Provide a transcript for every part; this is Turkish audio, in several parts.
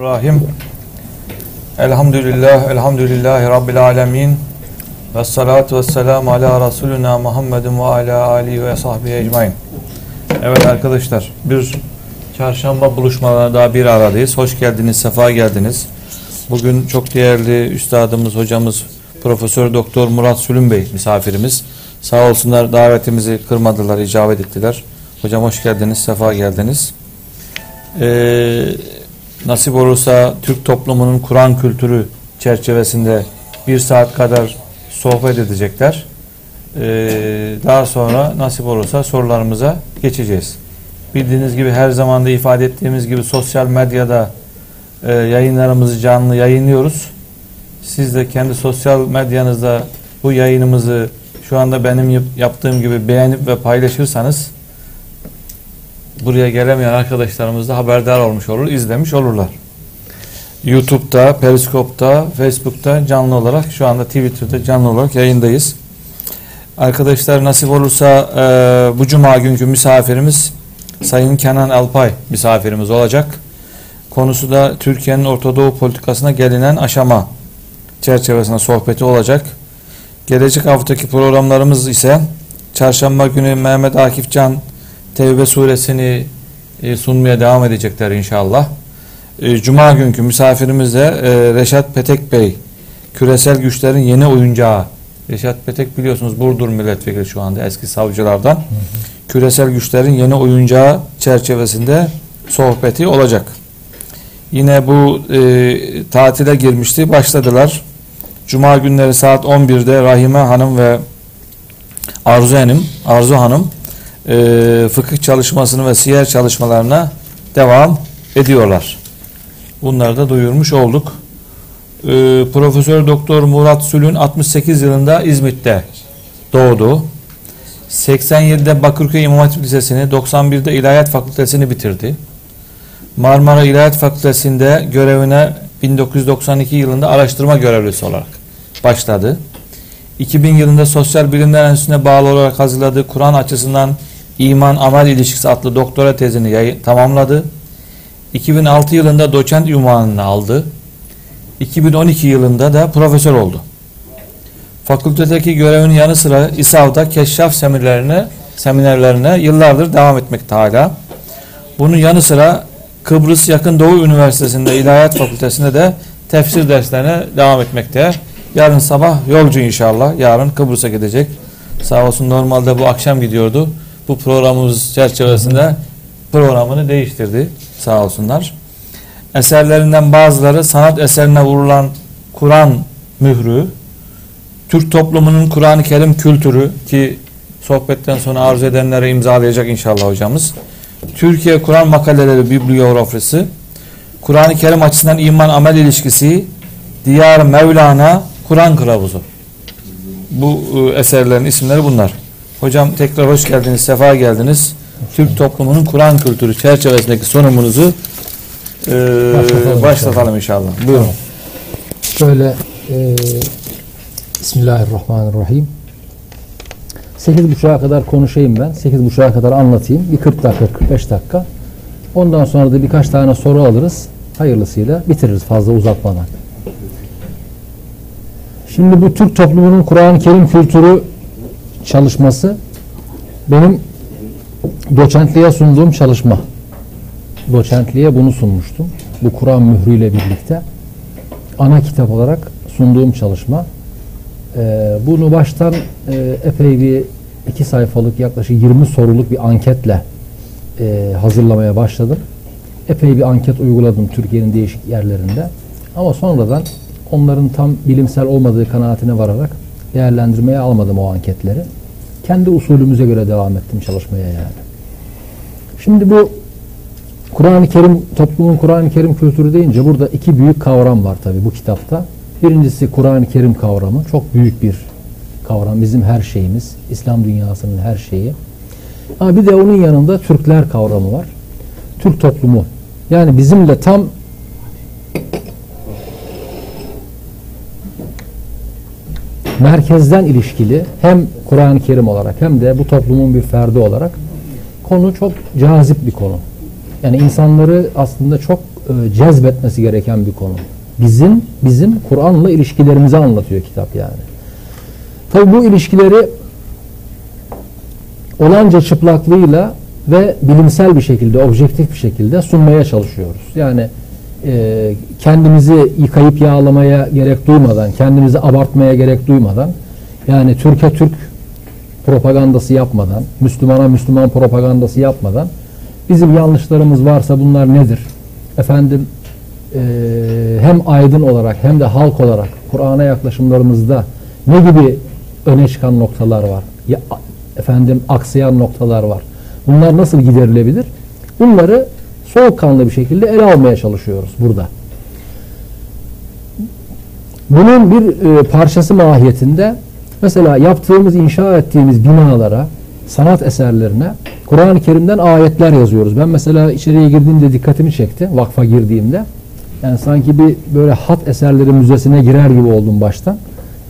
Rahim. Elhamdülillah, elhamdülillahi Rabbil alemin. Ve salatu ve selamu ala Resulüna Muhammedin ve ala alihi ve sahbihi ecmain. Evet arkadaşlar, bir çarşamba buluşmalarına daha bir aradayız. Hoş geldiniz, sefa geldiniz. Bugün çok değerli üstadımız, hocamız Profesör Doktor Murat Sülün Bey misafirimiz. Sağ olsunlar davetimizi kırmadılar, icabet ettiler. Hocam hoş geldiniz, sefa geldiniz. Ee, nasip olursa Türk toplumunun Kur'an kültürü çerçevesinde bir saat kadar sohbet edecekler. Ee, daha sonra nasip olursa sorularımıza geçeceğiz. Bildiğiniz gibi her zaman da ifade ettiğimiz gibi sosyal medyada e, yayınlarımızı canlı yayınlıyoruz. Siz de kendi sosyal medyanızda bu yayınımızı şu anda benim yaptığım gibi beğenip ve paylaşırsanız buraya gelemeyen arkadaşlarımız da haberdar olmuş olur, izlemiş olurlar. YouTube'da, Periskop'ta, Facebook'ta canlı olarak şu anda Twitter'da canlı olarak yayındayız. Arkadaşlar nasip olursa e, bu cuma günkü misafirimiz Sayın Kenan Alpay misafirimiz olacak. Konusu da Türkiye'nin Ortadoğu politikasına gelinen aşama çerçevesinde sohbeti olacak. Gelecek haftaki programlarımız ise çarşamba günü Mehmet Akif Can Tevbe suresini e, sunmaya devam edecekler inşallah. E, Cuma günkü misafirimiz de e, Reşat Petek Bey. Küresel güçlerin yeni oyuncağı. Reşat Petek biliyorsunuz Burdur milletvekili şu anda eski savcılardan. Hı hı. Küresel güçlerin yeni oyuncağı çerçevesinde sohbeti olacak. Yine bu e, tatile girmişti. Başladılar. Cuma günleri saat 11'de Rahime Hanım ve Arzu Hanım, Arzu Hanım e, fıkıh çalışmasını ve siyer çalışmalarına devam ediyorlar. Bunları da duyurmuş olduk. E, Profesör Doktor Murat Sülün 68 yılında İzmit'te doğdu. 87'de Bakırköy İmam Hatip Lisesi'ni, 91'de İlahiyat Fakültesini bitirdi. Marmara İlahiyat Fakültesi'nde görevine 1992 yılında araştırma görevlisi olarak başladı. 2000 yılında Sosyal Bilimler Enstitüsü'ne bağlı olarak hazırladığı Kur'an açısından İman Amel İlişkisi adlı doktora tezini tamamladı. 2006 yılında doçent ünvanını aldı. 2012 yılında da profesör oldu. Fakültedeki görevinin yanı sıra İSAV'da keşraf seminerlerine, seminerlerine yıllardır devam etmekte hala. Bunun yanı sıra Kıbrıs Yakın Doğu Üniversitesi'nde İlahiyat Fakültesi'nde de tefsir derslerine devam etmekte. Yarın sabah yolcu inşallah. Yarın Kıbrıs'a gidecek. Sağ olsun normalde bu akşam gidiyordu bu programımız çerçevesinde programını değiştirdi. Sağ olsunlar. Eserlerinden bazıları sanat eserine vurulan Kur'an mührü, Türk toplumunun Kur'an-ı Kerim kültürü ki sohbetten sonra arzu edenlere imzalayacak inşallah hocamız. Türkiye Kur'an makaleleri bibliografisi, Kur'an-ı Kerim açısından iman amel ilişkisi, Diyar Mevlana Kur'an kılavuzu. Bu e, eserlerin isimleri bunlar. Hocam tekrar hoş geldiniz, sefa geldiniz. Türk toplumunun Kur'an kültürü çerçevesindeki sunumunuzu e, başlatalım, başlatalım inşallah. inşallah. Buyurun. Şöyle e, Bismillahirrahmanirrahim. 8.30'a kadar konuşayım ben. 8.30'a kadar anlatayım. Bir 40 dakika, 45 dakika. Ondan sonra da birkaç tane soru alırız. Hayırlısıyla bitiririz fazla uzatmadan. Şimdi bu Türk toplumunun Kur'an-ı Kerim kültürü çalışması benim doçentliğe sunduğum çalışma. Doçentliğe bunu sunmuştum. Bu Kur'an mührüyle birlikte ana kitap olarak sunduğum çalışma. Ee, bunu baştan e, epey bir iki sayfalık yaklaşık 20 soruluk bir anketle e, hazırlamaya başladım. Epey bir anket uyguladım Türkiye'nin değişik yerlerinde. Ama sonradan onların tam bilimsel olmadığı kanaatine vararak değerlendirmeye almadım o anketleri. Kendi usulümüze göre devam ettim çalışmaya yani. Şimdi bu Kur'an-ı Kerim, toplumun Kur'an-ı Kerim kültürü deyince burada iki büyük kavram var tabi bu kitapta. Birincisi Kur'an-ı Kerim kavramı. Çok büyük bir kavram. Bizim her şeyimiz. İslam dünyasının her şeyi. Ama bir de onun yanında Türkler kavramı var. Türk toplumu. Yani bizimle tam merkezden ilişkili hem Kur'an-ı Kerim olarak hem de bu toplumun bir ferdi olarak konu çok cazip bir konu. Yani insanları aslında çok e, cezbetmesi gereken bir konu. Bizim bizim Kur'an'la ilişkilerimizi anlatıyor kitap yani. Tabi bu ilişkileri olanca çıplaklığıyla ve bilimsel bir şekilde, objektif bir şekilde sunmaya çalışıyoruz. Yani e, kendimizi yıkayıp yağlamaya gerek duymadan, kendimizi abartmaya gerek duymadan, yani Türkiye Türk propagandası yapmadan, Müslümana Müslüman propagandası yapmadan, bizim yanlışlarımız varsa bunlar nedir? Efendim e, hem aydın olarak hem de halk olarak Kur'an'a yaklaşımlarımızda ne gibi öne çıkan noktalar var? Ya, efendim aksayan noktalar var. Bunlar nasıl giderilebilir? Bunları soğukkanlı bir şekilde ele almaya çalışıyoruz burada. Bunun bir e, parçası mahiyetinde mesela yaptığımız, inşa ettiğimiz binalara, sanat eserlerine Kur'an-ı Kerim'den ayetler yazıyoruz. Ben mesela içeriye girdiğimde dikkatimi çekti, vakfa girdiğimde. Yani sanki bir böyle hat eserleri müzesine girer gibi oldum baştan.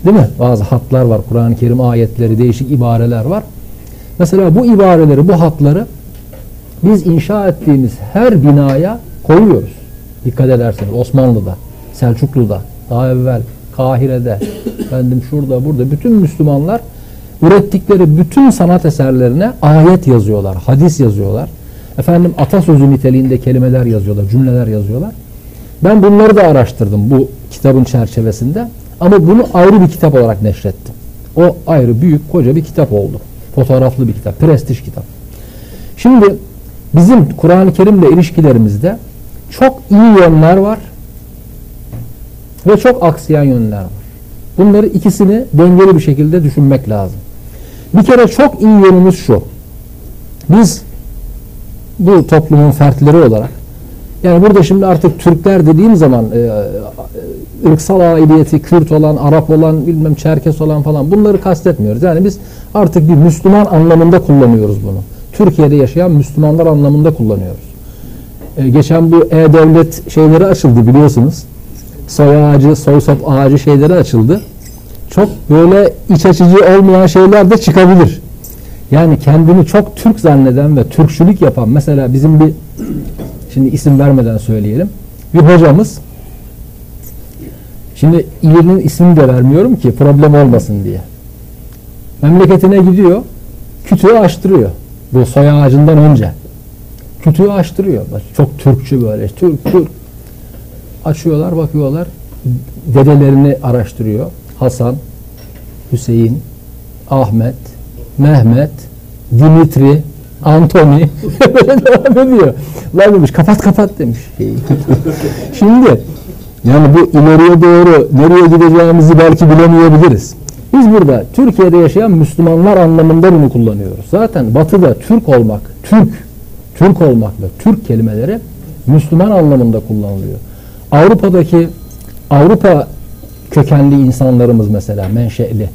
Değil mi? Bazı hatlar var, Kur'an-ı Kerim ayetleri, değişik ibareler var. Mesela bu ibareleri, bu hatları biz inşa ettiğimiz her binaya koyuyoruz. Dikkat ederseniz Osmanlı'da, Selçuklu'da, daha evvel Kahire'de, efendim şurada, burada bütün Müslümanlar ürettikleri bütün sanat eserlerine ayet yazıyorlar, hadis yazıyorlar. Efendim atasözü niteliğinde kelimeler yazıyorlar, cümleler yazıyorlar. Ben bunları da araştırdım bu kitabın çerçevesinde. Ama bunu ayrı bir kitap olarak neşrettim. O ayrı büyük koca bir kitap oldu. Fotoğraflı bir kitap, prestij kitap. Şimdi bizim Kur'an-ı Kerim'le ilişkilerimizde çok iyi yönler var ve çok aksayan yönler var. Bunları ikisini dengeli bir şekilde düşünmek lazım. Bir kere çok iyi yönümüz şu. Biz bu toplumun fertleri olarak yani burada şimdi artık Türkler dediğim zaman e, e, ırksal aidiyeti Kürt olan, Arap olan, bilmem Çerkes olan falan bunları kastetmiyoruz. Yani biz artık bir Müslüman anlamında kullanıyoruz bunu. Türkiye'de yaşayan Müslümanlar anlamında kullanıyoruz. E, geçen bu e-devlet şeyleri açıldı biliyorsunuz. Soy ağacı, soy sop ağacı şeyleri açıldı. Çok böyle iç açıcı olmayan şeyler de çıkabilir. Yani kendini çok Türk zanneden ve Türkçülük yapan mesela bizim bir şimdi isim vermeden söyleyelim. Bir hocamız şimdi ilinin ismini de vermiyorum ki problem olmasın diye. Memleketine gidiyor. Kütüğü açtırıyor. Bu soy ağacından önce. Kütüğü açtırıyor. Çok Türkçü böyle. Türk, Türk. Açıyorlar, bakıyorlar. Dedelerini araştırıyor. Hasan, Hüseyin, Ahmet, Mehmet, Dimitri, Antoni böyle devam ediyor. Lan demiş kapat kapat demiş. Şimdi yani bu ileriye doğru nereye gideceğimizi belki bilemeyebiliriz. Biz burada Türkiye'de yaşayan Müslümanlar anlamında bunu kullanıyoruz. Zaten batıda Türk olmak, Türk, Türk olmak ve Türk kelimeleri Müslüman anlamında kullanılıyor. Avrupa'daki Avrupa kökenli insanlarımız mesela menşeli,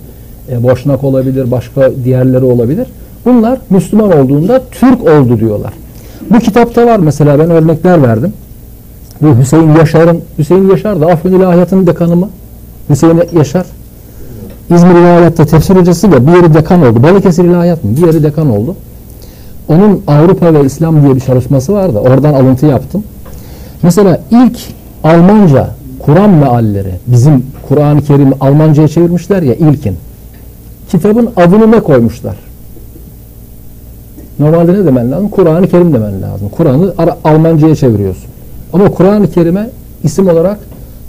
e, Boşnak olabilir, başka diğerleri olabilir. Bunlar Müslüman olduğunda Türk oldu diyorlar. Bu kitapta var mesela ben örnekler verdim. Bu Hüseyin Yaşar'ın, Hüseyin Yaşar da Afyon İlahiyat'ın dekanı mı? Hüseyin Yaşar. İzmir İlahiyat'ta tefsir hocası da bir yeri dekan oldu. Balıkesir İlahiyat mı? Bir yeri dekan oldu. Onun Avrupa ve İslam diye bir çalışması vardı. Oradan alıntı yaptım. Mesela ilk Almanca Kur'an mealleri bizim Kur'an-ı Kerim'i Almanca'ya çevirmişler ya ilkin. Kitabın adını ne koymuşlar? Normalde ne demen lazım? Kur'an-ı Kerim demen lazım. Kur'an'ı Almanca'ya çeviriyorsun. Ama Kur'an-ı Kerim'e isim olarak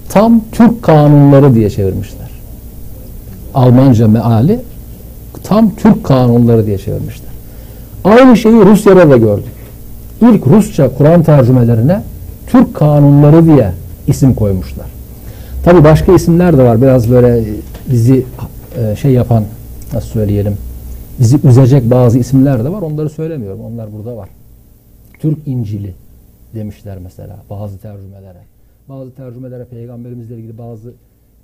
tam Türk kanunları diye çevirmişler. Almanca meali tam Türk kanunları diye çevirmişler. Aynı şeyi Rusya'da da gördük. İlk Rusça Kur'an tercümelerine Türk kanunları diye isim koymuşlar. Tabi başka isimler de var. Biraz böyle bizi e, şey yapan nasıl söyleyelim bizi üzecek bazı isimler de var. Onları söylemiyorum. Onlar burada var. Türk İncil'i demişler mesela bazı tercümelere. Bazı tercümelere peygamberimizle ilgili bazı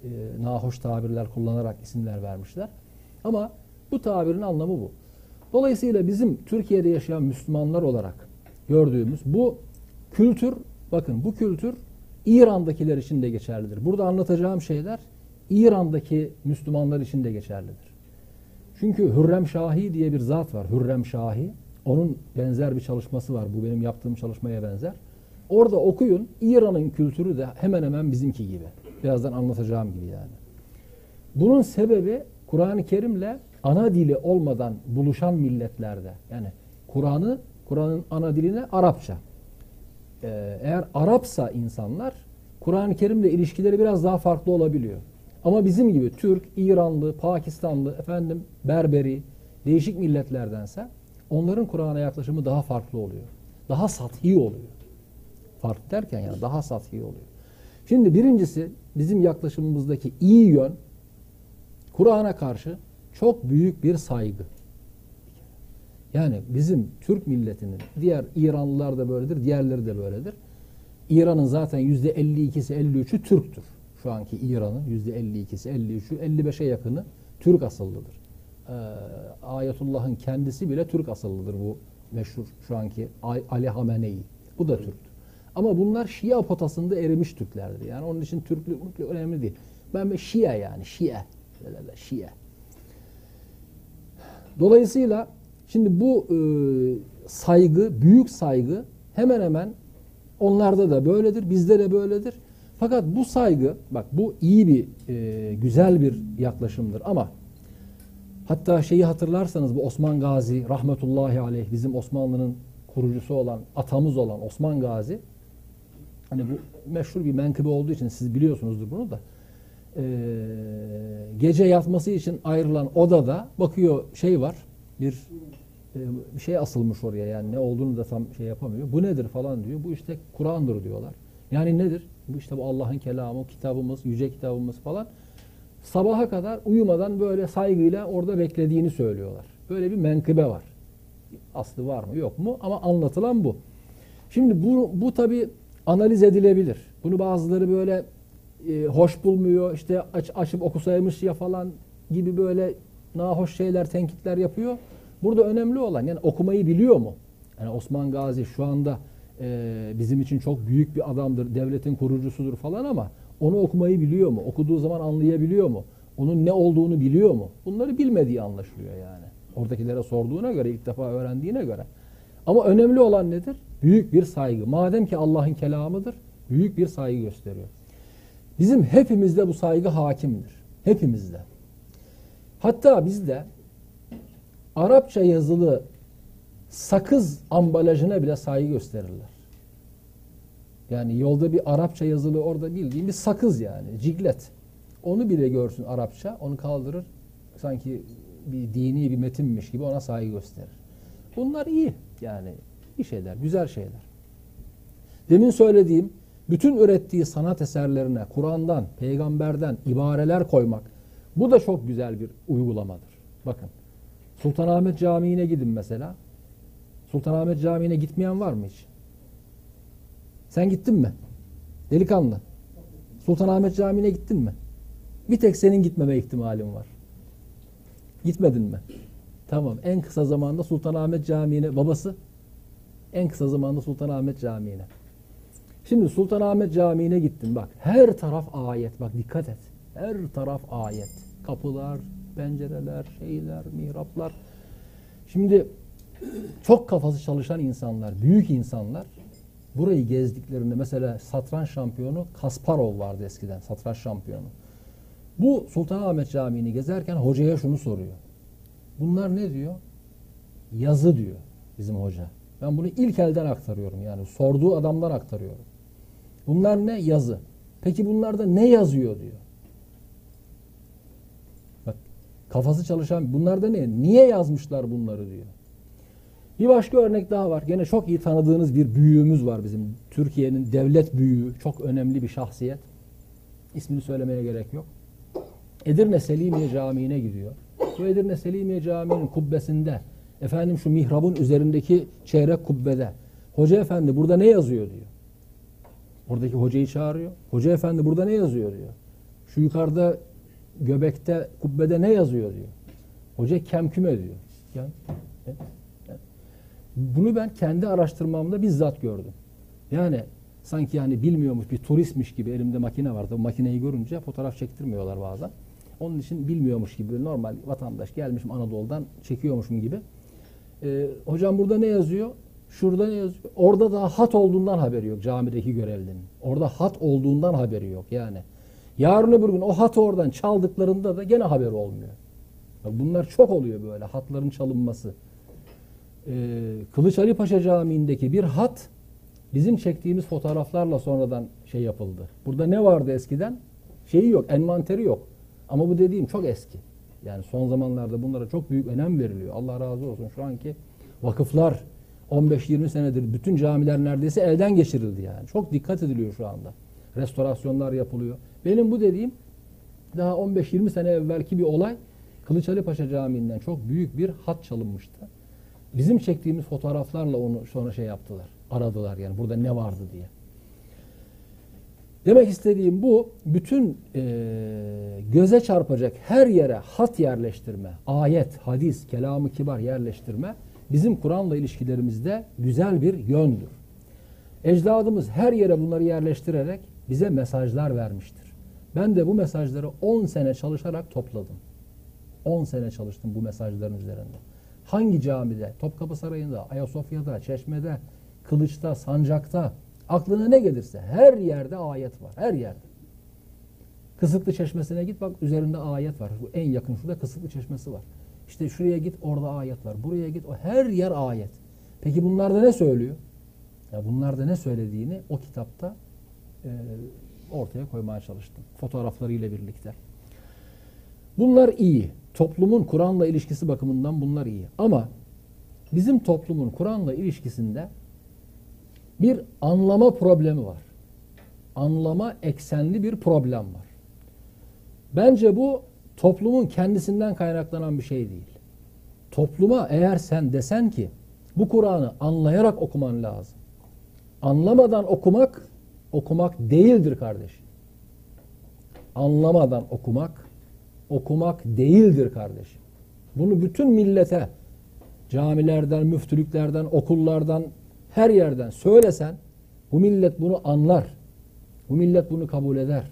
e, nahoş tabirler kullanarak isimler vermişler. Ama bu tabirin anlamı bu. Dolayısıyla bizim Türkiye'de yaşayan Müslümanlar olarak gördüğümüz bu kültür, bakın bu kültür İran'dakiler için de geçerlidir. Burada anlatacağım şeyler İran'daki Müslümanlar için de geçerlidir. Çünkü Hürrem Şahi diye bir zat var. Hürrem Şahi. Onun benzer bir çalışması var. Bu benim yaptığım çalışmaya benzer. Orada okuyun. İran'ın kültürü de hemen hemen bizimki gibi. Birazdan anlatacağım gibi yani. Bunun sebebi Kur'an-ı Kerim'le ana dili olmadan buluşan milletlerde. Yani Kur'an'ı Kur'an'ın ana diline Arapça. Ee, eğer Arapsa insanlar Kur'an-ı Kerim'le ilişkileri biraz daha farklı olabiliyor. Ama bizim gibi Türk, İranlı, Pakistanlı, efendim Berberi, değişik milletlerdense onların Kur'an'a yaklaşımı daha farklı oluyor. Daha sathi oluyor. Farklı derken yani daha sathi oluyor. Şimdi birincisi bizim yaklaşımımızdaki iyi yön Kur'an'a karşı çok büyük bir saygı. Yani bizim Türk milletinin, diğer İranlılar da böyledir, diğerleri de böyledir. İran'ın zaten yüzde 52'si 53'ü Türktür. Şu anki İran'ın yüzde 52'si 53'ü 55'e yakını Türk asıllıdır. Ee, Ayetullah'ın kendisi bile Türk asıllıdır bu meşhur şu anki Ali Hamenei. Bu da Türktür. Ama bunlar Şia potasında erimiş Türklerdir. Yani onun için Türklük, Türklük önemli değil. Ben Şia yani Şia. Şia. Dolayısıyla şimdi bu e, saygı, büyük saygı hemen hemen onlarda da böyledir, bizde de böyledir. Fakat bu saygı, bak bu iyi bir, e, güzel bir yaklaşımdır ama hatta şeyi hatırlarsanız bu Osman Gazi rahmetullahi aleyh bizim Osmanlı'nın kurucusu olan, atamız olan Osman Gazi hani bu meşhur bir menkıbe olduğu için siz biliyorsunuzdur bunu da e, gece yatması için ayrılan odada bakıyor şey var bir e, bir şey asılmış oraya yani ne olduğunu da tam şey yapamıyor. Bu nedir falan diyor. Bu işte Kur'an'dır diyorlar. Yani nedir? Bu işte bu Allah'ın kelamı, kitabımız, yüce kitabımız falan. Sabaha kadar uyumadan böyle saygıyla orada beklediğini söylüyorlar. Böyle bir menkıbe var. Aslı var mı yok mu ama anlatılan bu. Şimdi bu, bu tabi analiz edilebilir. Bunu bazıları böyle e, hoş bulmuyor. İşte aç, açıp okusaymış ya falan gibi böyle nahoş şeyler, tenkitler yapıyor. Burada önemli olan yani okumayı biliyor mu? Yani Osman Gazi şu anda e, bizim için çok büyük bir adamdır, devletin kurucusudur falan ama onu okumayı biliyor mu? Okuduğu zaman anlayabiliyor mu? Onun ne olduğunu biliyor mu? Bunları bilmediği anlaşılıyor yani. Oradakilere sorduğuna göre, ilk defa öğrendiğine göre. Ama önemli olan nedir? Büyük bir saygı. Madem ki Allah'ın kelamıdır, büyük bir saygı gösteriyor. Bizim hepimizde bu saygı hakimdir. Hepimizde. Hatta bizde Arapça yazılı sakız ambalajına bile saygı gösterirler. Yani yolda bir Arapça yazılı orada bildiğim bir sakız yani. Ciglet. Onu bile görsün Arapça. Onu kaldırır. Sanki bir dini bir metinmiş gibi ona saygı gösterir. Bunlar iyi. Yani iyi şeyler, güzel şeyler. Demin söylediğim bütün ürettiği sanat eserlerine Kur'an'dan, peygamberden ibareler koymak bu da çok güzel bir uygulamadır. Bakın Sultanahmet Camii'ne gidin mesela. Sultanahmet Camii'ne gitmeyen var mı hiç? Sen gittin mi? Delikanlı. Sultanahmet Camii'ne gittin mi? Bir tek senin gitmeme ihtimalin var. Gitmedin mi? Tamam. En kısa zamanda Sultanahmet Camii'ne babası en kısa zamanda Sultanahmet Camii'ne. Şimdi Sultanahmet Camii'ne gittin bak. Her taraf ayet. Bak dikkat et. Her taraf ayet. Kapılar, pencereler, şeyler, mihraplar. Şimdi çok kafası çalışan insanlar, büyük insanlar burayı gezdiklerinde mesela satranç şampiyonu Kasparov vardı eskiden satranç şampiyonu. Bu Sultanahmet Camii'ni gezerken hocaya şunu soruyor. Bunlar ne diyor? Yazı diyor bizim hoca. Ben bunu ilk elden aktarıyorum yani sorduğu adamdan aktarıyorum. Bunlar ne? Yazı. Peki bunlarda ne yazıyor diyor. Bak kafası çalışan bunlarda ne? Niye yazmışlar bunları diyor. Bir başka örnek daha var. Gene çok iyi tanıdığınız bir büyüğümüz var bizim. Türkiye'nin devlet büyüğü. Çok önemli bir şahsiyet. İsmini söylemeye gerek yok. Edirne Selimiye Camii'ne gidiyor. Bu Edirne Selimiye Camii'nin kubbesinde efendim şu mihrabın üzerindeki çeyrek kubbede Hoca efendi burada ne yazıyor diyor. Oradaki hocayı çağırıyor. Hoca efendi burada ne yazıyor diyor. Şu yukarıda göbekte kubbede ne yazıyor diyor. Hoca kemküme diyor. Yani, bunu ben kendi araştırmamda bizzat gördüm. Yani sanki yani bilmiyormuş bir turistmiş gibi elimde makine vardı. O makineyi görünce fotoğraf çektirmiyorlar bazen. Onun için bilmiyormuş gibi normal vatandaş gelmişim Anadolu'dan çekiyormuşum gibi. Ee, hocam burada ne yazıyor? Şurada ne yazıyor? Orada da hat olduğundan haberi yok camideki görevlinin. Orada hat olduğundan haberi yok yani. Yarın öbür gün o hatı oradan çaldıklarında da gene haberi olmuyor. Bunlar çok oluyor böyle hatların çalınması. Ee, Kılıç Ali Paşa Camii'ndeki bir hat bizim çektiğimiz fotoğraflarla sonradan şey yapıldı. Burada ne vardı eskiden? Şeyi yok, envanteri yok. Ama bu dediğim çok eski. Yani son zamanlarda bunlara çok büyük önem veriliyor. Allah razı olsun şu anki vakıflar 15-20 senedir bütün camiler neredeyse elden geçirildi yani. Çok dikkat ediliyor şu anda. Restorasyonlar yapılıyor. Benim bu dediğim daha 15-20 sene evvelki bir olay. Kılıç Ali Paşa Camii'nden çok büyük bir hat çalınmıştı. Bizim çektiğimiz fotoğraflarla onu sonra şey yaptılar. Aradılar yani burada ne vardı diye. Demek istediğim bu bütün e, göze çarpacak her yere hat yerleştirme, ayet, hadis, kelamı kibar yerleştirme bizim Kur'an'la ilişkilerimizde güzel bir yöndür. Ecdadımız her yere bunları yerleştirerek bize mesajlar vermiştir. Ben de bu mesajları 10 sene çalışarak topladım. 10 sene çalıştım bu mesajların üzerinde. Hangi camide? Topkapı Sarayı'nda, Ayasofya'da, Çeşme'de, Kılıç'ta, Sancak'ta, aklına ne gelirse her yerde ayet var. Her yerde. Kısıklı Çeşmesi'ne git bak üzerinde ayet var. Bu en yakın şurada Kısıklı Çeşmesi var. İşte şuraya git orada ayet var. Buraya git o her yer ayet. Peki bunlarda ne söylüyor? Ya bunlarda ne söylediğini o kitapta e, ortaya koymaya çalıştım. Fotoğraflarıyla birlikte. Bunlar iyi. Toplumun Kur'an'la ilişkisi bakımından bunlar iyi. Ama bizim toplumun Kur'an'la ilişkisinde bir anlama problemi var. Anlama eksenli bir problem var. Bence bu toplumun kendisinden kaynaklanan bir şey değil. Topluma eğer sen desen ki bu Kur'an'ı anlayarak okuman lazım. Anlamadan okumak okumak değildir kardeşim. Anlamadan okumak okumak değildir kardeşim. Bunu bütün millete camilerden, müftülüklerden, okullardan, her yerden söylesen bu millet bunu anlar. Bu millet bunu kabul eder.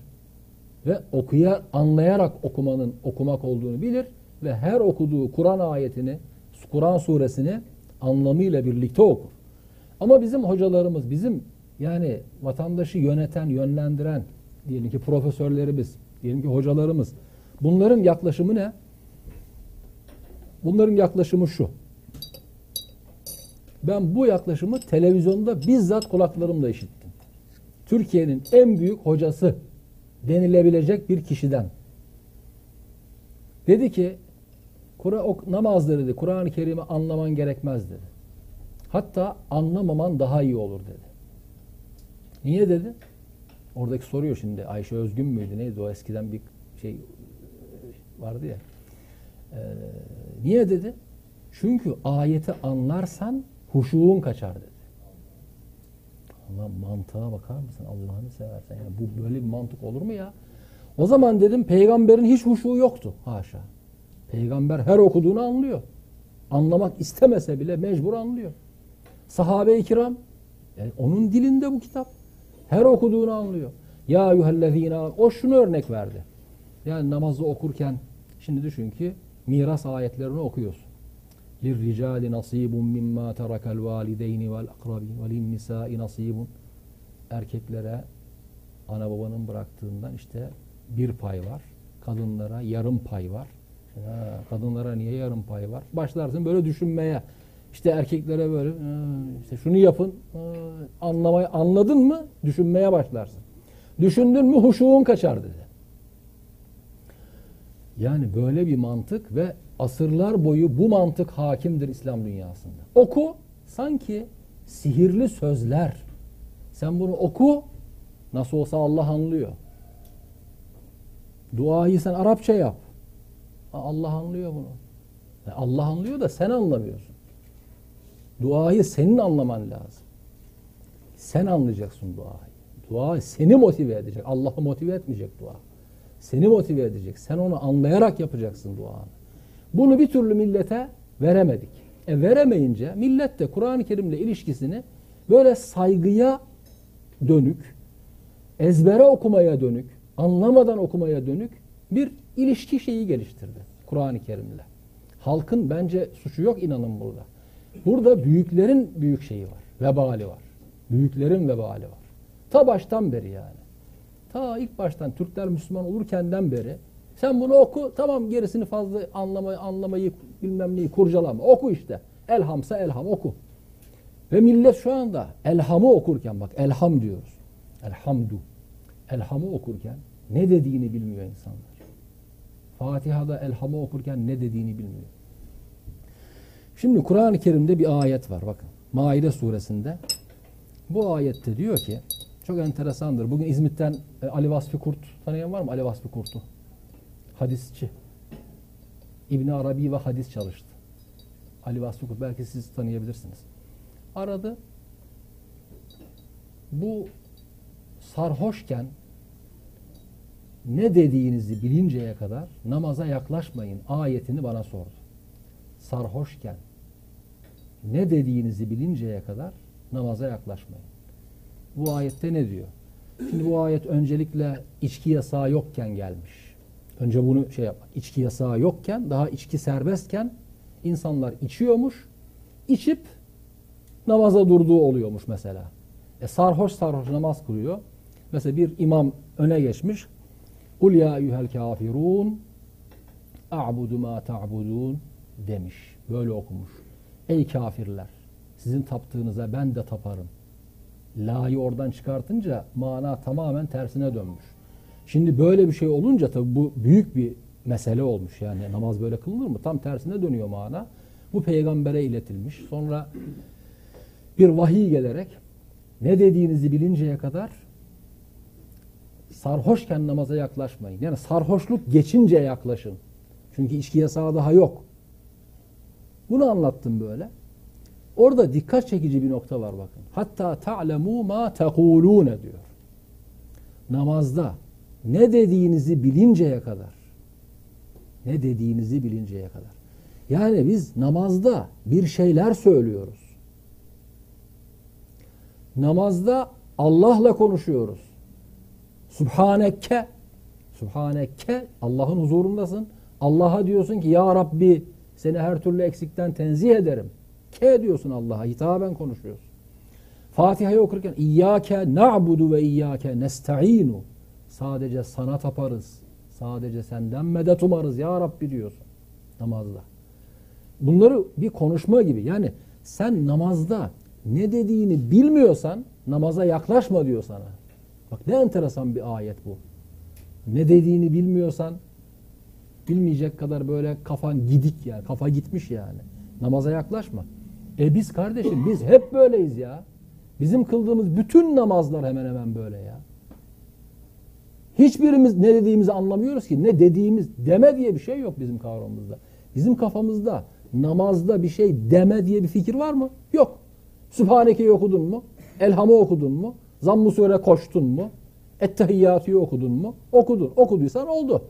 Ve okuya anlayarak okumanın okumak olduğunu bilir ve her okuduğu Kur'an ayetini, Kur'an suresini anlamıyla birlikte okur. Ama bizim hocalarımız, bizim yani vatandaşı yöneten, yönlendiren diyelim ki profesörlerimiz, diyelim ki hocalarımız bunların yaklaşımı ne? Bunların yaklaşımı şu. Ben bu yaklaşımı televizyonda bizzat kulaklarımla işittim. Türkiye'nin en büyük hocası denilebilecek bir kişiden. Dedi ki Kur'an namazda dedi Kur'an-ı Kerim'i anlaman gerekmez dedi. Hatta anlamaman daha iyi olur dedi. Niye dedi? Oradaki soruyor şimdi Ayşe Özgün müydü neydi o eskiden bir şey vardı ya. Ee, niye dedi? Çünkü ayeti anlarsan huşuğun kaçar dedi. Allah mantığa bakar mısın Allah'ını seversen? Yani bu böyle bir mantık olur mu ya? O zaman dedim peygamberin hiç huşuğu yoktu. Haşa. Peygamber her okuduğunu anlıyor. Anlamak istemese bile mecbur anlıyor. Sahabe-i kiram yani onun dilinde bu kitap. Her okuduğunu anlıyor. Ya yuhellezine o şunu örnek verdi. Yani namazı okurken şimdi düşün ki miras ayetlerini okuyorsun. لِلْرِجَالِ نَصِيبٌ مِمَّا تَرَكَ الْوَالِدَيْنِ وَالْاَقْرَبِينَ وَلِلنِّسَاءِ نَصِيبٌ Erkeklere ana babanın bıraktığından işte bir pay var. Kadınlara yarım pay var. Ha, kadınlara niye yarım pay var? Başlarsın böyle düşünmeye. İşte erkeklere böyle işte şunu yapın anlamayı anladın mı? Düşünmeye başlarsın. Düşündün mü huşuğun kaçar dedi. Yani böyle bir mantık ve asırlar boyu bu mantık hakimdir İslam dünyasında. Oku sanki sihirli sözler. Sen bunu oku nasıl olsa Allah anlıyor. Duayı sen Arapça yap. Allah anlıyor bunu. Allah anlıyor da sen anlamıyorsun. Duayı senin anlaman lazım. Sen anlayacaksın duayı. Dua seni motive edecek. Allah'ı motive etmeyecek dua. Seni motive edecek. Sen onu anlayarak yapacaksın duanı. Bunu bir türlü millete veremedik. E veremeyince millet de Kur'an-ı Kerim'le ilişkisini böyle saygıya dönük, ezbere okumaya dönük, anlamadan okumaya dönük bir ilişki şeyi geliştirdi Kur'an-ı Kerim'le. Halkın bence suçu yok inanın burada. Burada büyüklerin büyük şeyi var. Vebali var. Büyüklerin vebali var. Ta baştan beri yani. Ta ilk baştan Türkler Müslüman olurkenden beri sen bunu oku tamam gerisini fazla anlamayı, anlamayı bilmem neyi kurcalama. Oku işte. Elhamsa elham oku. Ve millet şu anda elhamı okurken bak elham diyoruz. Elhamdu. Elhamı okurken ne dediğini bilmiyor insanlar. Fatiha'da elhamı okurken ne dediğini bilmiyor. Şimdi Kur'an-ı Kerim'de bir ayet var bakın. Maide suresinde. Bu ayette diyor ki çok enteresandır. Bugün İzmit'ten e, Ali Vasfi Kurt tanıyan var mı? Ali Vasfi Kurt'u. Hadisçi. İbn Arabi ve hadis çalıştı. Ali Vasfi Kurt belki siz tanıyabilirsiniz. Aradı. Bu sarhoşken ne dediğinizi bilinceye kadar namaza yaklaşmayın ayetini bana sordu. Sarhoşken ne dediğinizi bilinceye kadar namaza yaklaşmayın. Bu ayette ne diyor? Şimdi bu ayet öncelikle içki yasağı yokken gelmiş. Önce bunu şey yapmak. İçki yasağı yokken, daha içki serbestken insanlar içiyormuş. İçip namaza durduğu oluyormuş mesela. E sarhoş sarhoş namaz kılıyor. Mesela bir imam öne geçmiş. Kul ya eyyuhel kafirun a'budu ma ta'budun demiş. Böyle okumuş. Ey kafirler sizin taptığınıza ben de taparım. La'yı oradan çıkartınca mana tamamen tersine dönmüş. Şimdi böyle bir şey olunca tabi bu büyük bir mesele olmuş. Yani namaz böyle kılınır mı? Tam tersine dönüyor mana. Bu peygambere iletilmiş. Sonra bir vahiy gelerek ne dediğinizi bilinceye kadar sarhoşken namaza yaklaşmayın. Yani sarhoşluk geçince yaklaşın. Çünkü içki yasağı daha yok. Bunu anlattım böyle. Orada dikkat çekici bir nokta var bakın. Hatta ta'lemu ma tekulune diyor. Namazda ne dediğinizi bilinceye kadar ne dediğinizi bilinceye kadar. Yani biz namazda bir şeyler söylüyoruz. Namazda Allah'la konuşuyoruz. Subhaneke Subhaneke Allah'ın huzurundasın. Allah'a diyorsun ki ya Rabbi seni her türlü eksikten tenzih ederim. Ke diyorsun Allah'a hitaben konuşuyorsun. Fatiha'yı okurken İyyâke na'budu ve İyyâke nesta'inu. Sadece sana taparız. Sadece senden medet umarız ya Rabbi diyorsun namazda. Bunları bir konuşma gibi. Yani sen namazda ne dediğini bilmiyorsan namaza yaklaşma diyor sana. Bak ne enteresan bir ayet bu. Ne dediğini bilmiyorsan bilmeyecek kadar böyle kafan gidik yani. Kafa gitmiş yani. Namaza yaklaşma. E biz kardeşim biz hep böyleyiz ya. Bizim kıldığımız bütün namazlar hemen hemen böyle ya. Hiçbirimiz ne dediğimizi anlamıyoruz ki. Ne dediğimiz deme diye bir şey yok bizim kavramımızda. Bizim kafamızda namazda bir şey deme diye bir fikir var mı? Yok. Sübhaneke'yi okudun mu? Elham'ı okudun mu? Zamm-ı Sure koştun mu? Ettehiyyatü'yü okudun mu? Okudun. Okuduysan oldu.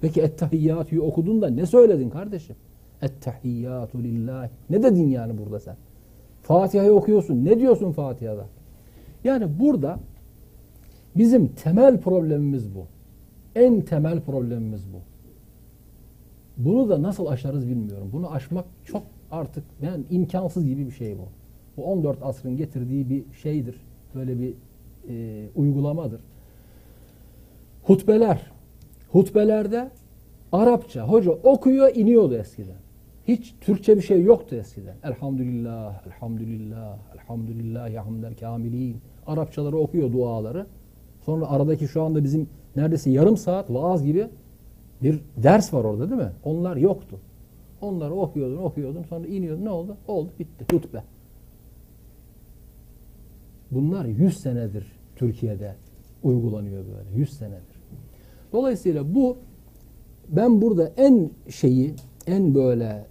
Peki Ettehiyyatü'yü okudun da ne söyledin kardeşim? Ettehiyyatü lillahi. Ne dedin yani burada sen? Fatiha'yı okuyorsun. Ne diyorsun Fatiha'da? Yani burada bizim temel problemimiz bu. En temel problemimiz bu. Bunu da nasıl aşarız bilmiyorum. Bunu aşmak çok artık yani imkansız gibi bir şey bu. Bu 14 asrın getirdiği bir şeydir. Böyle bir e, uygulamadır. Hutbeler. Hutbelerde Arapça hoca okuyor iniyordu eskiden. Hiç Türkçe bir şey yoktu eskiden. Elhamdülillah, elhamdülillah, elhamdülillah, hamdel kamilin. Arapçaları okuyor duaları. Sonra aradaki şu anda bizim neredeyse yarım saat vaaz gibi bir ders var orada değil mi? Onlar yoktu. Onları okuyordun, okuyordun, sonra iniyordun. Ne oldu? Oldu, bitti. Hutbe. Bunlar 100 senedir Türkiye'de uygulanıyor böyle. 100 senedir. Dolayısıyla bu ben burada en şeyi, en böyle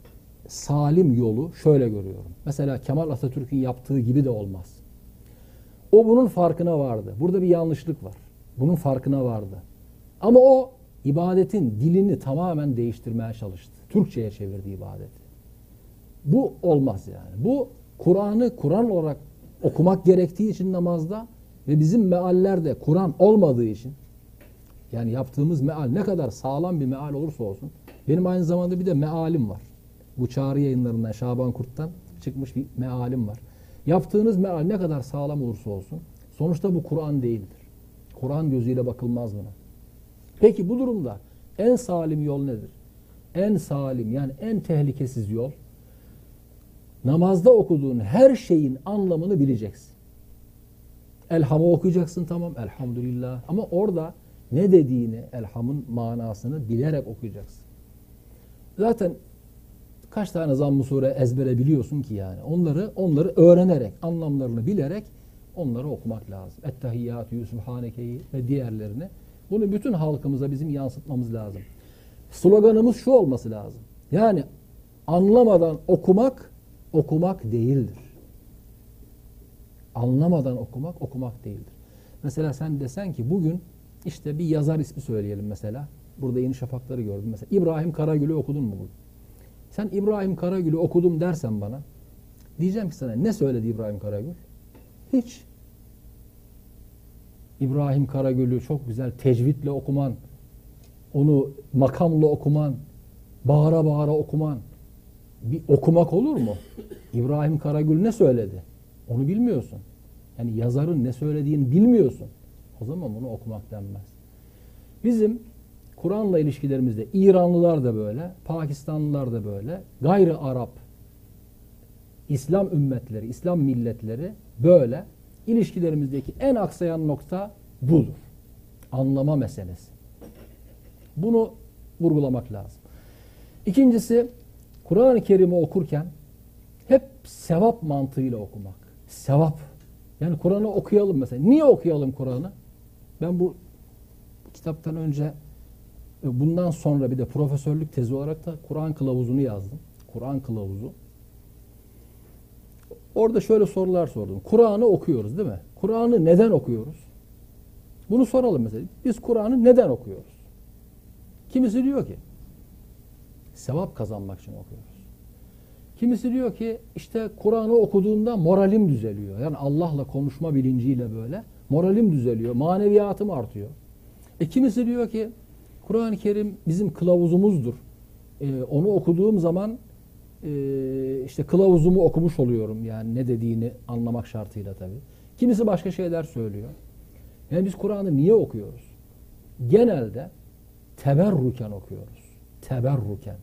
salim yolu şöyle görüyorum. Mesela Kemal Atatürk'ün yaptığı gibi de olmaz. O bunun farkına vardı. Burada bir yanlışlık var. Bunun farkına vardı. Ama o ibadetin dilini tamamen değiştirmeye çalıştı. Türkçe'ye çevirdi ibadeti. Bu olmaz yani. Bu Kur'an'ı Kur'an olarak okumak gerektiği için namazda ve bizim meallerde Kur'an olmadığı için yani yaptığımız meal ne kadar sağlam bir meal olursa olsun benim aynı zamanda bir de mealim var. Bu çağrı yayınlarından Şaban Kurt'tan çıkmış bir mealim var. Yaptığınız meal ne kadar sağlam olursa olsun sonuçta bu Kur'an değildir. Kur'an gözüyle bakılmaz buna. Peki bu durumda en salim yol nedir? En salim yani en tehlikesiz yol namazda okuduğun her şeyin anlamını bileceksin. Elham'ı okuyacaksın tamam elhamdülillah ama orada ne dediğini elhamın manasını bilerek okuyacaksın. Zaten kaç tane zamm-ı sure ezbere biliyorsun ki yani. Onları onları öğrenerek, anlamlarını bilerek onları okumak lazım. Ettehiyyatü Subhaneke'yi ve diğerlerini. Bunu bütün halkımıza bizim yansıtmamız lazım. Sloganımız şu olması lazım. Yani anlamadan okumak okumak değildir. Anlamadan okumak okumak değildir. Mesela sen desen ki bugün işte bir yazar ismi söyleyelim mesela. Burada Yeni Şafakları gördüm mesela. İbrahim Karagül'ü okudun mu bugün? Sen İbrahim Karagül'ü okudum dersen bana diyeceğim ki sana ne söyledi İbrahim Karagül? Hiç. İbrahim Karagül'ü çok güzel tecvidle okuman, onu makamla okuman, bağıra bağıra okuman bir okumak olur mu? İbrahim Karagül ne söyledi? Onu bilmiyorsun. Yani yazarın ne söylediğini bilmiyorsun. O zaman bunu okumak denmez. Bizim Kur'an'la ilişkilerimizde İranlılar da böyle, Pakistanlılar da böyle, gayri Arap, İslam ümmetleri, İslam milletleri böyle. İlişkilerimizdeki en aksayan nokta budur. Anlama meselesi. Bunu vurgulamak lazım. İkincisi Kur'an-ı Kerim'i okurken hep sevap mantığıyla okumak. Sevap. Yani Kur'an'ı okuyalım mesela. Niye okuyalım Kur'an'ı? Ben bu kitaptan önce bundan sonra bir de profesörlük tezi olarak da Kur'an kılavuzunu yazdım. Kur'an kılavuzu. Orada şöyle sorular sordum. Kur'an'ı okuyoruz değil mi? Kur'an'ı neden okuyoruz? Bunu soralım mesela. Biz Kur'an'ı neden okuyoruz? Kimisi diyor ki sevap kazanmak için okuyoruz. Kimisi diyor ki işte Kur'an'ı okuduğunda moralim düzeliyor. Yani Allah'la konuşma bilinciyle böyle moralim düzeliyor, maneviyatım artıyor. E kimisi diyor ki Kur'an-ı Kerim bizim kılavuzumuzdur. E, onu okuduğum zaman e, işte kılavuzumu okumuş oluyorum. Yani ne dediğini anlamak şartıyla tabii. Kimisi başka şeyler söylüyor. Yani biz Kur'an'ı niye okuyoruz? Genelde teberruken okuyoruz. Teberruken.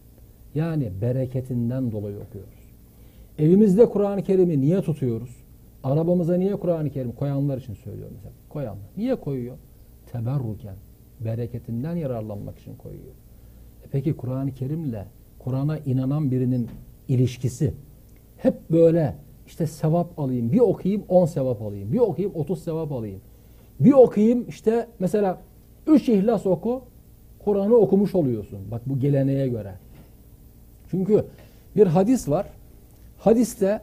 Yani bereketinden dolayı okuyoruz. Evimizde Kur'an-ı Kerim'i niye tutuyoruz? Arabamıza niye Kur'an-ı Kerim koyanlar için söylüyorum mesela. Koyanlar. Niye koyuyor? Teberruken. Bereketinden yararlanmak için koyuyor. E peki Kur'an-ı Kerim'le Kur'an'a inanan birinin ilişkisi hep böyle işte sevap alayım. Bir okuyayım 10 sevap alayım. Bir okuyayım 30 sevap alayım. Bir okuyayım işte mesela 3 ihlas oku Kur'an'ı okumuş oluyorsun. Bak bu geleneğe göre. Çünkü bir hadis var. Hadiste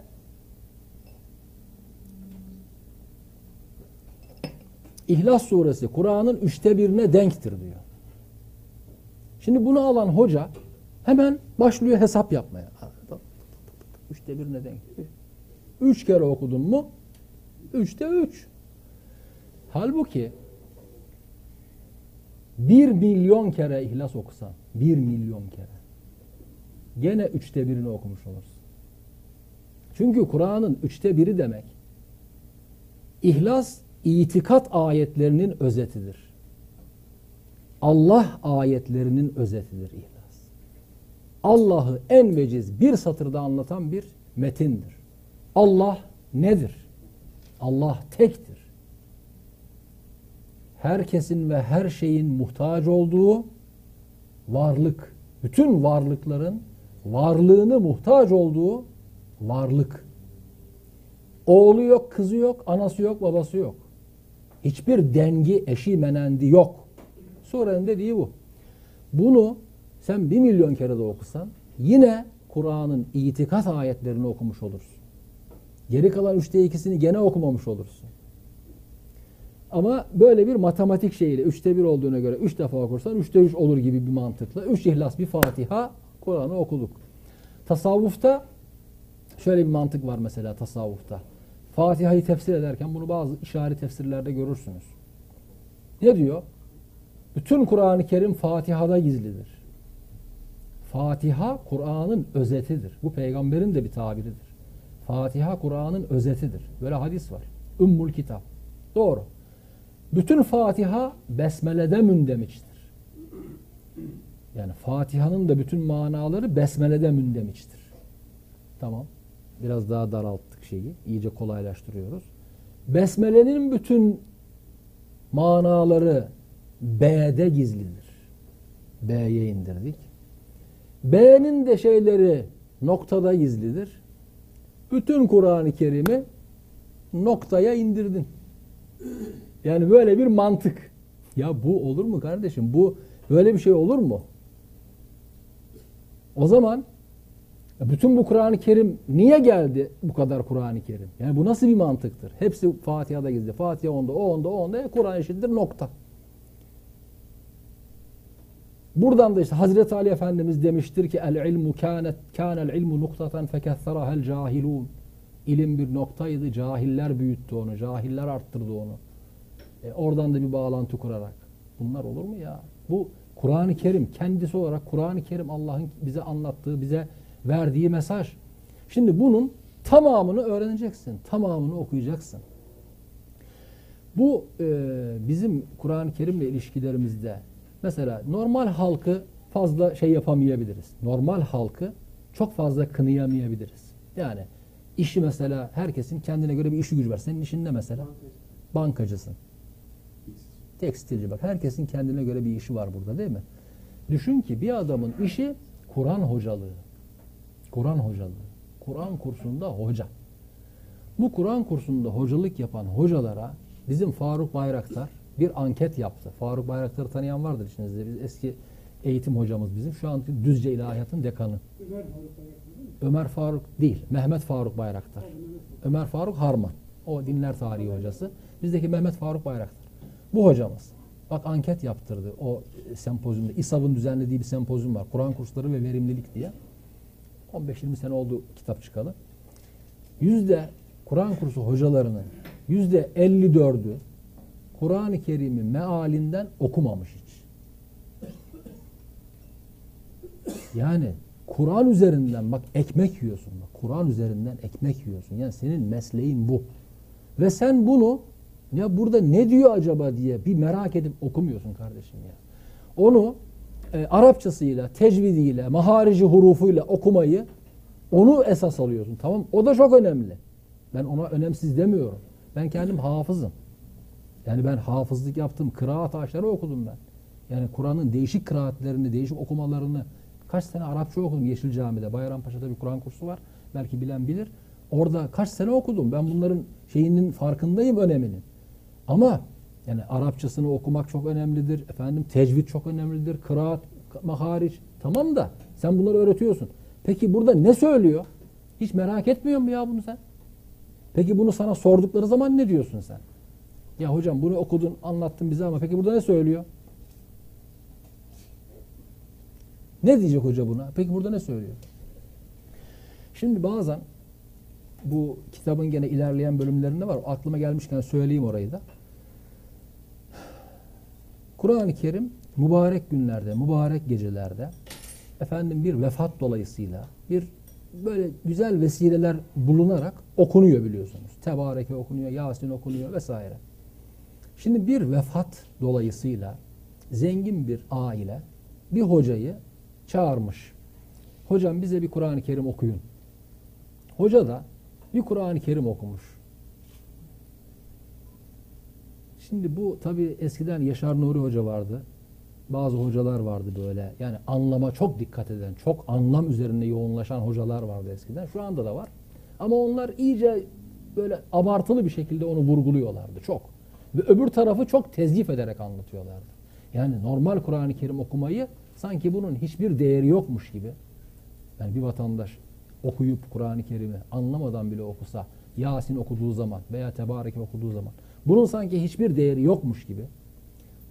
İhlas suresi Kur'an'ın üçte birine denktir diyor. Şimdi bunu alan hoca hemen başlıyor hesap yapmaya. Üçte birine denk. Üç kere okudun mu? Üçte üç. Halbuki bir milyon kere ihlas okusan, bir milyon kere gene üçte birini okumuş olursun. Çünkü Kur'an'ın üçte biri demek ihlas itikat ayetlerinin özetidir. Allah ayetlerinin özetidir ihlas. Allah'ı en veciz bir satırda anlatan bir metindir. Allah nedir? Allah tektir. Herkesin ve her şeyin muhtaç olduğu varlık, bütün varlıkların varlığını muhtaç olduğu varlık. Oğlu yok, kızı yok, anası yok, babası yok. Hiçbir dengi, eşi, menendi yok. Surenin dediği bu. Bunu sen bir milyon kere de okusan yine Kur'an'ın itikat ayetlerini okumuş olursun. Geri kalan üçte ikisini gene okumamış olursun. Ama böyle bir matematik şeyiyle üçte bir olduğuna göre üç defa okursan üçte üç olur gibi bir mantıkla. Üç ihlas bir Fatiha Kur'an'ı okuduk. Tasavvufta şöyle bir mantık var mesela tasavvufta. Fatiha'yı tefsir ederken bunu bazı işaret tefsirlerde görürsünüz. Ne diyor? Bütün Kur'an-ı Kerim Fatiha'da gizlidir. Fatiha Kur'an'ın özetidir. Bu peygamberin de bir tabiridir. Fatiha Kur'an'ın özetidir. Böyle hadis var. Ümmül kitap. Doğru. Bütün Fatiha besmelede mündemiştir. Yani Fatiha'nın da bütün manaları besmelede mündemiştir. Tamam. Biraz daha daralttık şeyi. İyice kolaylaştırıyoruz. Besmele'nin bütün manaları B'de gizlidir. B'ye indirdik. B'nin de şeyleri noktada gizlidir. Bütün Kur'an-ı Kerim'i noktaya indirdin. Yani böyle bir mantık. Ya bu olur mu kardeşim? Bu böyle bir şey olur mu? O zaman bütün bu Kur'an-ı Kerim niye geldi bu kadar Kur'an-ı Kerim? Yani bu nasıl bir mantıktır? Hepsi Fatiha'da gizli. Fatiha onda, o onda, o onda. Kur'an eşittir nokta. Buradan da işte Hazreti Ali Efendimiz demiştir ki el ilmu kânet kânel ilmu nuktaten feketherahel cahilun. İlim bir noktaydı. Cahiller büyüttü onu. Cahiller arttırdı onu. E, oradan da bir bağlantı kurarak. Bunlar olur mu ya? Bu Kur'an-ı Kerim kendisi olarak Kur'an-ı Kerim Allah'ın bize anlattığı, bize verdiği mesaj. Şimdi bunun tamamını öğreneceksin. Tamamını okuyacaksın. Bu e, bizim Kur'an-ı Kerim'le ilişkilerimizde mesela normal halkı fazla şey yapamayabiliriz. Normal halkı çok fazla kınayamayabiliriz. Yani işi mesela herkesin kendine göre bir işi gücü var. Senin işin ne mesela? Bankacısın. Tekstilci bak. Herkesin kendine göre bir işi var burada değil mi? Düşün ki bir adamın işi Kur'an hocalığı. Kur'an hocalığı. Kur'an kursunda hoca. Bu Kur'an kursunda hocalık yapan hocalara bizim Faruk Bayraktar bir anket yaptı. Faruk Bayraktar'ı tanıyan vardır içinizde. Biz eski eğitim hocamız bizim. Şu an Düzce İlahiyat'ın dekanı. Ömer Faruk Bayraktar değil mi? Ömer Faruk değil. Mehmet Faruk Bayraktar. Ömer Faruk Harman. O dinler tarihi hocası. Bizdeki Mehmet Faruk Bayraktar. Bu hocamız. Bak anket yaptırdı o sempozyumda. İSAV'ın düzenlediği bir sempozyum var. Kur'an kursları ve verimlilik diye. 15-20 sene oldu kitap çıkalı. Yüzde Kur'an kursu hocalarının yüzde 54'ü Kur'an-ı Kerim'i mealinden okumamış hiç. Yani Kur'an üzerinden bak ekmek yiyorsun. Bak Kur'an üzerinden ekmek yiyorsun. Yani senin mesleğin bu. Ve sen bunu ya burada ne diyor acaba diye bir merak edip okumuyorsun kardeşim ya. Onu e, Arapçasıyla, tecvidiyle, maharici hurufuyla okumayı onu esas alıyorsun. Tamam O da çok önemli. Ben ona önemsiz demiyorum. Ben kendim hafızım. Yani ben hafızlık yaptım. Kıraat ağaçları okudum ben. Yani Kur'an'ın değişik kıraatlerini, değişik okumalarını kaç sene Arapça okudum Yeşil Cami'de. Bayrampaşa'da bir Kur'an kursu var. Belki bilen bilir. Orada kaç sene okudum. Ben bunların şeyinin farkındayım öneminin. Ama yani Arapçasını okumak çok önemlidir. Efendim tecvid çok önemlidir. Kıraat, mahariç. Tamam da sen bunları öğretiyorsun. Peki burada ne söylüyor? Hiç merak etmiyor mu ya bunu sen? Peki bunu sana sordukları zaman ne diyorsun sen? Ya hocam bunu okudun, anlattın bize ama peki burada ne söylüyor? Ne diyecek hoca buna? Peki burada ne söylüyor? Şimdi bazen bu kitabın gene ilerleyen bölümlerinde var. Aklıma gelmişken söyleyeyim orayı da. Kur'an-ı Kerim mübarek günlerde, mübarek gecelerde efendim bir vefat dolayısıyla bir böyle güzel vesileler bulunarak okunuyor biliyorsunuz. Tebareke okunuyor, Yasin okunuyor vesaire. Şimdi bir vefat dolayısıyla zengin bir aile bir hocayı çağırmış. Hocam bize bir Kur'an-ı Kerim okuyun. Hoca da bir Kur'an-ı Kerim okumuş. Şimdi bu tabi eskiden Yaşar Nuri Hoca vardı. Bazı hocalar vardı böyle. Yani anlama çok dikkat eden, çok anlam üzerine yoğunlaşan hocalar vardı eskiden. Şu anda da var. Ama onlar iyice böyle abartılı bir şekilde onu vurguluyorlardı çok. Ve öbür tarafı çok tezgif ederek anlatıyorlardı. Yani normal Kur'an-ı Kerim okumayı sanki bunun hiçbir değeri yokmuş gibi. Yani bir vatandaş okuyup Kur'an-ı Kerim'i anlamadan bile okusa, Yasin okuduğu zaman veya Tebareke okuduğu zaman bunun sanki hiçbir değeri yokmuş gibi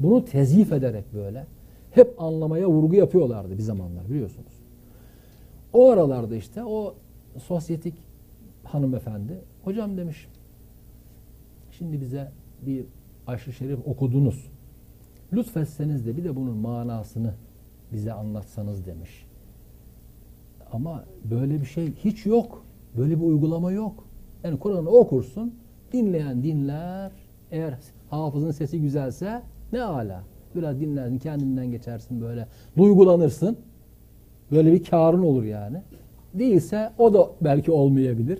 bunu tezif ederek böyle hep anlamaya vurgu yapıyorlardı bir zamanlar biliyorsunuz. O aralarda işte o sosyetik hanımefendi hocam demiş şimdi bize bir aşırı şerif okudunuz. Lütfetseniz de bir de bunun manasını bize anlatsanız demiş. Ama böyle bir şey hiç yok. Böyle bir uygulama yok. Yani Kur'an'ı okursun, dinleyen dinler. Eğer hafızın sesi güzelse ne ala. Biraz dinlersin, kendinden geçersin böyle. Duygulanırsın. Böyle bir karın olur yani. Değilse o da belki olmayabilir.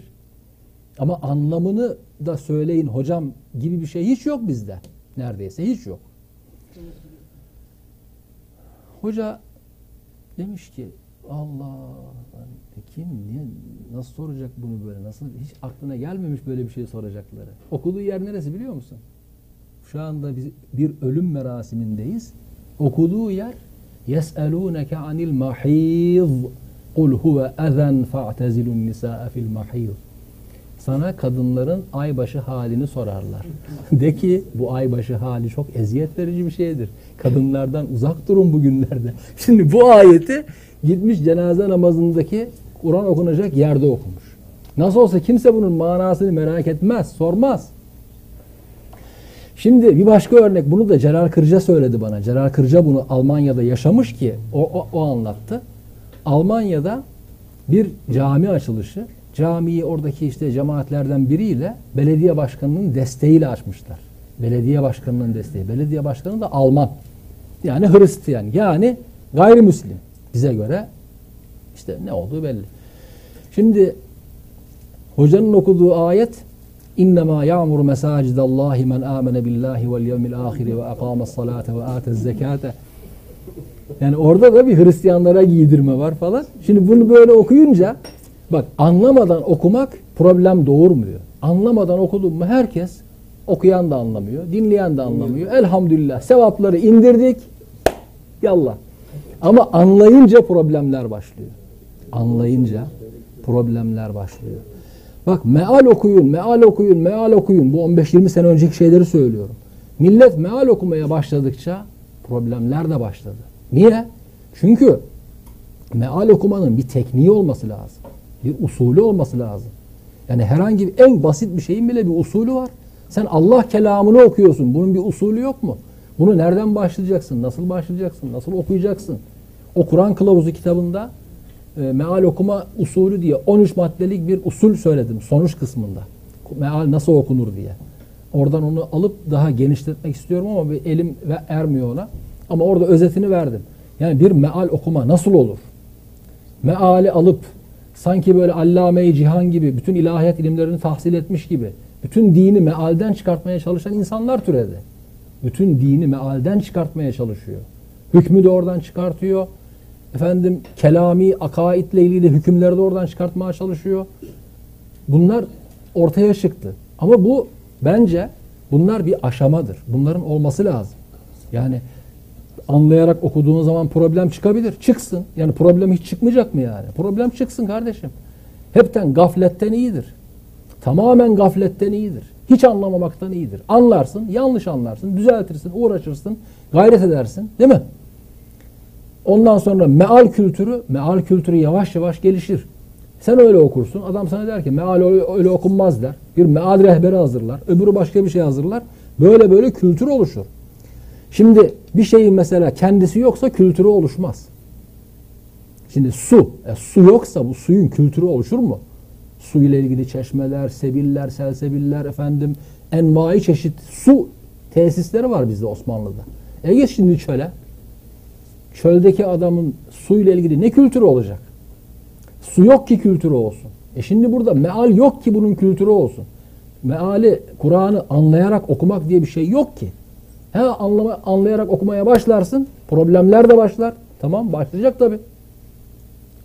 Ama anlamını da söyleyin hocam gibi bir şey hiç yok bizde. Neredeyse hiç yok. Hoca demiş ki Allah kim niye nasıl soracak bunu böyle nasıl hiç aklına gelmemiş böyle bir şey soracakları. Okuduğu yer neresi biliyor musun? Şu anda biz bir ölüm merasimindeyiz. Okuduğu yer yes'elûneke anil mahîz kul huve ezen fa'tezilun nisâe fil mahîz sana kadınların aybaşı halini sorarlar. De ki bu aybaşı hali çok eziyet verici bir şeydir. Kadınlardan uzak durun bugünlerde. Şimdi bu ayeti gitmiş cenaze namazındaki Kur'an okunacak yerde okumuş. Nasıl olsa kimse bunun manasını merak etmez, sormaz. Şimdi bir başka örnek bunu da Celal Kırca söyledi bana. Celal Kırca bunu Almanya'da yaşamış ki o, o, o anlattı. Almanya'da bir cami açılışı camiyi oradaki işte cemaatlerden biriyle belediye başkanının desteğiyle açmışlar. Belediye başkanının desteği. Belediye başkanı da Alman. Yani Hristiyan. Yani gayrimüslim. Bize göre işte ne olduğu belli. Şimdi hocanın okuduğu ayet İnnemâ ya'muru mesâcidallâhi men âmene billâhi vel yevmil âhiri ve akâmes salâte ve âtez zekâte yani orada da bir Hristiyanlara giydirme var falan. Şimdi bunu böyle okuyunca Bak anlamadan okumak problem doğurmuyor. Anlamadan okudun mu herkes okuyan da anlamıyor, dinleyen de anlamıyor. Elhamdülillah sevapları indirdik. Yallah. Ama anlayınca problemler başlıyor. Anlayınca problemler başlıyor. Bak meal okuyun, meal okuyun, meal okuyun. Bu 15-20 sene önceki şeyleri söylüyorum. Millet meal okumaya başladıkça problemler de başladı. Niye? Çünkü meal okumanın bir tekniği olması lazım. Bir usulü olması lazım. Yani herhangi en basit bir şeyin bile bir usulü var. Sen Allah kelamını okuyorsun. Bunun bir usulü yok mu? Bunu nereden başlayacaksın? Nasıl başlayacaksın? Nasıl okuyacaksın? O Kur'an kılavuzu kitabında meal okuma usulü diye 13 maddelik bir usul söyledim sonuç kısmında. Meal nasıl okunur diye. Oradan onu alıp daha genişletmek istiyorum ama bir elim ve ermiyor ona. Ama orada özetini verdim. Yani bir meal okuma nasıl olur? Meali alıp sanki böyle allame-i cihan gibi bütün ilahiyat ilimlerini tahsil etmiş gibi bütün dini mealden çıkartmaya çalışan insanlar türedi. Bütün dini mealden çıkartmaya çalışıyor. Hükmü de oradan çıkartıyor. Efendim kelami, akaidle ilgili hükümleri de oradan çıkartmaya çalışıyor. Bunlar ortaya çıktı. Ama bu bence bunlar bir aşamadır. Bunların olması lazım. Yani anlayarak okuduğun zaman problem çıkabilir. Çıksın. Yani problem hiç çıkmayacak mı yani? Problem çıksın kardeşim. Hepten gafletten iyidir. Tamamen gafletten iyidir. Hiç anlamamaktan iyidir. Anlarsın, yanlış anlarsın, düzeltirsin, uğraşırsın, gayret edersin. Değil mi? Ondan sonra meal kültürü, meal kültürü yavaş yavaş gelişir. Sen öyle okursun. Adam sana der ki meal öyle, okunmaz der. Bir meal rehberi hazırlar. Öbürü başka bir şey hazırlar. Böyle böyle kültür oluşur. Şimdi bir şeyin mesela kendisi yoksa kültürü oluşmaz. Şimdi su, e, su yoksa bu suyun kültürü oluşur mu? Su ile ilgili çeşmeler, sebiller, selsebiller, efendim envai çeşit su tesisleri var bizde Osmanlı'da. E geç şimdi çöle. Çöldeki adamın su ile ilgili ne kültürü olacak? Su yok ki kültürü olsun. E şimdi burada meal yok ki bunun kültürü olsun. Meali, Kur'an'ı anlayarak okumak diye bir şey yok ki. He anlama, anlayarak okumaya başlarsın. Problemler de başlar. Tamam başlayacak tabi.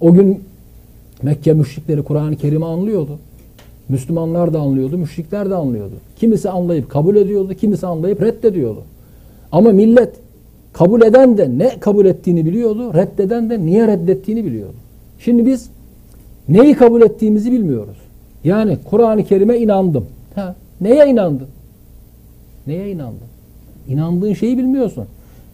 O gün Mekke müşrikleri Kur'an-ı Kerim'i anlıyordu. Müslümanlar da anlıyordu, müşrikler de anlıyordu. Kimisi anlayıp kabul ediyordu, kimisi anlayıp reddediyordu. Ama millet kabul eden de ne kabul ettiğini biliyordu, reddeden de niye reddettiğini biliyordu. Şimdi biz neyi kabul ettiğimizi bilmiyoruz. Yani Kur'an-ı Kerim'e inandım. Ha, neye inandın? Neye inandın? İnandığın şeyi bilmiyorsun.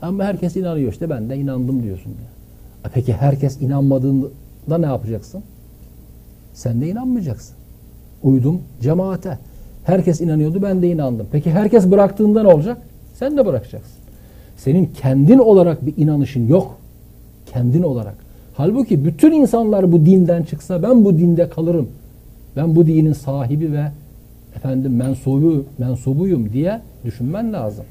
Ama herkes inanıyor işte ben de inandım diyorsun. Ya. Peki herkes inanmadığında ne yapacaksın? Sen de inanmayacaksın. Uydum cemaate. Herkes inanıyordu ben de inandım. Peki herkes bıraktığında ne olacak? Sen de bırakacaksın. Senin kendin olarak bir inanışın yok. Kendin olarak. Halbuki bütün insanlar bu dinden çıksa ben bu dinde kalırım Ben bu dinin sahibi ve efendim mensubu mensubuyum diye düşünmen lazım.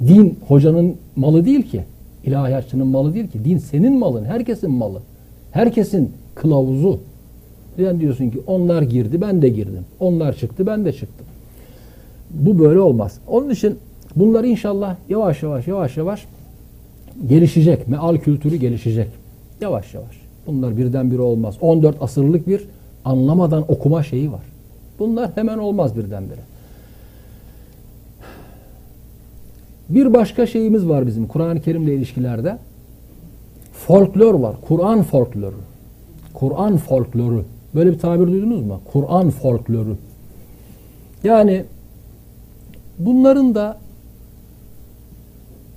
Din hocanın malı değil ki. İlahiyatçının malı değil ki. Din senin malın, herkesin malı. Herkesin kılavuzu. Sen diyorsun ki onlar girdi, ben de girdim. Onlar çıktı, ben de çıktım. Bu böyle olmaz. Onun için bunlar inşallah yavaş yavaş yavaş yavaş gelişecek. Meal kültürü gelişecek. Yavaş yavaş. Bunlar birdenbire olmaz. 14 asırlık bir anlamadan okuma şeyi var. Bunlar hemen olmaz birdenbire. Bir başka şeyimiz var bizim Kur'an-ı Kerim'le ilişkilerde. Folklor var. Kur'an folkloru. Kur'an folkloru. Böyle bir tabir duydunuz mu? Kur'an folkloru. Yani bunların da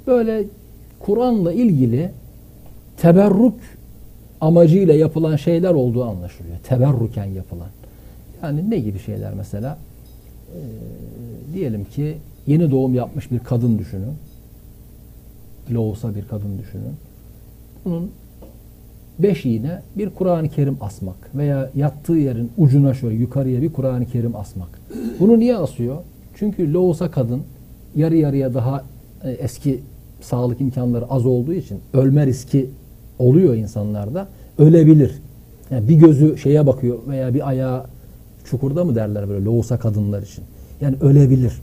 böyle Kur'an'la ilgili teberruk amacıyla yapılan şeyler olduğu anlaşılıyor. Teberruken yapılan. Yani ne gibi şeyler mesela? Ee, diyelim ki yeni doğum yapmış bir kadın düşünün. Loğusa bir kadın düşünün. Bunun beş iğne bir Kur'an-ı Kerim asmak veya yattığı yerin ucuna şöyle yukarıya bir Kur'an-ı Kerim asmak. Bunu niye asıyor? Çünkü loğusa kadın yarı yarıya daha e, eski sağlık imkanları az olduğu için ölme riski oluyor insanlarda. Ölebilir. Yani bir gözü şeye bakıyor veya bir ayağı çukurda mı derler böyle loğusa kadınlar için. Yani ölebilir.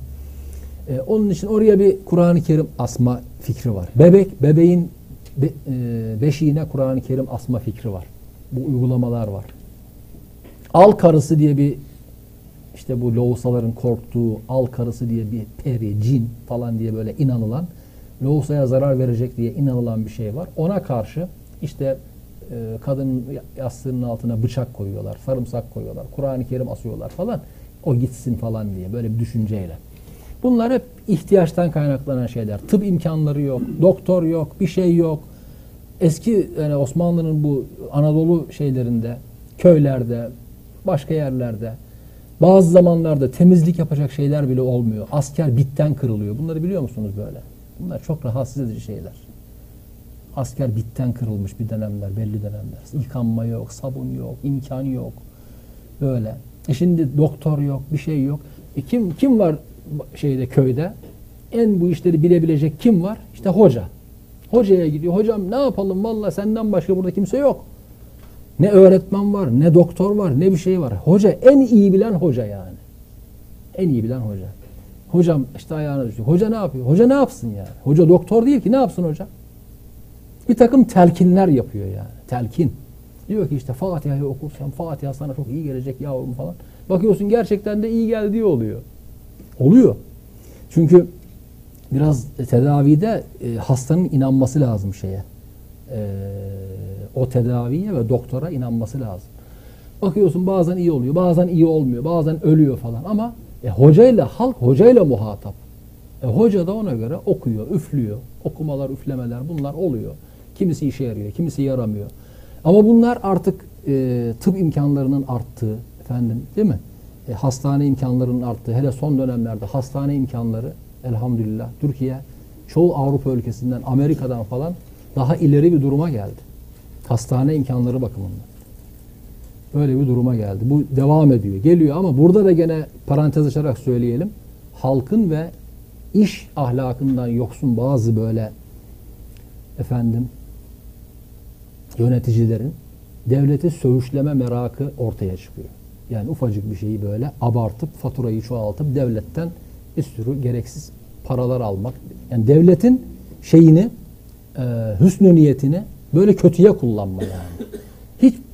Ee, onun için oraya bir Kur'an-ı Kerim asma fikri var. Bebek, bebeğin be, e, beşiğine Kur'an-ı Kerim asma fikri var. Bu uygulamalar var. Al karısı diye bir işte bu loğusaların korktuğu al karısı diye bir peri, cin falan diye böyle inanılan loğusaya zarar verecek diye inanılan bir şey var. Ona karşı işte e, kadının yastığının altına bıçak koyuyorlar, sarımsak koyuyorlar, Kur'an-ı Kerim asıyorlar falan. O gitsin falan diye böyle bir düşünceyle. Bunlar hep ihtiyaçtan kaynaklanan şeyler. Tıp imkanları yok, doktor yok, bir şey yok. Eski yani Osmanlı'nın bu Anadolu şeylerinde, köylerde, başka yerlerde bazı zamanlarda temizlik yapacak şeyler bile olmuyor. Asker bitten kırılıyor. Bunları biliyor musunuz böyle? Bunlar çok rahatsız edici şeyler. Asker bitten kırılmış bir dönemler, belli dönemler. Yıkanma yok, sabun yok, imkan yok. Böyle. E şimdi doktor yok, bir şey yok. E kim kim var şeyde köyde? En bu işleri bilebilecek kim var? İşte hoca. Hocaya gidiyor. Hocam ne yapalım? Valla senden başka burada kimse yok. Ne öğretmen var, ne doktor var, ne bir şey var. Hoca en iyi bilen hoca yani. En iyi bilen hoca. Hocam işte ayağına düşüyor. Hoca ne yapıyor? Hoca ne yapsın yani? Hoca doktor değil ki ne yapsın hoca? Bir takım telkinler yapıyor yani. Telkin. Diyor ki işte Fatiha'yı okursan Fatiha sana çok iyi gelecek yavrum falan. Bakıyorsun gerçekten de iyi geldiği oluyor. Oluyor. Çünkü biraz tedavide e, hastanın inanması lazım şeye. E, o tedaviye ve doktora inanması lazım. Bakıyorsun bazen iyi oluyor, bazen iyi olmuyor, bazen ölüyor falan ama e, hocayla halk hocayla muhatap. E, hoca da ona göre okuyor, üflüyor. Okumalar, üflemeler bunlar oluyor. Kimisi işe yarıyor, kimisi yaramıyor. Ama bunlar artık e, tıp imkanlarının arttığı, efendim değil mi? E, hastane imkanlarının arttığı, hele son dönemlerde hastane imkanları elhamdülillah Türkiye çoğu Avrupa ülkesinden, Amerika'dan falan daha ileri bir duruma geldi. Hastane imkanları bakımından. Böyle bir duruma geldi. Bu devam ediyor. Geliyor ama burada da gene parantez açarak söyleyelim. Halkın ve iş ahlakından yoksun bazı böyle efendim yöneticilerin devleti söğüşleme merakı ortaya çıkıyor. Yani ufacık bir şeyi böyle abartıp faturayı çoğaltıp devletten bir sürü gereksiz paralar almak. Yani devletin şeyini e, hüsnü niyetini böyle kötüye kullanma yani.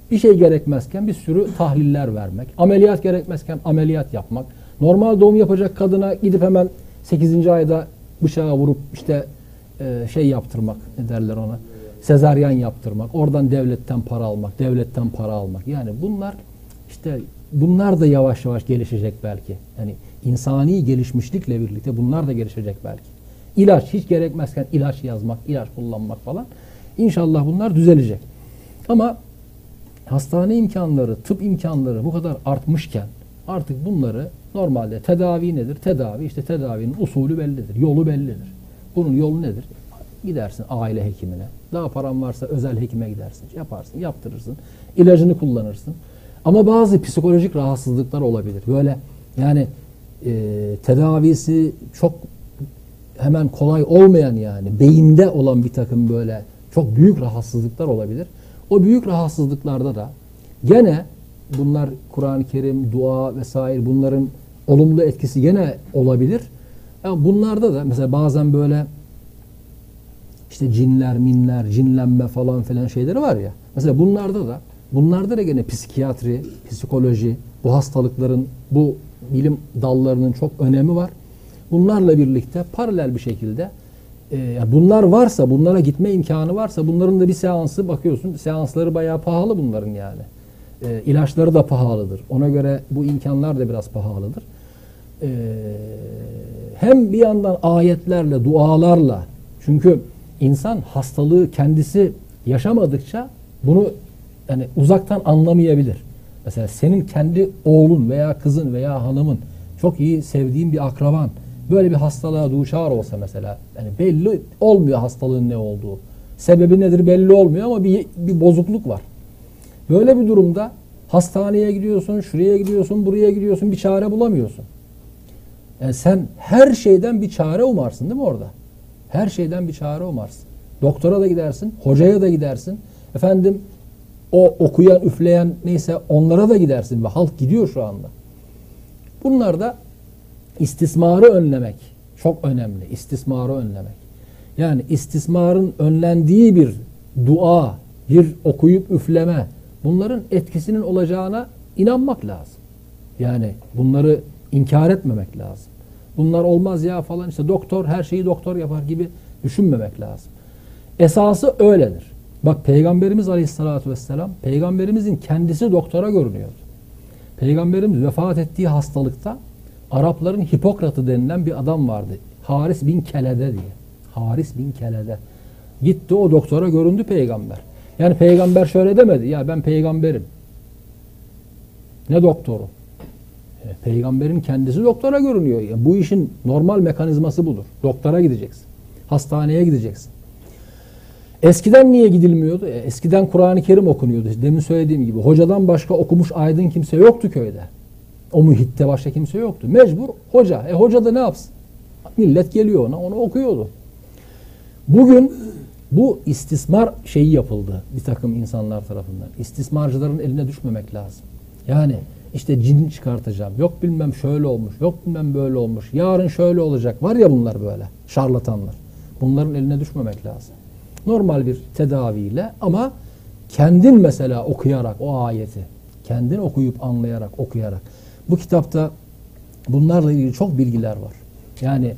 Hiçbir şey gerekmezken bir sürü tahliller vermek. Ameliyat gerekmezken ameliyat yapmak. Normal doğum yapacak kadına gidip hemen 8. ayda bıçağı vurup işte e, şey yaptırmak ne derler ona sezaryen yaptırmak, oradan devletten para almak, devletten para almak. Yani bunlar işte bunlar da yavaş yavaş gelişecek belki. Yani insani gelişmişlikle birlikte bunlar da gelişecek belki. İlaç hiç gerekmezken ilaç yazmak, ilaç kullanmak falan. İnşallah bunlar düzelecek. Ama hastane imkanları, tıp imkanları bu kadar artmışken artık bunları normalde tedavi nedir? Tedavi işte tedavinin usulü bellidir, yolu bellidir. Bunun yolu nedir? Gidersin aile hekimine. Daha paran varsa özel hekime gidersin. Yaparsın, yaptırırsın. ilacını kullanırsın. Ama bazı psikolojik rahatsızlıklar olabilir. Böyle yani e, tedavisi çok hemen kolay olmayan yani beyinde olan bir takım böyle çok büyük rahatsızlıklar olabilir. O büyük rahatsızlıklarda da gene bunlar Kur'an-ı Kerim, dua vesaire bunların olumlu etkisi gene olabilir. Yani bunlarda da mesela bazen böyle işte cinler, minler, cinlenme falan filan şeyleri var ya. Mesela bunlarda da bunlarda da gene psikiyatri, psikoloji, bu hastalıkların, bu bilim dallarının çok önemi var. Bunlarla birlikte paralel bir şekilde e, bunlar varsa, bunlara gitme imkanı varsa bunların da bir seansı bakıyorsun. Seansları bayağı pahalı bunların yani. E, ilaçları da pahalıdır. Ona göre bu imkanlar da biraz pahalıdır. E, hem bir yandan ayetlerle, dualarla çünkü insan hastalığı kendisi yaşamadıkça bunu yani uzaktan anlamayabilir. Mesela senin kendi oğlun veya kızın veya hanımın çok iyi sevdiğin bir akraban böyle bir hastalığa duşar olsa mesela yani belli olmuyor hastalığın ne olduğu. Sebebi nedir belli olmuyor ama bir, bir bozukluk var. Böyle bir durumda hastaneye gidiyorsun, şuraya gidiyorsun, buraya gidiyorsun bir çare bulamıyorsun. Yani sen her şeyden bir çare umarsın değil mi orada? Her şeyden bir çare umarsın. Doktora da gidersin, hocaya da gidersin. Efendim o okuyan, üfleyen neyse onlara da gidersin ve halk gidiyor şu anda. Bunlar da istismarı önlemek çok önemli. İstismarı önlemek. Yani istismarın önlendiği bir dua, bir okuyup üfleme bunların etkisinin olacağına inanmak lazım. Yani bunları inkar etmemek lazım. Bunlar olmaz ya falan işte doktor her şeyi doktor yapar gibi düşünmemek lazım. Esası öyledir. Bak Peygamberimiz Aleyhisselatü Vesselam Peygamberimizin kendisi doktora görünüyordu. Peygamberimiz vefat ettiği hastalıkta Arapların Hipokrat'ı denilen bir adam vardı. Haris bin Kelede diye. Haris bin Kelede. Gitti o doktora göründü peygamber. Yani peygamber şöyle demedi. Ya ben peygamberim. Ne doktoru? E, peygamberin kendisi doktora görünüyor. Yani bu işin normal mekanizması budur. Doktora gideceksin. Hastaneye gideceksin. Eskiden niye gidilmiyordu? E, eskiden Kur'an-ı Kerim okunuyordu. Demin söylediğim gibi. Hocadan başka okumuş aydın kimse yoktu köyde. O muhitte başka kimse yoktu. Mecbur hoca. E hoca da ne yapsın? Millet geliyor ona, onu okuyordu. Bugün bu istismar şeyi yapıldı bir takım insanlar tarafından. İstismarcıların eline düşmemek lazım. Yani işte cin çıkartacağım. Yok bilmem şöyle olmuş. Yok bilmem böyle olmuş. Yarın şöyle olacak. Var ya bunlar böyle. Şarlatanlar. Bunların eline düşmemek lazım. Normal bir tedaviyle ama kendin mesela okuyarak o ayeti kendin okuyup anlayarak okuyarak bu kitapta bunlarla ilgili çok bilgiler var. Yani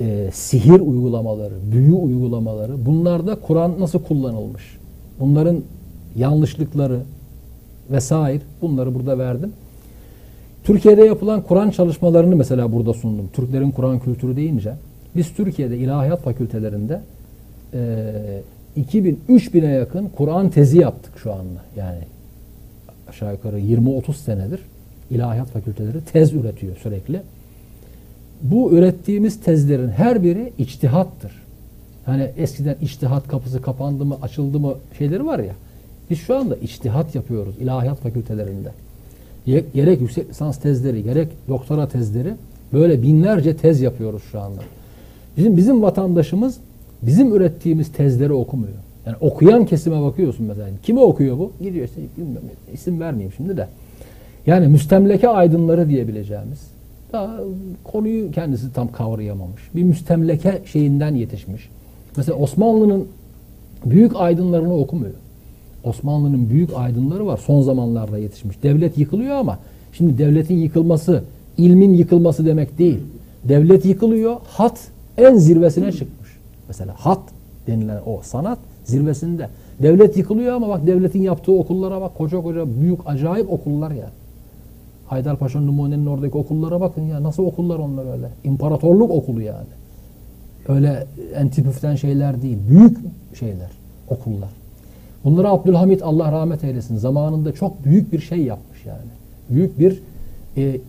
e, sihir uygulamaları, büyü uygulamaları bunlarda Kur'an nasıl kullanılmış? Bunların yanlışlıkları vesaire bunları burada verdim. Türkiye'de yapılan Kur'an çalışmalarını mesela burada sundum. Türklerin Kur'an kültürü deyince biz Türkiye'de ilahiyat fakültelerinde e, 2000-3000'e yakın Kur'an tezi yaptık şu anda. Yani aşağı yukarı 20-30 senedir ilahiyat fakülteleri tez üretiyor sürekli. Bu ürettiğimiz tezlerin her biri içtihattır. Hani eskiden içtihat kapısı kapandı mı, açıldı mı şeyleri var ya. Biz şu anda içtihat yapıyoruz ilahiyat fakültelerinde. Gerek yüksek lisans tezleri, gerek doktora tezleri böyle binlerce tez yapıyoruz şu anda. Bizim bizim vatandaşımız bizim ürettiğimiz tezleri okumuyor. Yani okuyan kesime bakıyorsun mesela. Kime okuyor bu? Gidiyor işte isim vermeyeyim şimdi de. Yani müstemleke aydınları diyebileceğimiz daha konuyu kendisi tam kavrayamamış. Bir müstemleke şeyinden yetişmiş. Mesela Osmanlı'nın büyük aydınlarını okumuyor. Osmanlı'nın büyük aydınları var. Son zamanlarda yetişmiş. Devlet yıkılıyor ama şimdi devletin yıkılması ilmin yıkılması demek değil. Devlet yıkılıyor. Hat en zirvesine çıkmış. Mesela hat denilen o sanat zirvesinde. Devlet yıkılıyor ama bak devletin yaptığı okullara bak koca koca büyük acayip okullar ya. Haydarpaşa Numune'nin oradaki okullara bakın ya. Nasıl okullar onlar öyle? İmparatorluk okulu yani. Öyle entipüften şeyler değil. Büyük şeyler, okullar. Bunları Abdülhamit Allah rahmet eylesin zamanında çok büyük bir şey yapmış yani. Büyük bir e,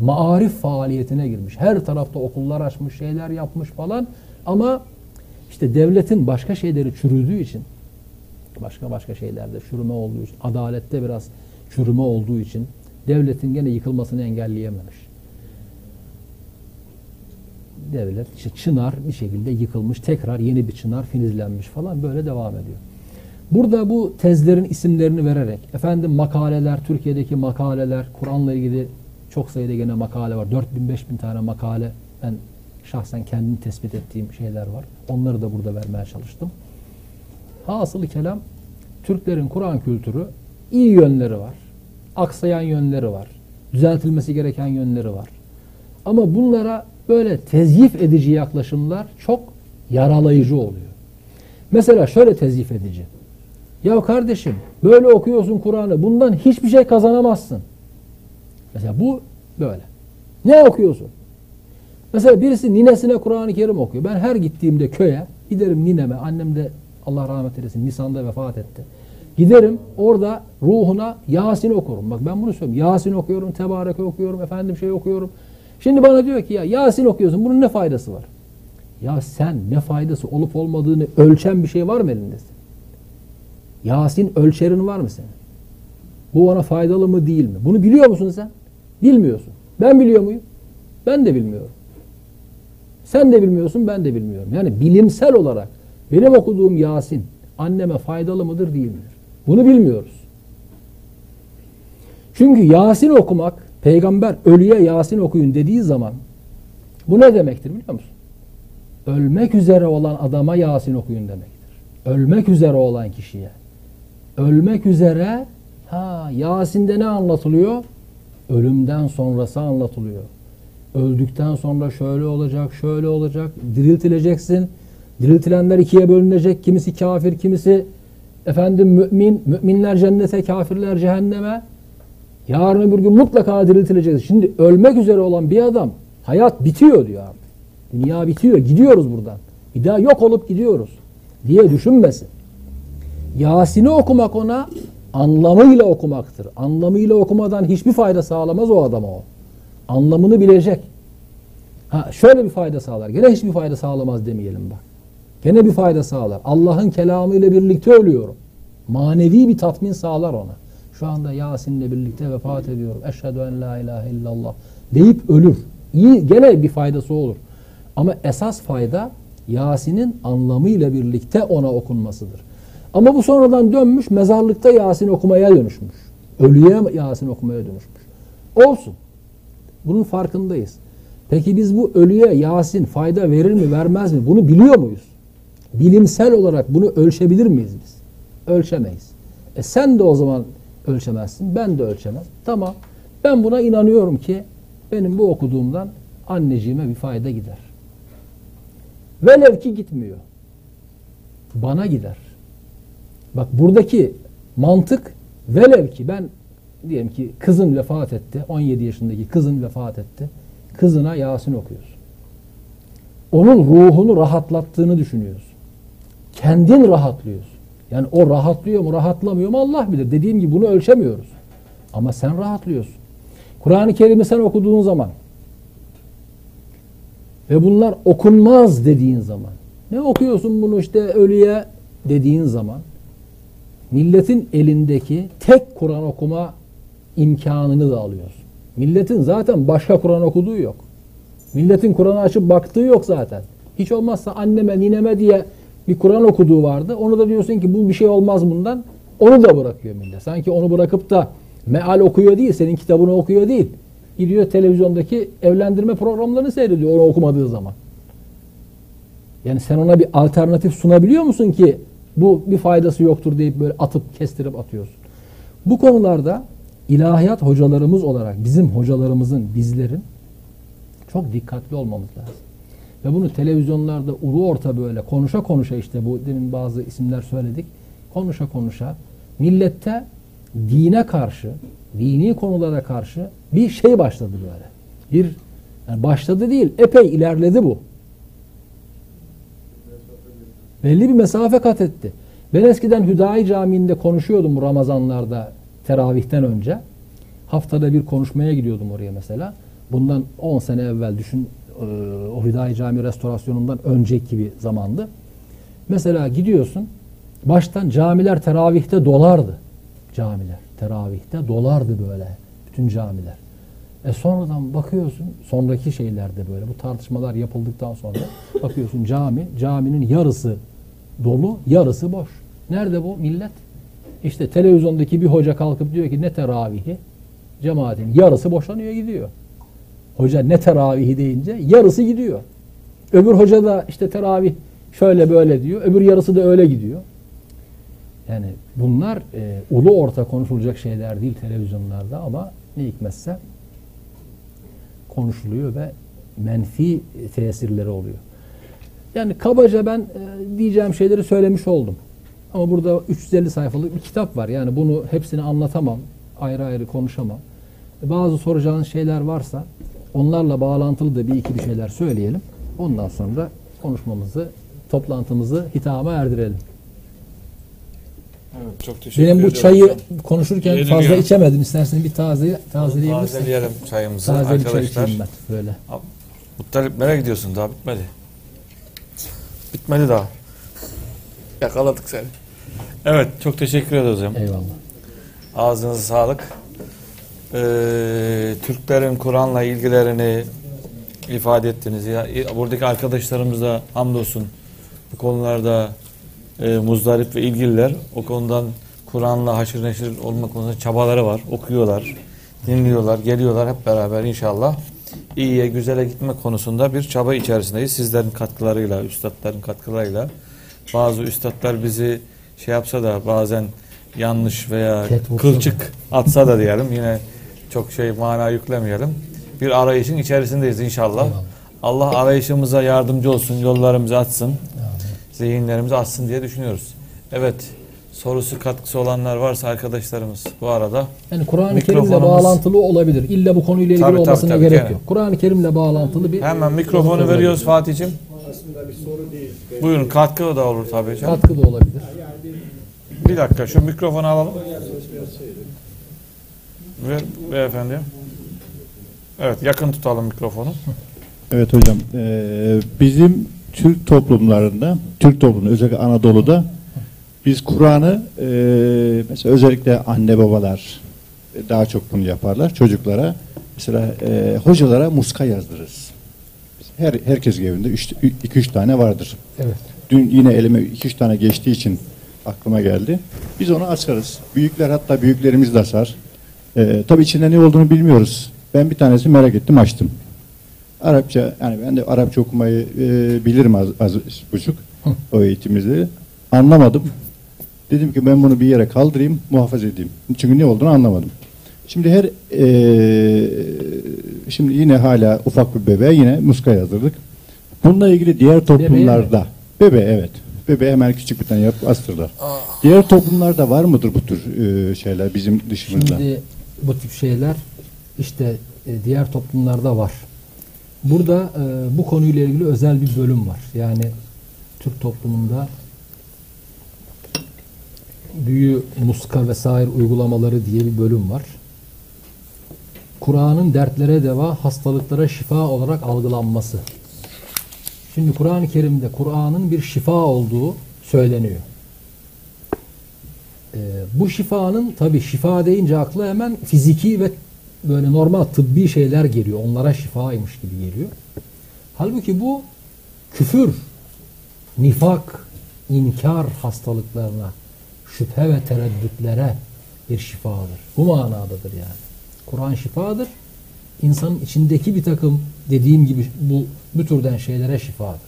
maarif faaliyetine girmiş. Her tarafta okullar açmış, şeyler yapmış falan. Ama işte devletin başka şeyleri çürüdüğü için başka başka şeylerde çürüme olduğu için adalette biraz çürüme olduğu için devletin gene yıkılmasını engelleyememiş. Devlet işte çınar bir şekilde yıkılmış, tekrar yeni bir çınar filizlenmiş falan böyle devam ediyor. Burada bu tezlerin isimlerini vererek efendim makaleler, Türkiye'deki makaleler, Kur'an'la ilgili çok sayıda gene makale var. 4000-5000 tane makale ben şahsen kendim tespit ettiğim şeyler var. Onları da burada vermeye çalıştım. Hasılı kelam Türklerin Kur'an kültürü iyi yönleri var. Aksayan yönleri var. Düzeltilmesi gereken yönleri var. Ama bunlara böyle tezyif edici yaklaşımlar çok yaralayıcı oluyor. Mesela şöyle tezyif edici. Ya kardeşim böyle okuyorsun Kur'an'ı bundan hiçbir şey kazanamazsın. Mesela bu böyle. Ne okuyorsun? Mesela birisi ninesine Kur'an-ı Kerim okuyor. Ben her gittiğimde köye giderim nineme. Annem de Allah rahmet eylesin Nisan'da vefat etti. Giderim orada ruhuna Yasin okurum. Bak ben bunu söylüyorum. Yasin okuyorum, Tebarek okuyorum, efendim şey okuyorum. Şimdi bana diyor ki ya Yasin okuyorsun bunun ne faydası var? Ya sen ne faydası olup olmadığını ölçen bir şey var mı elinde? Yasin ölçerin var mı senin? Bu bana faydalı mı değil mi? Bunu biliyor musun sen? Bilmiyorsun. Ben biliyor muyum? Ben de bilmiyorum. Sen de bilmiyorsun, ben de bilmiyorum. Yani bilimsel olarak benim okuduğum Yasin anneme faydalı mıdır değil midir? Bunu bilmiyoruz. Çünkü Yasin okumak, peygamber ölüye Yasin okuyun dediği zaman bu ne demektir biliyor musun? Ölmek üzere olan adama Yasin okuyun demektir. Ölmek üzere olan kişiye. Ölmek üzere ha Yasin'de ne anlatılıyor? Ölümden sonrası anlatılıyor. Öldükten sonra şöyle olacak, şöyle olacak, diriltileceksin. Diriltilenler ikiye bölünecek. Kimisi kafir, kimisi efendim mümin. Müminler cennete, kafirler cehenneme. Yarın öbür gün mutlaka diriltileceksin. Şimdi ölmek üzere olan bir adam hayat bitiyor diyor abi. Dünya bitiyor. Gidiyoruz buradan. Bir daha yok olup gidiyoruz diye düşünmesin. Yasin'i okumak ona anlamıyla okumaktır. Anlamıyla okumadan hiçbir fayda sağlamaz o adama o. Anlamını bilecek. Ha şöyle bir fayda sağlar. Gene hiçbir fayda sağlamaz demeyelim bak. Gene bir fayda sağlar. Allah'ın kelamı ile birlikte ölüyorum. Manevi bir tatmin sağlar ona. Şu anda Yasin'le birlikte vefat ediyorum. Eşhedü en la ilahe illallah deyip ölür. İyi gene bir faydası olur. Ama esas fayda Yasin'in anlamıyla birlikte ona okunmasıdır. Ama bu sonradan dönmüş mezarlıkta Yasin okumaya dönüşmüş. Ölüye Yasin okumaya dönüşmüş. Olsun. Bunun farkındayız. Peki biz bu ölüye Yasin fayda verir mi vermez mi? Bunu biliyor muyuz? Bilimsel olarak bunu ölçebilir miyiz biz? Ölçemeyiz. E sen de o zaman ölçemezsin. Ben de ölçemez. Tamam. Ben buna inanıyorum ki benim bu okuduğumdan anneciğime bir fayda gider. Velev ki gitmiyor. Bana gider. Bak buradaki mantık velev ki ben diyelim ki kızın vefat etti. 17 yaşındaki kızın vefat etti. Kızına Yasin okuyorsun. Onun ruhunu rahatlattığını düşünüyorsun. Kendin rahatlıyorsun. Yani o rahatlıyor mu rahatlamıyor mu Allah bilir. Dediğim gibi bunu ölçemiyoruz. Ama sen rahatlıyorsun. Kur'an-ı Kerim'i sen okuduğun zaman ve bunlar okunmaz dediğin zaman ne okuyorsun bunu işte ölüye dediğin zaman milletin elindeki tek Kur'an okuma imkanını da alıyorsun. Milletin zaten başka Kur'an okuduğu yok. Milletin Kur'an'ı açıp baktığı yok zaten. Hiç olmazsa anneme, nineme diye bir Kur'an okuduğu vardı. Onu da diyorsun ki bu bir şey olmaz bundan. Onu da bırakıyor millet. Sanki onu bırakıp da meal okuyor değil, senin kitabını okuyor değil. Gidiyor televizyondaki evlendirme programlarını seyrediyor onu okumadığı zaman. Yani sen ona bir alternatif sunabiliyor musun ki bu bir faydası yoktur deyip böyle atıp kestirip atıyorsun. Bu konularda ilahiyat hocalarımız olarak bizim hocalarımızın, bizlerin çok dikkatli olmamız lazım. Ve bunu televizyonlarda ulu orta böyle konuşa konuşa işte bu demin bazı isimler söyledik. Konuşa konuşa millette dine karşı, dini konulara karşı bir şey başladı böyle. Bir yani başladı değil, epey ilerledi bu. Belli bir mesafe kat etti. Ben eskiden Hüdayi Camii'nde konuşuyordum Ramazanlarda teravihten önce. Haftada bir konuşmaya gidiyordum oraya mesela. Bundan 10 sene evvel düşün o Hüdayi Camii restorasyonundan önceki bir zamandı. Mesela gidiyorsun baştan camiler teravihte dolardı. camiler. Teravihte dolardı böyle bütün camiler. E sonradan bakıyorsun sonraki şeylerde böyle bu tartışmalar yapıldıktan sonra bakıyorsun cami caminin yarısı dolu yarısı boş. Nerede bu millet? İşte televizyondaki bir hoca kalkıp diyor ki ne teravihi? Cemaatin yarısı boşanıyor gidiyor. Hoca ne teravihi deyince yarısı gidiyor. Öbür hoca da işte teravih şöyle böyle diyor. Öbür yarısı da öyle gidiyor. Yani bunlar e, ulu orta konuşulacak şeyler değil televizyonlarda ama ne hikmetse konuşuluyor ve menfi tesirleri oluyor. Yani kabaca ben e, diyeceğim şeyleri söylemiş oldum. Ama burada 350 sayfalık bir kitap var. Yani bunu hepsini anlatamam. Ayrı ayrı konuşamam. Bazı soracağınız şeyler varsa onlarla bağlantılı da bir iki bir şeyler söyleyelim. Ondan sonra konuşmamızı, toplantımızı hitama erdirelim. Evet, çok teşekkür Benim bu çayı hocam. konuşurken Yiyelim fazla ya. içemedim. İstersen bir taze tazeleyebilirsin. Tazeleyelim çayımızı Taze bir çay arkadaşlar. içeyim ben böyle. Muttalip nereye gidiyorsun? Daha bitmedi. Bitmedi daha. Yakaladık seni. Evet çok teşekkür ederiz hocam. Eyvallah. Ağzınıza sağlık. Ee, Türklerin Kur'an'la ilgilerini ifade ettiniz. Ya, buradaki arkadaşlarımız da hamdolsun bu konularda e, muzdarip ve ilgililer. O konudan Kur'an'la haşır neşir olma konusunda çabaları var. Okuyorlar, dinliyorlar, geliyorlar hep beraber inşallah. iyiye, güzele gitme konusunda bir çaba içerisindeyiz. Sizlerin katkılarıyla, üstadların katkılarıyla. Bazı üstadlar bizi şey yapsa da bazen yanlış veya kılçık atsa da diyelim yine çok şey mana yüklemeyelim. Bir arayışın içerisindeyiz inşallah. Eyvallah. Allah arayışımıza yardımcı olsun, yollarımızı açsın, zihinlerimizi açsın diye düşünüyoruz. Evet, sorusu katkısı olanlar varsa arkadaşlarımız bu arada Yani Kur'an-ı Kerim'le bağlantılı olabilir. İlla bu konuyla ilgili Tabii, olmasına tabii, gerek yani. yok. Kur'an-ı Kerim'le bağlantılı bir hemen mikrofonu veriyoruz Fatih'im. aslında bir soru değil. Buyurun katkı da olur tabii hocam. Katkı da olabilir. Bir dakika şu mikrofonu alalım. Ver beyefendi. Evet yakın tutalım mikrofonu. Evet hocam. eee, bizim Türk toplumlarında, Türk toplumu özellikle Anadolu'da biz Kur'an'ı eee, mesela özellikle anne babalar daha çok bunu yaparlar çocuklara. Mesela eee, hocalara muska yazdırırız. Her herkes evinde 2-3 tane vardır. Evet. Dün yine elime 2-3 tane geçtiği için aklıma geldi. Biz onu açarız. Büyükler hatta büyüklerimiz de açar. Ee, tabii içinde ne olduğunu bilmiyoruz. Ben bir tanesi merak ettim açtım. Arapça yani ben de Arapça okumayı e, bilirim az, az buçuk o eğitimimizde. Anlamadım. Dedim ki ben bunu bir yere kaldırayım, muhafaza edeyim. Çünkü ne olduğunu anlamadım. Şimdi her e, şimdi yine hala ufak bir bebeğe yine muska yazdırdık. Bununla ilgili diğer toplumlarda bebe evet. Bebe hemen küçük bir tane yapıp astırlar. Diğer toplumlarda var mıdır bu tür e, şeyler bizim dışımızda? Şimdi bu tip şeyler işte e, diğer toplumlarda var. Burada e, bu konuyla ilgili özel bir bölüm var. Yani Türk toplumunda büyü, muska vesaire uygulamaları diye bir bölüm var. Kur'an'ın dertlere deva, hastalıklara şifa olarak algılanması. Şimdi Kur'an-ı Kerim'de Kur'an'ın bir şifa olduğu söyleniyor. Ee, bu şifanın tabi şifa deyince akla hemen fiziki ve böyle normal tıbbi şeyler geliyor. Onlara şifaymış gibi geliyor. Halbuki bu küfür, nifak, inkar hastalıklarına, şüphe ve tereddütlere bir şifadır. Bu manadadır yani. Kur'an şifadır. İnsanın içindeki bir takım dediğim gibi bu bu türden şeylere şifadır.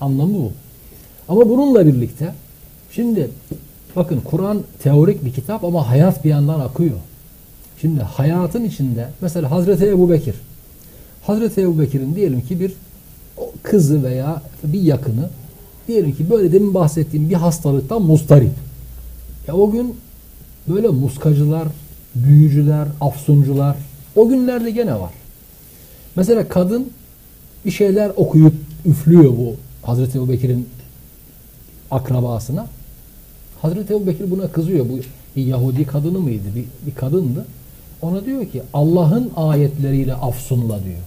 Anlamı bu. Ama bununla birlikte şimdi bakın Kur'an teorik bir kitap ama hayat bir yandan akıyor. Şimdi hayatın içinde mesela Hazreti Ebu Bekir. Hazreti Ebu Bekir'in diyelim ki bir kızı veya bir yakını diyelim ki böyle demin bahsettiğim bir hastalıktan mustarip. Ya o gün böyle muskacılar, büyücüler, afsuncular o günlerde gene var. Mesela kadın bir şeyler okuyup üflüyor bu Hazreti Ebu Bekir'in akrabasına. Hazreti Ebu Bekir buna kızıyor. Bu bir Yahudi kadını mıydı? Bir, bir kadındı. Ona diyor ki Allah'ın ayetleriyle afsunla diyor.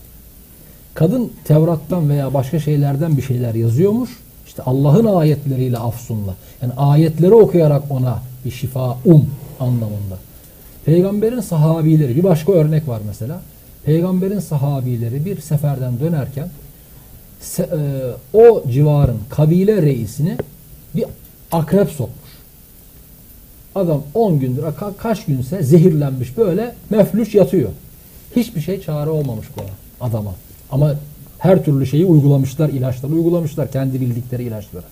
Kadın Tevrat'tan veya başka şeylerden bir şeyler yazıyormuş. İşte Allah'ın ayetleriyle afsunla. Yani ayetleri okuyarak ona bir şifa um anlamında. Peygamberin sahabileri bir başka örnek var mesela. Peygamberin sahabileri bir seferden dönerken e, o civarın kabile reisini bir akrep sokmuş. Adam 10 gündür ka- kaç günse zehirlenmiş böyle meflüç yatıyor. Hiçbir şey çare olmamış bu adama. Ama her türlü şeyi uygulamışlar, ilaçları uygulamışlar kendi bildikleri ilaçları.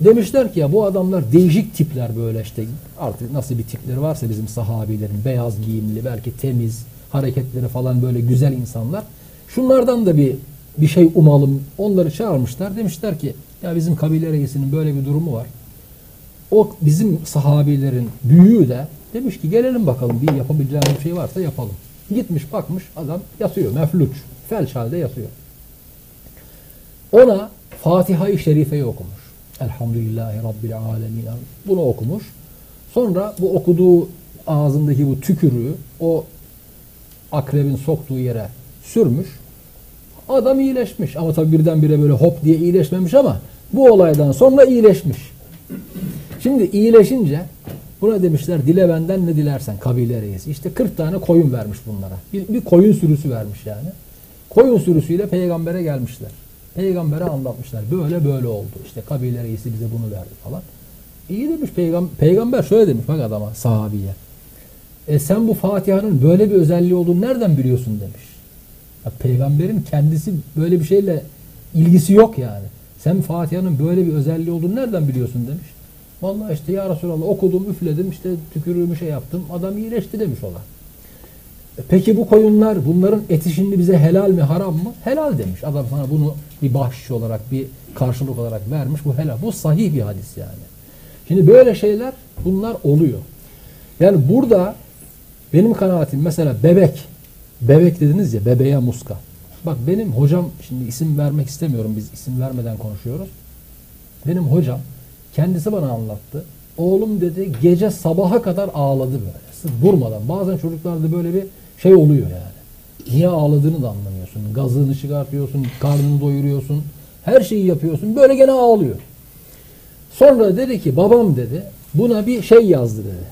Demişler ki ya bu adamlar değişik tipler böyle işte artık nasıl bir tipleri varsa bizim sahabilerin beyaz giyimli belki temiz hareketleri falan böyle güzel insanlar. Şunlardan da bir bir şey umalım. Onları çağırmışlar. Demişler ki ya bizim kabile reisinin böyle bir durumu var. O bizim sahabilerin büyüğü de demiş ki gelelim bakalım bir yapabileceğimiz bir şey varsa yapalım. Gitmiş bakmış adam yatıyor mefluç. Felç halde yatıyor. Ona Fatiha-i Şerife'yi okumuş. Elhamdülillahi Rabbil Alemin. Bunu okumuş. Sonra bu okuduğu ağzındaki bu tükürüğü o akrebin soktuğu yere sürmüş. Adam iyileşmiş. Ama tabi birdenbire böyle hop diye iyileşmemiş ama bu olaydan sonra iyileşmiş. Şimdi iyileşince buna demişler dile benden ne dilersen kabile reisi. İşte 40 tane koyun vermiş bunlara. Bir, bir koyun sürüsü vermiş yani. Koyun sürüsüyle peygambere gelmişler. Peygambere anlatmışlar. Böyle böyle oldu. İşte kabile reisi bize bunu verdi falan. İyi demiş peygam peygamber şöyle demiş bak adama sahabiye. E sen bu Fatiha'nın böyle bir özelliği olduğunu nereden biliyorsun demiş. Ya peygamberin kendisi böyle bir şeyle ilgisi yok yani. Sen Fatiha'nın böyle bir özelliği olduğunu nereden biliyorsun demiş. Vallahi işte ya Resulallah okudum, üfledim, işte tükürüğümü şey yaptım. Adam iyileşti demiş ona. E Peki bu koyunlar bunların eti şimdi bize helal mi haram mı? Helal demiş. Adam sana bunu bir bahşiş olarak bir karşılık olarak vermiş. Bu helal. Bu sahih bir hadis yani. Şimdi böyle şeyler bunlar oluyor. Yani burada benim kanaatim mesela bebek bebek dediniz ya bebeğe muska. Bak benim hocam şimdi isim vermek istemiyorum biz isim vermeden konuşuyoruz. Benim hocam kendisi bana anlattı. Oğlum dedi gece sabaha kadar ağladı böyle. Sırf durmadan. Bazen çocuklarda böyle bir şey oluyor yani. Niye ağladığını da anlamıyorsun. Gazını çıkartıyorsun, karnını doyuruyorsun. Her şeyi yapıyorsun. Böyle gene ağlıyor. Sonra dedi ki babam dedi buna bir şey yazdı dedi.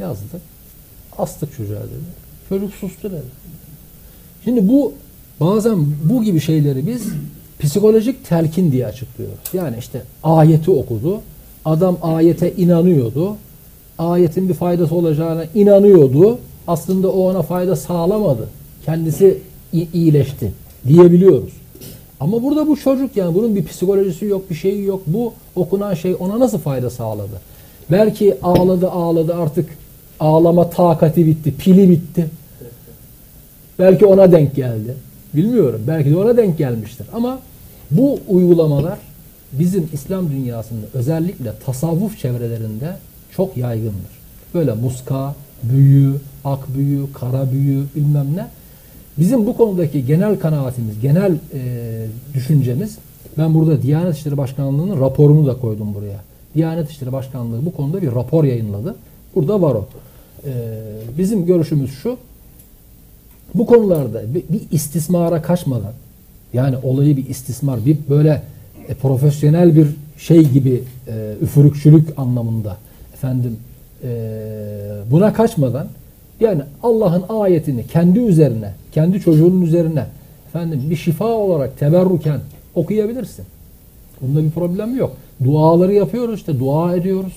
Yazdık. Astık çocuğa dedi. Çocuk sustu dedi. Şimdi bu bazen bu gibi şeyleri biz psikolojik telkin diye açıklıyoruz. Yani işte ayeti okudu. Adam ayete inanıyordu. Ayetin bir faydası olacağına inanıyordu. Aslında o ona fayda sağlamadı. Kendisi iyileşti diyebiliyoruz. Ama burada bu çocuk yani bunun bir psikolojisi yok, bir şeyi yok. Bu okunan şey ona nasıl fayda sağladı? Belki ağladı ağladı artık ağlama takati bitti, pili bitti. Belki ona denk geldi. Bilmiyorum. Belki de ona denk gelmiştir. Ama bu uygulamalar bizim İslam dünyasında özellikle tasavvuf çevrelerinde çok yaygındır. Böyle muska, büyü, ak büyü, kara büyü bilmem ne. Bizim bu konudaki genel kanaatimiz, genel e, düşüncemiz ben burada Diyanet İşleri Başkanlığı'nın raporunu da koydum buraya. Diyanet İşleri Başkanlığı bu konuda bir rapor yayınladı. Burada var o. E, bizim görüşümüz şu. Bu konularda bir, bir istismara kaçmadan yani olayı bir istismar, bir böyle e, profesyonel bir şey gibi e, üfürükçülük anlamında efendim e, buna kaçmadan yani Allah'ın ayetini kendi üzerine, kendi çocuğunun üzerine efendim bir şifa olarak teberruken okuyabilirsin. Bunda bir problem yok. Duaları yapıyoruz işte dua ediyoruz.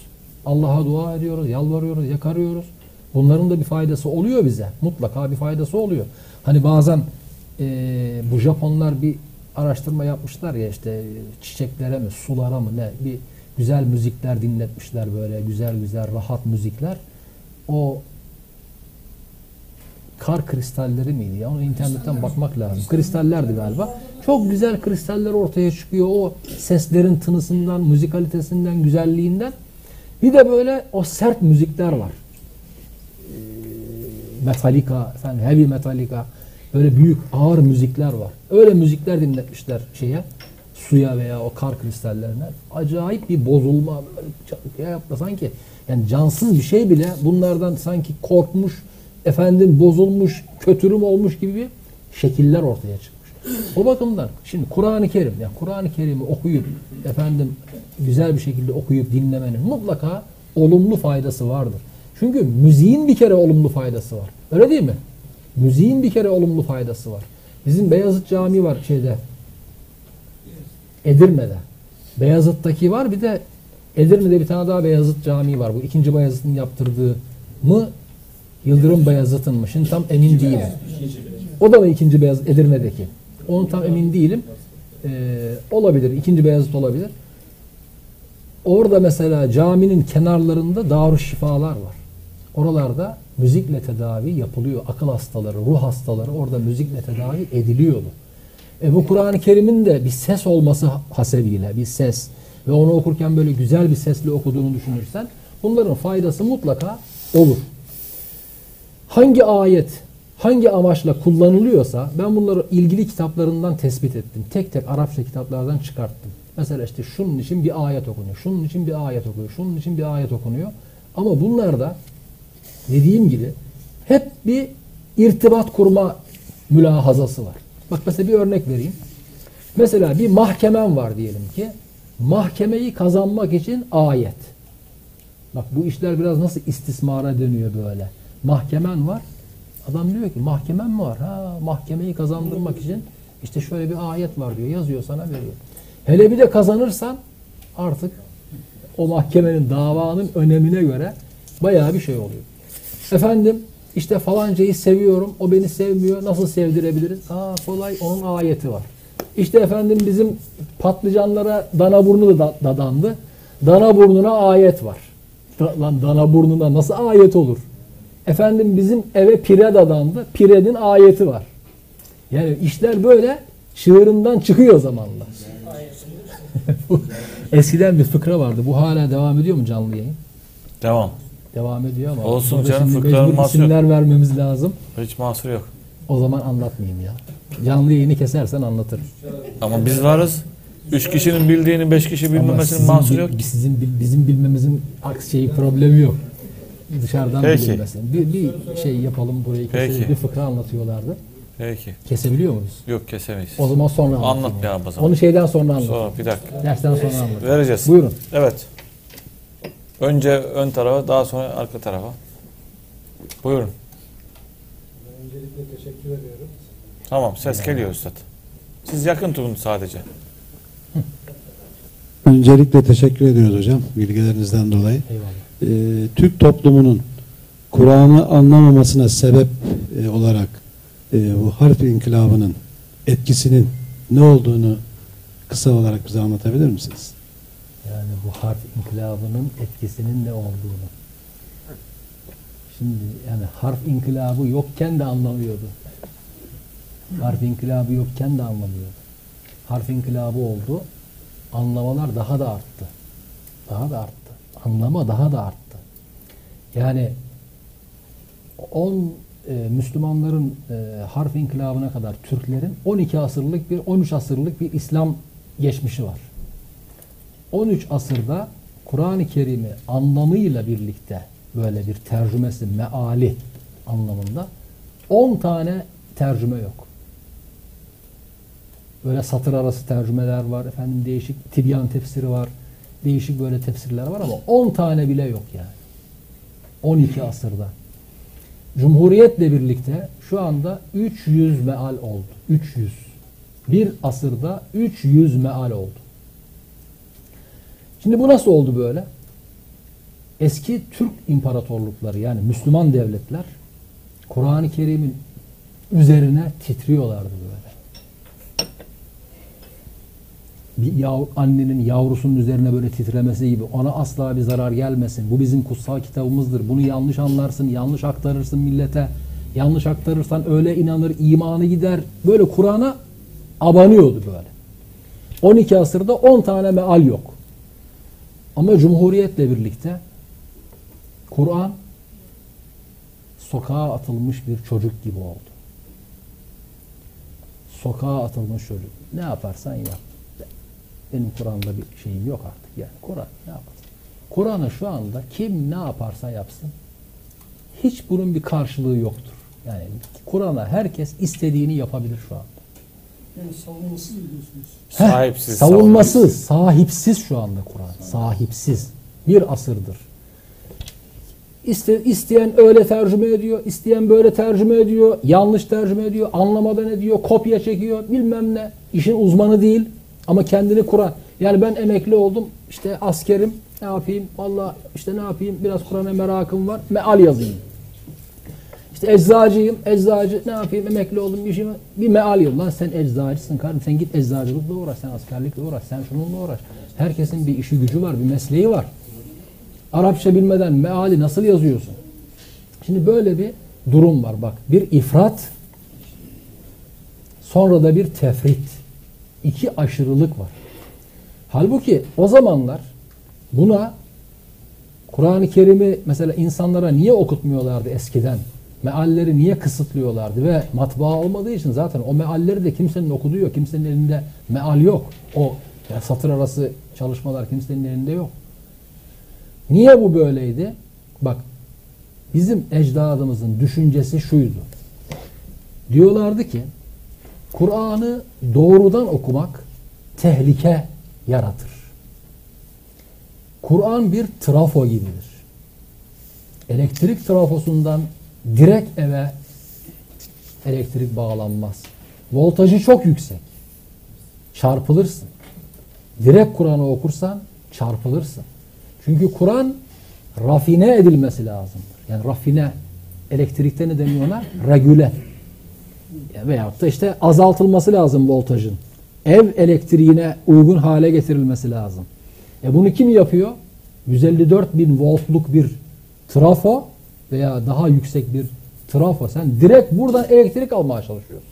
Allah'a dua ediyoruz, yalvarıyoruz, yakarıyoruz. Bunların da bir faydası oluyor bize. Mutlaka bir faydası oluyor. Hani bazen e, bu Japonlar bir araştırma yapmışlar ya işte çiçeklere mi, sulara mı ne bir güzel müzikler dinletmişler böyle güzel güzel rahat müzikler. O kar kristalleri miydi ya? Onu internetten bakmak lazım. Kristallerdi galiba. Çok güzel kristaller ortaya çıkıyor. O seslerin tınısından, müzikalitesinden, güzelliğinden. Bir de böyle o sert müzikler var. Ee, Metallica, efendim heavy Metallica. Böyle büyük ağır müzikler var. Öyle müzikler dinletmişler şeye suya veya o kar kristallerine. Acayip bir bozulma böyle yapma sanki yani cansız bir şey bile bunlardan sanki korkmuş, efendim bozulmuş, kötürüm olmuş gibi bir şekiller ortaya çıkmış. O bakımdan şimdi Kur'an-ı Kerim, yani Kur'an-ı Kerim'i okuyup efendim güzel bir şekilde okuyup dinlemenin mutlaka olumlu faydası vardır. Çünkü müziğin bir kere olumlu faydası var. Öyle değil mi? Müziğin bir kere olumlu faydası var. Bizim Beyazıt Camii var şeyde. Edirne'de. Beyazıt'taki var bir de Edirne'de bir tane daha Beyazıt Camii var. Bu ikinci Beyazıt'ın yaptırdığı mı Yıldırım Beyazıt'ın mı? Şimdi tam emin değilim. O da mı ikinci Beyazıt Edirne'deki? Onu tam emin değilim. Ee, olabilir. ikinci Beyazıt olabilir. Orada mesela caminin kenarlarında Darüşşifalar var. Oralarda müzikle tedavi yapılıyor. Akıl hastaları, ruh hastaları orada müzikle tedavi ediliyordu. E bu Kur'an-ı Kerim'in de bir ses olması hasebiyle bir ses ve onu okurken böyle güzel bir sesle okuduğunu düşünürsen bunların faydası mutlaka olur. Hangi ayet hangi amaçla kullanılıyorsa ben bunları ilgili kitaplarından tespit ettim. Tek tek Arapça kitaplardan çıkarttım. Mesela işte şunun için bir ayet okunuyor. Şunun için bir ayet okunuyor. Şunun için bir ayet okunuyor. Ama bunlarda dediğim gibi hep bir irtibat kurma mülahazası var. Bak mesela bir örnek vereyim. Mesela bir mahkemen var diyelim ki. Mahkemeyi kazanmak için ayet. Bak bu işler biraz nasıl istismara dönüyor böyle. Mahkemen var. Adam diyor ki mahkemen mi var? Ha mahkemeyi kazandırmak için işte şöyle bir ayet var diyor. Yazıyor sana veriyor. Hele bir de kazanırsan artık o mahkemenin davanın önemine göre bayağı bir şey oluyor. Efendim işte falancayı seviyorum. O beni sevmiyor. Nasıl sevdirebiliriz? Aa kolay onun ayeti var. İşte efendim bizim patlıcanlara dana burnu da dadandı. Dana burnuna ayet var. Lan dana burnuna nasıl ayet olur? Efendim bizim eve pire dadandı. Pirenin ayeti var. Yani işler böyle çığırından çıkıyor zamanla. Eskiden bir fıkra vardı. Bu hala devam ediyor mu canlı yayın? Devam. Devam ediyor ama. Olsun canım, fıkranın mecbur mahsuru yok. isimler vermemiz lazım. Hiç mahsur yok. O zaman anlatmayayım ya. Canlı yayını kesersen anlatırım. Ama biz varız. Üç kişinin bildiğini beş kişi bilmemesinin sizin mahsuru yok. Sizin bil- bizim bilmemizin aks şeyi problemi yok. Dışarıdan Peki. bilinmesin. Bir, bir şey yapalım burayı keselim. Peki. Bir fıkra anlatıyorlardı. Peki. Kesebiliyor muyuz? Yok kesemeyiz. O zaman sonra anlatayım. Anlat ya o zaman. Onu şeyden sonra anlat. Sonra bir dakika. Dersten sonra anlat. Vereceğiz. Buyurun. Evet. Önce ön tarafa daha sonra arka tarafa. Buyurun. Öncelikle teşekkür ediyorum. Tamam ses geliyor Üstad. Siz yakın tutun sadece. Öncelikle teşekkür ediyoruz hocam bilgilerinizden dolayı. Eyvallah. Ee, Türk toplumunun Kur'an'ı anlamamasına sebep e, olarak e, bu harf inkılabının etkisinin ne olduğunu kısa olarak bize anlatabilir misiniz? Bu harf inkılabının etkisinin ne olduğunu. Şimdi yani harf inkılabı yokken de anlamıyordu. Harf inkılabı yokken de anlamıyordu. Harf inkılabı oldu. Anlamalar daha da arttı. Daha da arttı. Anlama daha da arttı. Yani 10 e, Müslümanların e, harf inkılabına kadar Türklerin 12 asırlık bir 13 asırlık bir İslam geçmişi var. 13 asırda Kur'an-ı Kerim'i anlamıyla birlikte böyle bir tercümesi meali anlamında 10 tane tercüme yok. Böyle satır arası tercümeler var. Efendim değişik tibyan tefsiri var. Değişik böyle tefsirler var ama 10 tane bile yok yani. 12 asırda. Cumhuriyetle birlikte şu anda 300 meal oldu. 300. Bir asırda 300 meal oldu. Şimdi bu nasıl oldu böyle? Eski Türk imparatorlukları yani Müslüman devletler Kur'an-ı Kerim'in üzerine titriyorlardı böyle. Bir yav, annenin yavrusunun üzerine böyle titremesi gibi ona asla bir zarar gelmesin. Bu bizim kutsal kitabımızdır. Bunu yanlış anlarsın, yanlış aktarırsın millete. Yanlış aktarırsan öyle inanır, imanı gider. Böyle Kur'an'a abanıyordu böyle. 12 asırda 10 tane meal yok. Ama Cumhuriyetle birlikte Kur'an sokağa atılmış bir çocuk gibi oldu. Sokağa atılmış çocuk. Ne yaparsan yap. Benim Kur'an'da bir şeyim yok artık. Yani Kur'an ne yaparsın? Kur'an'ı şu anda kim ne yaparsa yapsın hiç bunun bir karşılığı yoktur. Yani Kur'an'a herkes istediğini yapabilir şu anda. Yani savunmasız mı diyorsunuz? Heh, Sahipsiz, savunmasız, sahipsiz şu anda Kur'an. Sahipsiz. Bir asırdır. İste, isteyen öyle tercüme ediyor, isteyen böyle tercüme ediyor, yanlış tercüme ediyor, anlamadan ediyor, kopya çekiyor, bilmem ne. İşin uzmanı değil ama kendini Kur'an. Yani ben emekli oldum, işte askerim, ne yapayım, valla işte ne yapayım, biraz Kur'an'a merakım var, meal yazayım. İşte eczacıyım, eczacı ne yapayım, emekli oldum, var. Bir meal yaz. Lan sen eczacısın kardeşim, sen git eczacılıkla uğraş, sen askerlikle uğraş, sen şununla uğraş. Herkesin bir işi gücü var, bir mesleği var. Arapça bilmeden meali nasıl yazıyorsun? Şimdi böyle bir durum var bak. Bir ifrat sonra da bir tefrit. İki aşırılık var. Halbuki o zamanlar buna Kur'an-ı Kerim'i mesela insanlara niye okutmuyorlardı eskiden? Mealleri niye kısıtlıyorlardı ve matbaa olmadığı için zaten o mealleri de kimsenin okuduğu yok. Kimsenin elinde meal yok. O yani satır arası çalışmalar kimsenin elinde yok. Niye bu böyleydi? Bak bizim ecdadımızın düşüncesi şuydu. Diyorlardı ki Kur'an'ı doğrudan okumak tehlike yaratır. Kur'an bir trafo gibidir. Elektrik trafosundan direkt eve elektrik bağlanmaz. Voltajı çok yüksek. Çarpılırsın. Direkt Kur'an'ı okursan çarpılırsın. Çünkü Kur'an rafine edilmesi lazımdır. Yani rafine elektrikte ne deniyor ona? Regüle. Ya Veyahut da işte azaltılması lazım voltajın. Ev elektriğine uygun hale getirilmesi lazım. E bunu kim yapıyor? 154 bin voltluk bir trafo veya daha yüksek bir trafo. Sen direkt buradan elektrik almaya çalışıyorsun.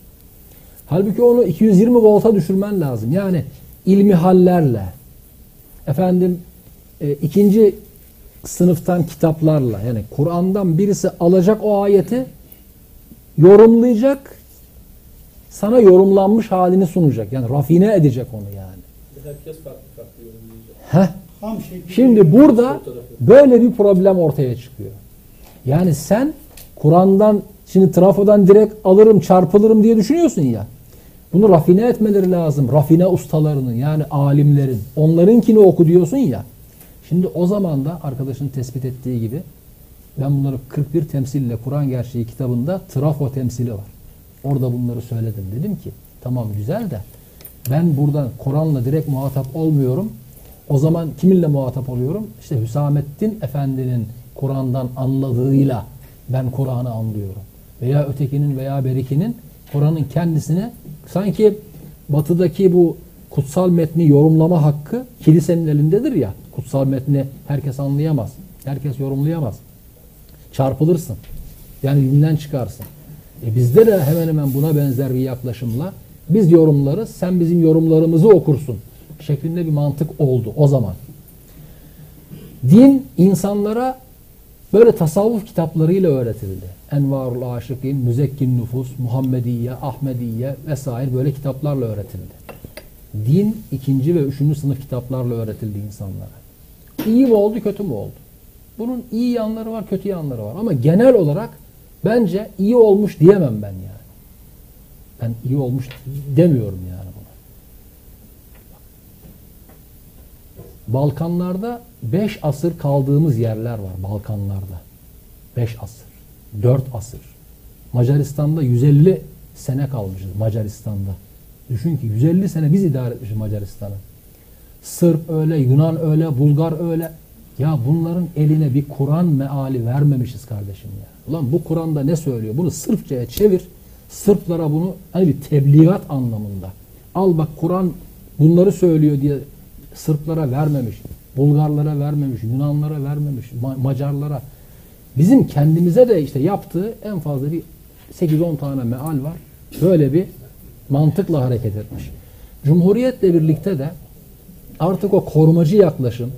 Halbuki onu 220 volta düşürmen lazım. Yani ilmi hallerle, efendim e, ikinci sınıftan kitaplarla yani Kur'an'dan birisi alacak o ayeti yorumlayacak sana yorumlanmış halini sunacak. Yani rafine edecek onu yani. Herkes farklı farklı yorumlayacak. Heh. Şekli. Şimdi burada böyle bir problem ortaya çıkıyor. Yani sen Kur'an'dan şimdi trafodan direkt alırım çarpılırım diye düşünüyorsun ya. Bunu rafine etmeleri lazım. Rafine ustalarının yani alimlerin. Onlarınkini oku diyorsun ya. Şimdi o zaman da arkadaşın tespit ettiği gibi ben bunları 41 temsille Kur'an Gerçeği kitabında trafo temsili var. Orada bunları söyledim. Dedim ki tamam güzel de ben buradan Kur'an'la direkt muhatap olmuyorum. O zaman kiminle muhatap oluyorum? İşte Hüsamettin Efendi'nin Kur'an'dan anladığıyla ben Kur'an'ı anlıyorum. Veya ötekinin veya berikinin Kur'an'ın kendisini sanki batıdaki bu kutsal metni yorumlama hakkı kilisenin elindedir ya. Kutsal metni herkes anlayamaz. Herkes yorumlayamaz. Çarpılırsın. Yani dinden çıkarsın. E bizde de hemen hemen buna benzer bir yaklaşımla biz yorumlarız, sen bizim yorumlarımızı okursun şeklinde bir mantık oldu o zaman. Din insanlara böyle tasavvuf kitaplarıyla öğretildi. Envarul Aşıkin, Müzekkin Nüfus, Muhammediye, Ahmediye vesaire böyle kitaplarla öğretildi. Din ikinci ve üçüncü sınıf kitaplarla öğretildi insanlara. İyi mi oldu, kötü mü oldu? Bunun iyi yanları var, kötü yanları var. Ama genel olarak bence iyi olmuş diyemem ben yani. Ben iyi olmuş demiyorum yani buna. Balkanlarda 5 asır kaldığımız yerler var Balkanlarda. 5 asır. 4 asır. Macaristan'da 150 sene kalmışız Macaristan'da. Düşün ki 150 sene biz idare etmişiz Macaristan'ı. Sırp öyle, Yunan öyle, Bulgar öyle. Ya bunların eline bir Kur'an meali vermemişiz kardeşim ya. Ulan bu Kur'an'da ne söylüyor? Bunu Sırpçaya çevir. Sırplara bunu hani bir tebligat anlamında. Al bak Kur'an bunları söylüyor diye Sırplara vermemiş. Bulgarlara vermemiş. Yunanlara vermemiş. Ma- Macarlara. Bizim kendimize de işte yaptığı en fazla bir 8-10 tane meal var. Böyle bir mantıkla hareket etmiş. Cumhuriyetle birlikte de artık o korumacı yaklaşım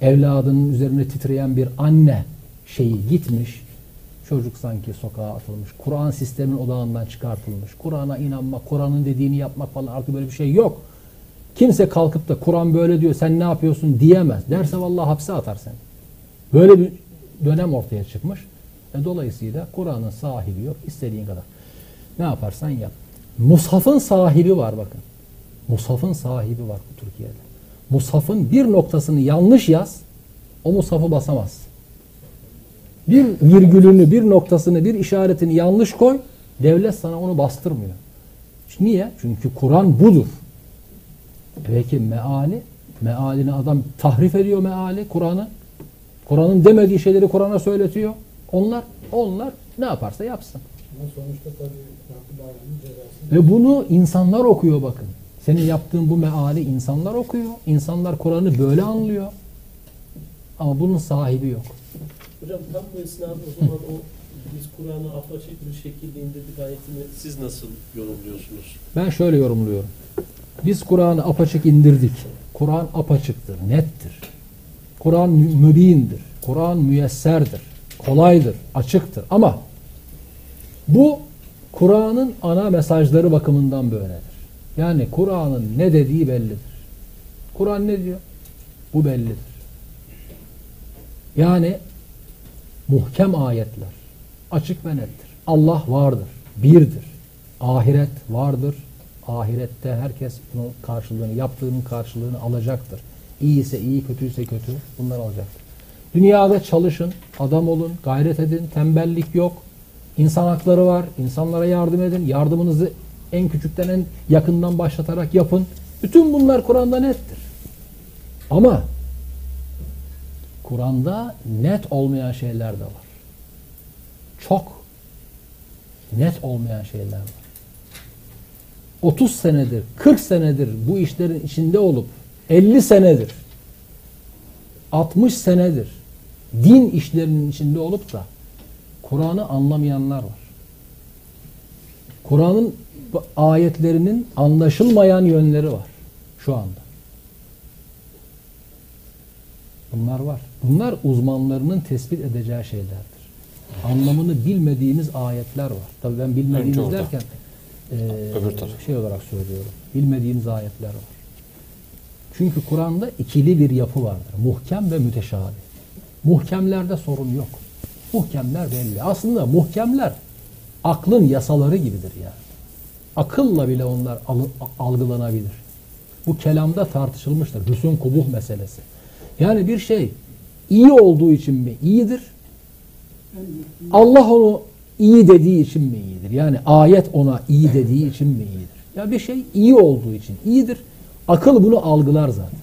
evladının üzerine titreyen bir anne şeyi gitmiş. Çocuk sanki sokağa atılmış. Kur'an sistemin odağından çıkartılmış. Kur'an'a inanmak, Kur'an'ın dediğini yapmak falan artık böyle bir şey yok. Kimse kalkıp da Kur'an böyle diyor sen ne yapıyorsun diyemez. Derse vallahi hapse atar seni. Böyle bir dönem ortaya çıkmış. E dolayısıyla Kur'an'ın sahibi yok. İstediğin kadar. Ne yaparsan yap. Mushaf'ın sahibi var bakın. Mushaf'ın sahibi var bu Türkiye'de. Mushaf'ın bir noktasını yanlış yaz, o Mushaf'ı basamaz. Bir virgülünü, bir noktasını, bir işaretini yanlış koy, devlet sana onu bastırmıyor. Niye? Çünkü Kur'an budur. Peki meali? Mealini adam tahrif ediyor meali, Kur'an'ı. Kur'an'ın demediği şeyleri Kur'an'a söyletiyor. Onlar, onlar ne yaparsa yapsın. Ama sonuçta tabii. Ve bunu insanlar okuyor bakın. Senin yaptığın bu meali insanlar okuyor. İnsanlar Kur'an'ı böyle anlıyor. Ama bunun sahibi yok. Hocam tam bu esnada o zaman o biz Kur'an'ı apaçık bir şekilde indirdik ayetini siz nasıl yorumluyorsunuz? Ben şöyle yorumluyorum. Biz Kur'an'ı apaçık indirdik. Kur'an apaçıktır, nettir. Kur'an mü- mübindir. Kur'an müyesserdir. Kolaydır, açıktır. Ama bu Kur'an'ın ana mesajları bakımından böyledir. Yani Kur'an'ın ne dediği bellidir. Kur'an ne diyor? Bu bellidir. Yani muhkem ayetler. Açık ve nettir. Allah vardır. Birdir. Ahiret vardır. Ahirette herkes bunun karşılığını, yaptığının karşılığını alacaktır. İyi ise iyi, kötüyse kötü. Bunlar alacaktır. Dünyada çalışın, adam olun, gayret edin, tembellik yok. İnsan hakları var. insanlara yardım edin. Yardımınızı en küçükten en yakından başlatarak yapın. Bütün bunlar Kur'an'da nettir. Ama Kur'an'da net olmayan şeyler de var. Çok net olmayan şeyler var. 30 senedir, 40 senedir bu işlerin içinde olup 50 senedir 60 senedir din işlerinin içinde olup da Kur'an'ı anlamayanlar var. Kur'an'ın ayetlerinin anlaşılmayan yönleri var şu anda. Bunlar var. Bunlar uzmanlarının tespit edeceği şeylerdir. Anlamını bilmediğimiz ayetler var. Tabii ben bilmediğimiz derken Öbür taraf. şey olarak söylüyorum. Bilmediğimiz ayetler var. Çünkü Kur'an'da ikili bir yapı vardır. Muhkem ve müteşabih. Muhkemlerde sorun yok. Muhkemler belli. Aslında muhkemler aklın yasaları gibidir yani. Akılla bile onlar algılanabilir. Bu kelamda tartışılmıştır. Hüsn kubuh meselesi. Yani bir şey iyi olduğu için mi iyidir? Allah onu iyi dediği için mi iyidir? Yani ayet ona iyi dediği için mi iyidir? Ya bir şey iyi olduğu için iyidir. Akıl bunu algılar zaten.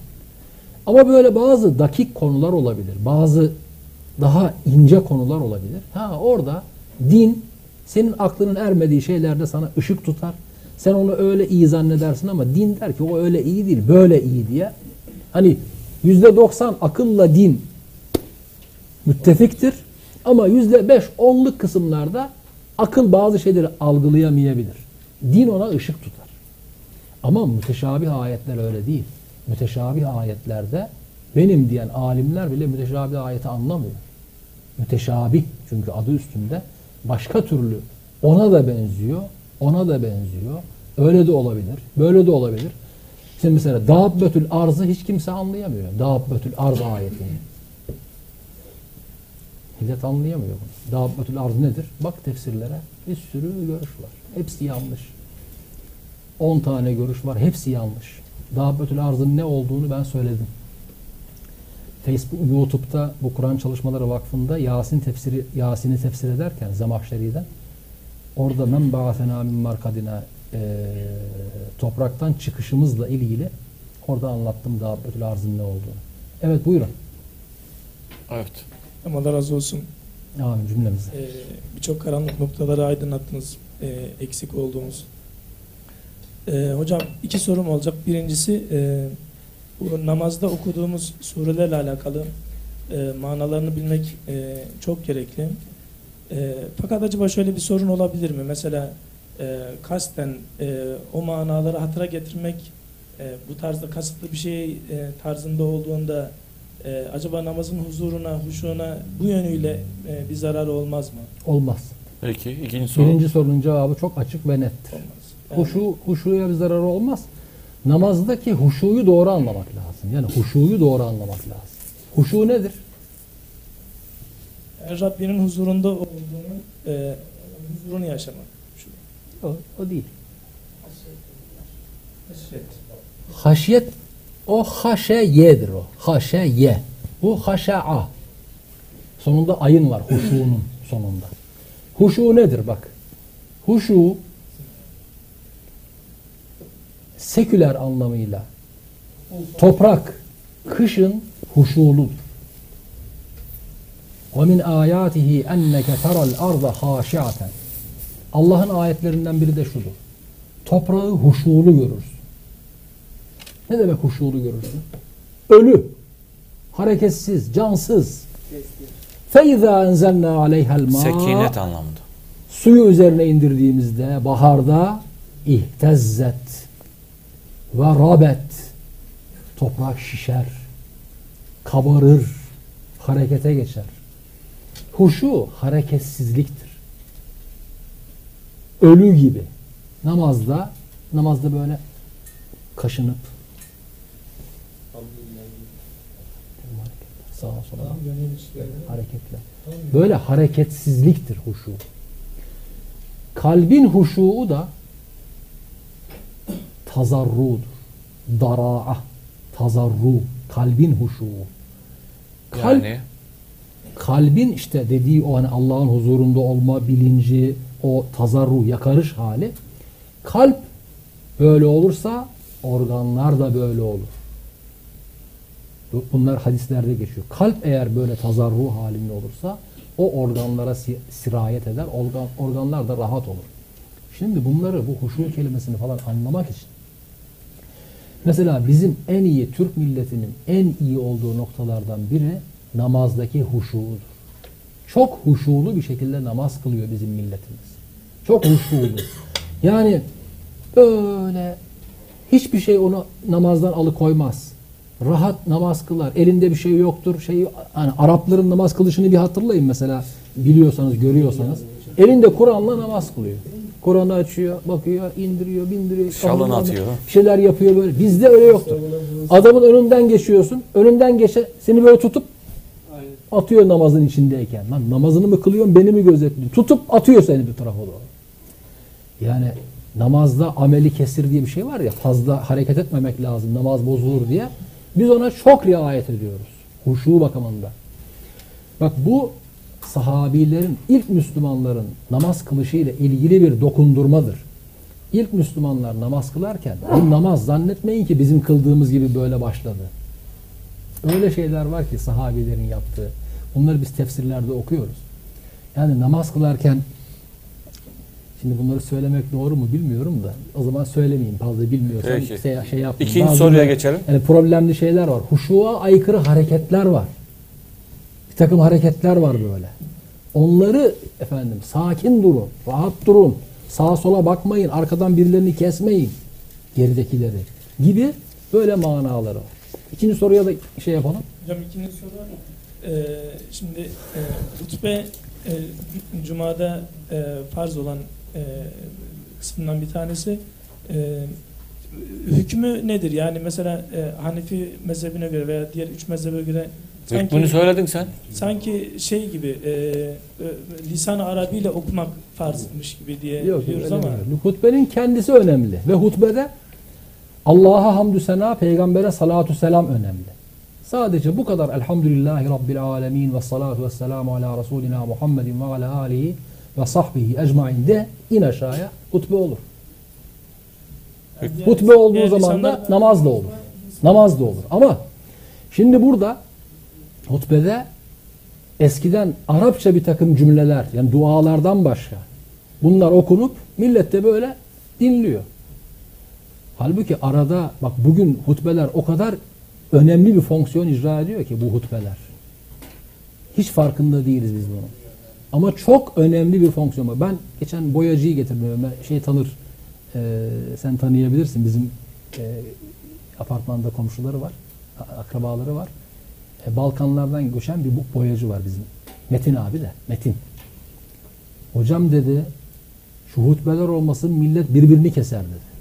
Ama böyle bazı dakik konular olabilir. Bazı daha ince konular olabilir. Ha orada din senin aklının ermediği şeylerde sana ışık tutar. Sen onu öyle iyi zannedersin ama din der ki o öyle iyi değil, böyle iyi diye. Hani yüzde doksan akılla din müttefiktir. Ama yüzde beş onluk kısımlarda akıl bazı şeyleri algılayamayabilir. Din ona ışık tutar. Ama müteşabih ayetler öyle değil. Müteşabih ayetlerde benim diyen alimler bile müteşabih ayeti anlamıyor. Müteşabih çünkü adı üstünde başka türlü ona da benziyor, ona da benziyor. Öyle de olabilir, böyle de olabilir. Şimdi mesela Dâbbetül arzı hiç kimse anlayamıyor. Dâbbetül arz ayetini. Millet anlayamıyor bunu. Dâbbetül arz nedir? Bak tefsirlere bir sürü görüş var. Hepsi yanlış. 10 tane görüş var. Hepsi yanlış. Dâbbetül arzın ne olduğunu ben söyledim. Facebook, YouTube'da bu Kur'an Çalışmaları Vakfı'nda Yasin tefsiri Yasin'i tefsir ederken Zemahşeri'den orada men ba'athena min markadina eee, topraktan çıkışımızla ilgili orada anlattım Dâbbetül arzın ne olduğunu. Evet buyurun. Evet. Allah razı olsun. Amin cümlemize. Ee, Birçok karanlık noktaları aydınlattınız. Ee, eksik olduğumuz. Ee, hocam iki sorum olacak. Birincisi e, bu namazda okuduğumuz surelerle alakalı e, manalarını bilmek e, çok gerekli. E, fakat acaba şöyle bir sorun olabilir mi? Mesela e, kasten e, o manaları hatıra getirmek e, bu tarzda kasıtlı bir şey e, tarzında olduğunda e, acaba namazın huzuruna, huşuna bu yönüyle e, bir zararı olmaz mı? Olmaz. Peki ikinci soru. Birinci sorunun cevabı çok açık ve nettir. Olmaz. Yani- Huşu, huşuya bir zararı olmaz. Namazdaki huşuyu doğru anlamak lazım. Yani huşuyu doğru anlamak lazım. Huşu nedir? Yani Rabbinin huzurunda olduğunu, e, huzurunu yaşamak. O, o değil. Haşyet o haşeyedir o. Haşeye. Bu haşa'a. Sonunda ayın var huşunun sonunda. Huşu nedir bak. Huşu seküler anlamıyla toprak kışın huşuludur. وَمِنْ آيَاتِهِ اَنَّكَ تَرَى الْاَرْضَ خَاشِعَةً Allah'ın ayetlerinden biri de şudur. Toprağı huşulu görürsün. Ne demek huşulu görürsün? Ölü, hareketsiz, cansız. Feyza enzelna aleyhel ma. Sekinet anlamında. Suyu üzerine indirdiğimizde baharda ihtezzet ve rabet. Toprak şişer, kabarır, harekete geçer. Huşu hareketsizliktir. Ölü gibi. Namazda, namazda böyle kaşınıp sağa sola hareketler. Böyle hareketsizliktir huşu. Kalbin huşuu da tazarrudur. Daraa, tazarru, kalbin huşuu. Kalp, Yani kalbin işte dediği o hani Allah'ın huzurunda olma bilinci, o tazarru, yakarış hali. Kalp böyle olursa organlar da böyle olur. Bu- Bunlar hadislerde geçiyor. Kalp eğer böyle tazarru halinde olursa o organlara si- sirayet eder. Organ, organlar da rahat olur. Şimdi bunları bu huşu kelimesini falan anlamak için mesela bizim en iyi Türk milletinin en iyi olduğu noktalardan biri namazdaki huşuğudur. Çok huşulu bir şekilde namaz kılıyor bizim milletimiz. Çok huşulu. Yani böyle hiçbir şey onu namazdan alıkoymaz. Rahat namaz kılar. Elinde bir şey yoktur. Şey, hani Arapların namaz kılışını bir hatırlayın mesela. Biliyorsanız, görüyorsanız. Elinde Kur'an'la namaz kılıyor. Kur'an'ı açıyor, bakıyor, indiriyor, bindiriyor. Şalını atıyor. Bir şeyler yapıyor böyle. Bizde öyle yoktur. Adamın önünden geçiyorsun. Önünden geçe seni böyle tutup atıyor namazın içindeyken. Lan namazını mı kılıyorsun, beni mi gözetliyorsun? Tutup atıyor seni bir tarafa doğru. Yani namazda ameli kesir diye bir şey var ya fazla hareket etmemek lazım namaz bozulur diye. Biz ona çok riayet ediyoruz. Huşu bakımında. Bak bu sahabilerin ilk Müslümanların namaz kılışı ile ilgili bir dokundurmadır. İlk Müslümanlar namaz kılarken bu namaz zannetmeyin ki bizim kıldığımız gibi böyle başladı. Öyle şeyler var ki sahabilerin yaptığı. Bunları biz tefsirlerde okuyoruz. Yani namaz kılarken Şimdi bunları söylemek doğru mu bilmiyorum da o zaman söylemeyeyim fazla bilmiyorsam Peki. şey, şey yapmayayım. İkinci Bazı soruya böyle- geçelim. Yani problemli şeyler var. Huşuğa aykırı hareketler var. Bir takım hareketler var böyle. Onları efendim sakin durun, rahat durun. Sağa sola bakmayın, arkadan birilerini kesmeyin. Geridekileri gibi böyle manaları var. İkinci soruya da şey yapalım. Hocam ikinci soru e, şimdi e, hutbe e, Cuma'da e, farz olan e, kısmından bir tanesi e, hükmü nedir? Yani mesela e, Hanefi mezhebine göre veya diğer üç mezhebe göre Hükmünü söyledin sen. sanki şey gibi e, e, lisan-ı Arabi ile okumak farzmış gibi diye Yok, öyle ama değil. Hutbenin kendisi önemli. Ve hutbede Allah'a hamdü sena, peygambere salatu selam önemli. Sadece bu kadar elhamdülillahi rabbil alemin ve salatu ve selamu ala Resulina Muhammedin ve ala alihi ve sahbihi ecmain de in aşağıya hutbe olur. diğer- Hutbe olduğu zaman da namaz da olur. Namaz da olur. Ama şimdi burada hutbede eskiden Arapça bir takım cümleler yani dualardan başka bunlar okunup millet de böyle dinliyor. Halbuki arada bak bugün hutbeler o kadar önemli bir fonksiyon icra ediyor ki bu hutbeler. Hiç farkında değiliz biz bunun. Ama çok önemli bir fonksiyon var. Ben geçen boyacıyı getirdim. Ben şey tanır. Ee, sen tanıyabilirsin. Bizim e, apartmanda komşuları var. Akrabaları var. E, Balkanlardan göçen bir boyacı var bizim. Metin abi de. Metin. Hocam dedi şu hutbeler olmasın millet birbirini keser dedi.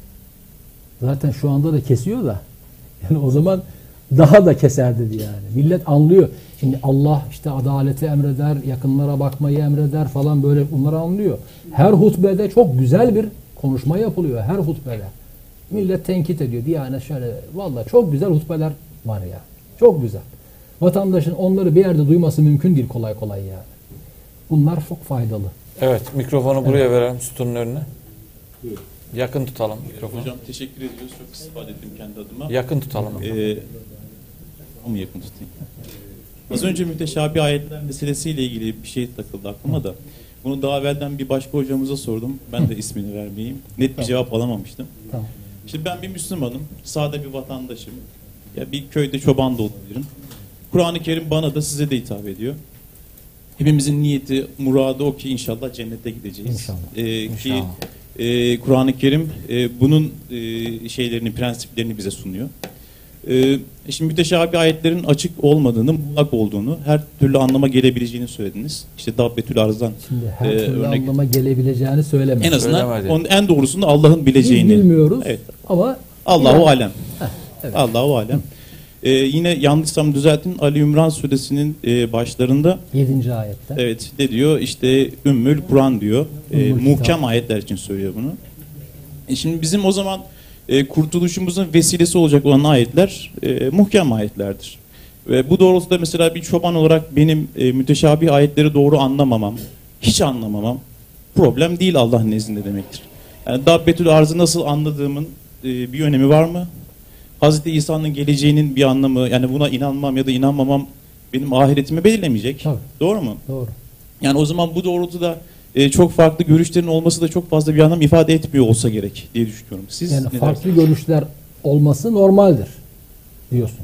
Zaten şu anda da kesiyor da. Yani o zaman daha da keser dedi yani. Millet anlıyor. Şimdi Allah işte adaleti emreder, yakınlara bakmayı emreder falan böyle bunları anlıyor. Her hutbede çok güzel bir konuşma yapılıyor. Her hutbede. Millet tenkit ediyor. Diyanet şöyle. Vallahi çok güzel hutbeler var ya. Çok güzel. Vatandaşın onları bir yerde duyması mümkün değil kolay kolay yani. Bunlar çok faydalı. Evet mikrofonu buraya verelim sütunun önüne. Yakın tutalım mikrofonu. Hocam teşekkür ediyoruz. Çok istifade ettim kendi adıma. Yakın tutalım. Ee, ama yakın tutayım. Az önce müteşabih ayetler meselesiyle ilgili bir şey takıldı aklıma da. Bunu daha evvelden bir başka hocamıza sordum. Ben de ismini vermeyeyim. Net bir cevap alamamıştım. Tamam. Şimdi ben bir Müslümanım. Sade bir vatandaşım. Ya bir köyde çoban da olabilirim. Kur'an-ı Kerim bana da size de hitap ediyor. Hepimizin niyeti, muradı o ki inşallah cennete gideceğiz. İnşallah. Ee, ki İnşallah. e, Kur'an-ı Kerim e, bunun e, şeylerini, prensiplerini bize sunuyor. E, şimdi müteşabih ayetlerin açık olmadığını, mutlak olduğunu, her türlü anlama gelebileceğini söylediniz. İşte Dabbetül Arz'dan Şimdi her e, türlü örnek. anlama gelebileceğini söyleme. En azından Söylemedi. onun en doğrusunu Allah'ın Biz bileceğini. bilmiyoruz Evet. ama Allahu Yani- alem. evet. Allahu alem. Ee, yine yanlışsam düzeltin Ali İmran suresinin e, başlarında 7. ayette. evet ne diyor işte Ümmül Kur'an diyor. Ee, Ümmül muhkem Kitap. ayetler için söylüyor bunu. E şimdi bizim o zaman e, kurtuluşumuzun vesilesi olacak olan ayetler e, muhkem ayetlerdir. Ve bu doğrultuda mesela bir çoban olarak benim e, müteşabih ayetleri doğru anlamamam, hiç anlamamam problem değil Allah nezdinde demektir. Yani Dabbetül Arz'ı nasıl anladığımın e, bir önemi var mı? Hazreti İsa'nın geleceğinin bir anlamı, yani buna inanmam ya da inanmamam benim ahiretimi belirlemeyecek. Tabii. Doğru mu? Doğru. Yani o zaman bu doğrultuda e, çok farklı görüşlerin olması da çok fazla bir anlam ifade etmiyor olsa gerek diye düşünüyorum. Siz Yani ne farklı dersiniz? görüşler olması normaldir diyorsun.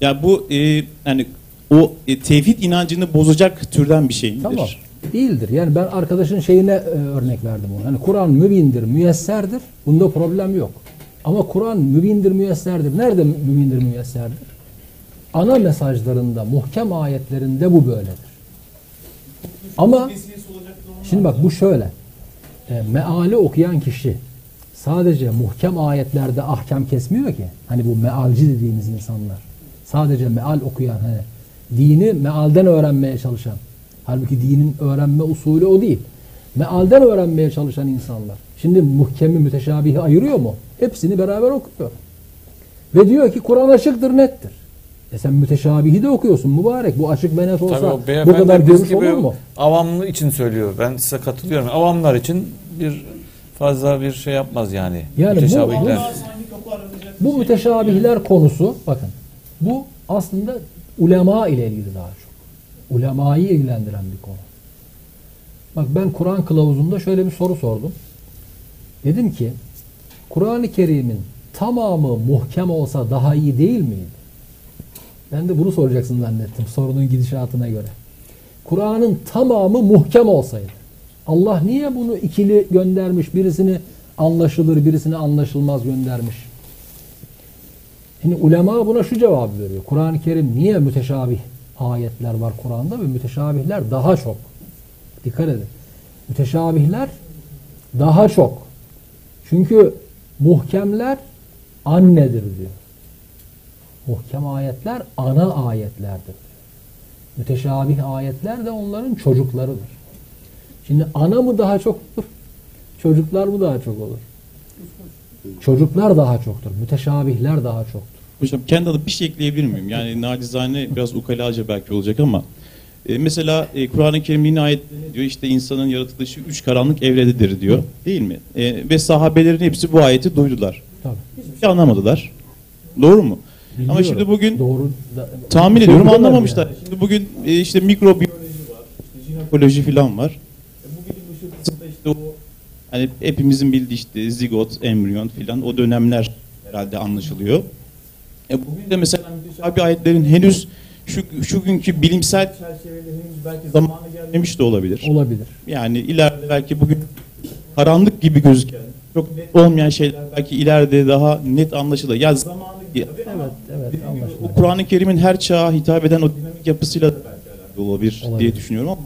Ya bu e, yani o e, tevhid inancını bozacak türden bir şey midir? Tamam. Değildir. Yani ben arkadaşın şeyine e, örnek verdim onu. Hani Kur'an mübindir, müyesserdir. Bunda problem yok. Ama Kur'an mübindir, müyesserdir. Nerede mübindir, müyesserdir? Ana mesajlarında, muhkem ayetlerinde bu böyledir. Ama şimdi bak bu şöyle. E, meali okuyan kişi sadece muhkem ayetlerde ahkam kesmiyor ki. Hani bu mealci dediğimiz insanlar. Sadece meal okuyan hani dini mealden öğrenmeye çalışan. Halbuki dinin öğrenme usulü o değil. Mealden öğrenmeye çalışan insanlar. Şimdi muhkemi müteşabihi ayırıyor mu? Hepsini beraber okuyor. Ve diyor ki Kur'an açıktır, nettir. E sen müteşabihi de okuyorsun mübarek. Bu açık ve net olsa Tabii bu kadar görüş olur mu? avamlı için söylüyor. Ben size katılıyorum. Avamlar için bir fazla bir şey yapmaz yani. Yani bu- Müteşabihler. Bu müteşabihler konusu bakın bu aslında ulema ile ilgili daha çok. Ulemayı ilgilendiren bir konu. Bak ben Kur'an kılavuzunda şöyle bir soru sordum. Dedim ki Kur'an-ı Kerim'in tamamı muhkem olsa daha iyi değil miydi? Ben de bunu soracaksın zannettim sorunun gidişatına göre. Kur'an'ın tamamı muhkem olsaydı. Allah niye bunu ikili göndermiş? Birisini anlaşılır, birisini anlaşılmaz göndermiş. Şimdi ulema buna şu cevabı veriyor. Kur'an-ı Kerim niye müteşabih ayetler var Kur'an'da ve müteşabihler daha çok. Dikkat edin. Müteşabihler daha çok. Çünkü muhkemler annedir diyor. Muhkem ayetler ana ayetlerdir. Müteşabih ayetler de onların çocuklarıdır. Şimdi ana mı daha çoktur? Çocuklar mı daha çok olur? Çocuklar daha çoktur. Müteşabihler daha çoktur. Hocam kendi adıma bir şey ekleyebilir miyim? Yani nacizane biraz ukalaca belki olacak ama e, mesela e, Kur'an-ı Kerim'in ayet diyor işte insanın yaratılışı üç karanlık evrededir diyor. Değil mi? E, ve sahabelerin hepsi bu ayeti duydular. Tabii. Hiçbir şey anlamadılar. Doğru mu? Ama Biliyorum. şimdi bugün Doğru da- tahmin ediyorum anlamamışlar. yani. Şimdi bugün e, işte mikrobiyoloji var, işte jinekoloji falan var. E, bu bilim ışıkçısında işte o hani hepimizin bildiği işte zigot, embriyon filan o dönemler herhalde anlaşılıyor. E bugün de mesela müteşabih ayetlerin henüz şu, şu günkü bilimsel çerçevede henüz belki zamanı gelmemiş de olabilir. olabilir. Yani ileride belki bugün karanlık gibi gözüken, çok net olmayan şeyler belki ileride daha net anlaşılır. Ya zamanı Evet, evet anlaşılıyor. o Kur'an-ı Kerim'in her çağa hitap eden o dinamik yapısıyla da belki alakalı olabilir, Olabilir. diye düşünüyorum ama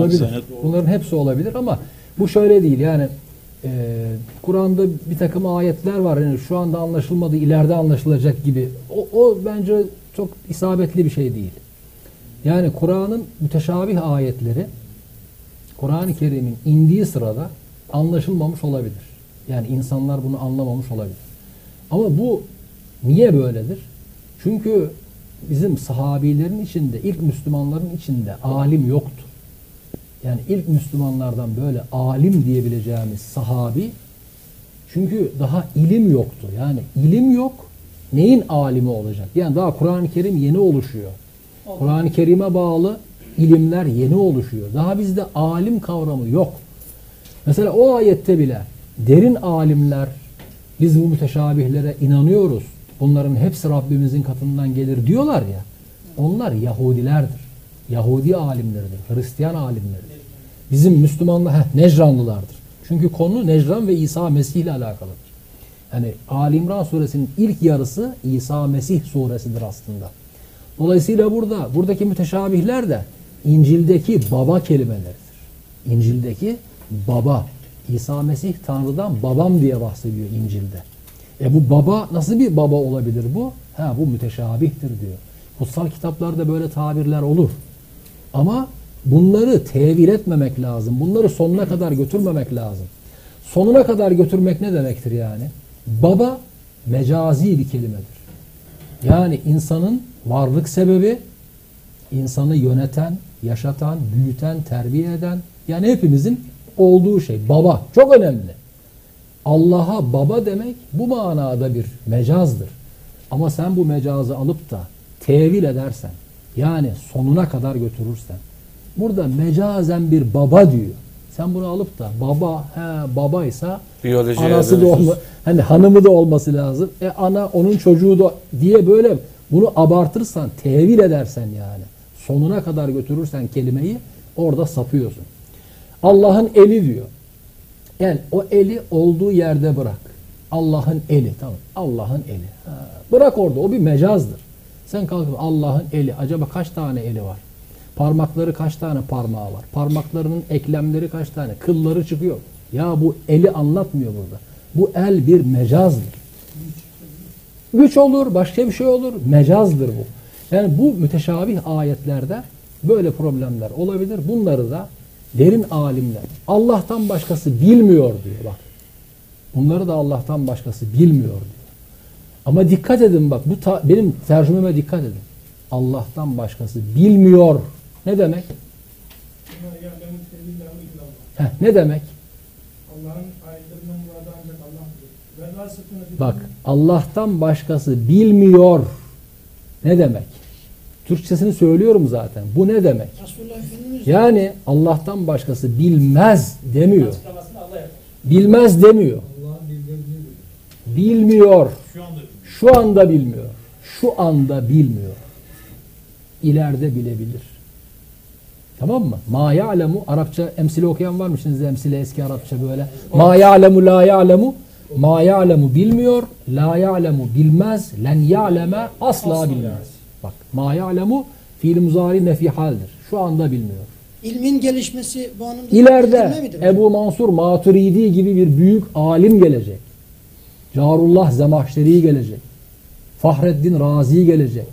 Olabilir. Bunların hepsi olabilir ama bu şöyle değil yani e, Kur'an'da bir takım ayetler var yani şu anda anlaşılmadı ileride anlaşılacak gibi. O, o bence çok isabetli bir şey değil. Yani Kur'an'ın müteşabih ayetleri Kur'an-ı Kerim'in indiği sırada anlaşılmamış olabilir. Yani insanlar bunu anlamamış olabilir. Ama bu niye böyledir? Çünkü bizim sahabilerin içinde, ilk Müslümanların içinde alim yoktu. Yani ilk Müslümanlardan böyle alim diyebileceğimiz sahabi çünkü daha ilim yoktu. Yani ilim yok. Neyin alimi olacak? Yani daha Kur'an-ı Kerim yeni oluşuyor. Kur'an-ı Kerim'e bağlı ilimler yeni oluşuyor. Daha bizde alim kavramı yok. Mesela o ayette bile derin alimler biz bu müteşabihlere inanıyoruz. Bunların hepsi Rabbimizin katından gelir diyorlar ya. Onlar Yahudilerdir. Yahudi alimleridir. Hristiyan alimleridir. Bizim Müslümanlar heh, Necranlılardır. Çünkü konu Necran ve İsa Mesih ile alakalıdır. Yani Ali İmran suresinin ilk yarısı İsa Mesih suresidir aslında. Dolayısıyla burada buradaki müteşabihler de İncil'deki baba kelimeleridir. İncil'deki baba. İsa Mesih Tanrı'dan babam diye bahsediyor İncil'de. E bu baba nasıl bir baba olabilir bu? Ha bu müteşabihtir diyor. Kutsal kitaplarda böyle tabirler olur. Ama bunları tevil etmemek lazım. Bunları sonuna kadar götürmemek lazım. Sonuna kadar götürmek ne demektir yani? Baba mecazi bir kelimedir. Yani insanın varlık sebebi, insanı yöneten, yaşatan, büyüten, terbiye eden, yani hepimizin olduğu şey. Baba. Çok önemli. Allah'a baba demek bu manada bir mecazdır. Ama sen bu mecazı alıp da tevil edersen, yani sonuna kadar götürürsen, burada mecazen bir baba diyor. Sen bunu alıp da baba, he babaysa Biyolojiye anası da olma, hani hanımı da olması lazım. E ana onun çocuğu da diye böyle bunu abartırsan, tevil edersen yani sonuna kadar götürürsen kelimeyi orada sapıyorsun. Allah'ın eli diyor. Yani o eli olduğu yerde bırak. Allah'ın eli tamam. Allah'ın eli. Ha, bırak orada. O bir mecazdır. Sen kalkıp Allah'ın eli. Acaba kaç tane eli var? Parmakları kaç tane parmağı var? Parmaklarının eklemleri kaç tane? Kılları çıkıyor. Ya bu eli anlatmıyor burada. Bu el bir mecazdır. Güç olur, başka bir şey olur. Mecazdır bu. Yani bu müteşabih ayetlerde böyle problemler olabilir. Bunları da derin alimler Allah'tan başkası bilmiyor diyor bak. Bunları da Allah'tan başkası bilmiyor diyor. Ama dikkat edin bak bu ta- benim tercümeme dikkat edin. Allah'tan başkası bilmiyor. Ne demek? Heh, ne demek? Bak Allah'tan başkası bilmiyor. Ne demek? Türkçesini söylüyorum zaten. Bu ne demek? Resulullah Efendimiz Yani Allah'tan başkası bilmez demiyor. açıklamasını Allah yapar. Bilmez demiyor. Bilmiyor. Şu anda bilmiyor. Şu anda bilmiyor. İleride bilebilir. Tamam mı? Ma ya'lemu Arapça emsile okuyan var mı? Şimdi emsile eski Arapça böyle. Ma ya'lemu la ya'lemu Ma ya'lemu bilmiyor. La ya'lemu bilmez. Len ya'leme asla bilmez. Ma ya'lemu fiil muzari nefi haldir. Şu anda bilmiyor. ilmin gelişmesi bu anlamda İleride? Ebu Mansur Maturidi gibi bir büyük alim gelecek. Carullah Zemahşeri gelecek. Fahreddin Razi gelecek.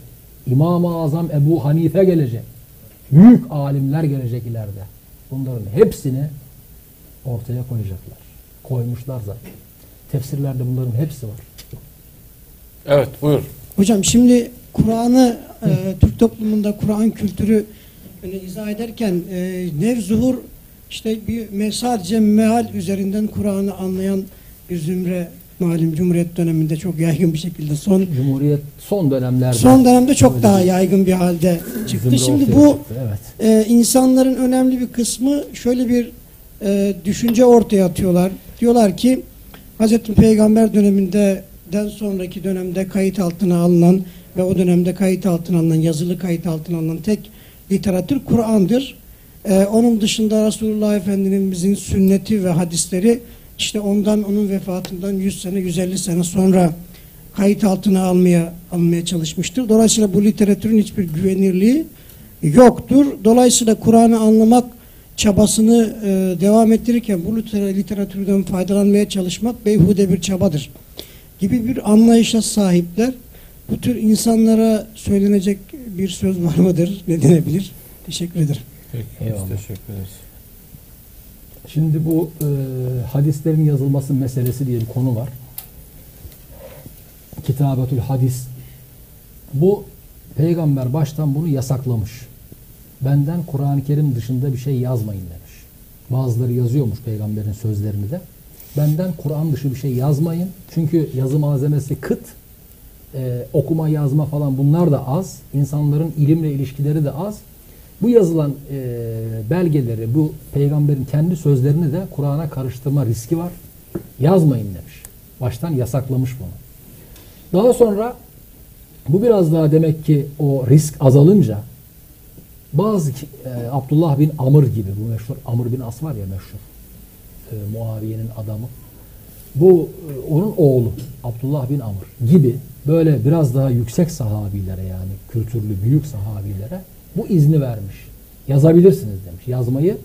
İmam-ı Azam Ebu Hanife gelecek. Büyük alimler gelecek ileride. Bunların hepsini ortaya koyacaklar. Koymuşlar zaten. Tefsirlerde bunların hepsi var. Evet buyur. Hocam şimdi Kur'an'ı e, Türk toplumunda Kur'an kültürü yani izah ederken e, nev zuhur işte bir sadece meal üzerinden Kur'an'ı anlayan bir zümre malum Cumhuriyet döneminde çok yaygın bir şekilde son Cumhuriyet son dönemlerde son dönemde çok Öyle daha yaygın bir halde çıktı. Şimdi bu çıktı, evet. e, insanların önemli bir kısmı şöyle bir e, düşünce ortaya atıyorlar. Diyorlar ki Hz. Peygamber döneminde den sonraki dönemde kayıt altına alınan ve o dönemde kayıt altına alınan yazılı kayıt altına alınan tek literatür Kur'an'dır. E, onun dışında Resulullah Efendimizin sünneti ve hadisleri işte ondan onun vefatından 100 sene 150 sene sonra kayıt altına almaya almaya çalışmıştır. Dolayısıyla bu literatürün hiçbir güvenirliği yoktur. Dolayısıyla Kur'an'ı anlamak çabasını e, devam ettirirken bu liter- literatürden faydalanmaya çalışmak beyhude bir çabadır gibi bir anlayışa sahipler. Bu tür insanlara söylenecek bir söz var mıdır? Ne denebilir? Teşekkür ederim. Peki, teşekkür ederiz. Şimdi bu e, hadislerin yazılması meselesi diye bir konu var. kitabetül hadis. Bu peygamber baştan bunu yasaklamış. Benden Kur'an-ı Kerim dışında bir şey yazmayın demiş. Bazıları yazıyormuş peygamberin sözlerini de. Benden Kur'an dışı bir şey yazmayın. Çünkü yazı malzemesi kıt. Ee, okuma yazma falan bunlar da az. İnsanların ilimle ilişkileri de az. Bu yazılan e, belgeleri, bu peygamberin kendi sözlerini de Kur'an'a karıştırma riski var. Yazmayın demiş. Baştan yasaklamış bunu. Daha sonra bu biraz daha demek ki o risk azalınca bazı e, Abdullah bin Amr gibi bu meşhur Amr bin As var ya meşhur e, Muaviye'nin adamı. Bu e, onun oğlu Abdullah bin Amr gibi böyle biraz daha yüksek sahabilere yani kültürlü büyük sahabilere bu izni vermiş. Yazabilirsiniz demiş. Yazmayı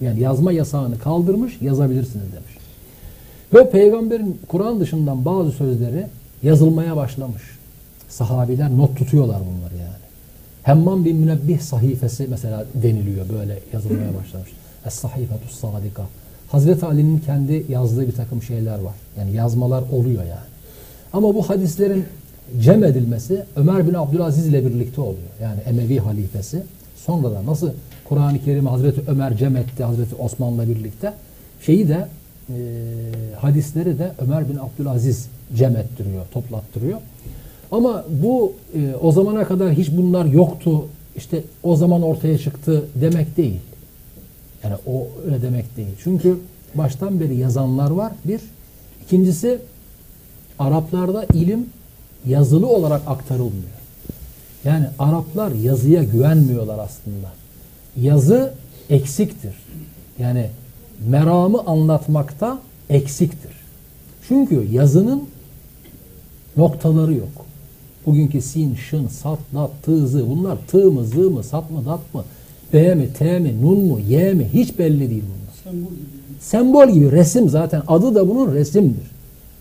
yani yazma yasağını kaldırmış, yazabilirsiniz demiş. Ve peygamberin Kur'an dışından bazı sözleri yazılmaya başlamış. Sahabiler not tutuyorlar bunları yani. Hemmam bin Münebbih sahifesi mesela deniliyor böyle yazılmaya başlamış. Es-sahifetus sadika. Hazreti Ali'nin kendi yazdığı bir takım şeyler var. Yani yazmalar oluyor yani. Ama bu hadislerin cem edilmesi Ömer bin Abdülaziz ile birlikte oluyor. Yani Emevi halifesi. Sonradan nasıl Kur'an-ı Kerim'i Hazreti Ömer cem etti Hazreti Osman'la birlikte şeyi de e, hadisleri de Ömer bin Abdülaziz cem ettiriyor, toplattırıyor. Ama bu e, o zamana kadar hiç bunlar yoktu. İşte o zaman ortaya çıktı demek değil. Yani o öyle demek değil. Çünkü baştan beri yazanlar var. Bir. İkincisi Araplarda ilim yazılı olarak aktarılmıyor. Yani Araplar yazıya güvenmiyorlar aslında. Yazı eksiktir. Yani meramı anlatmakta eksiktir. Çünkü yazının noktaları yok. Bugünkü sin, şın, sat, dat, tı, zı bunlar tı mı, zı mı, sat mı, dat mı, b mi, t mi, nun mu, y mi hiç belli değil bunlar. Sembol gibi resim zaten adı da bunun resimdir.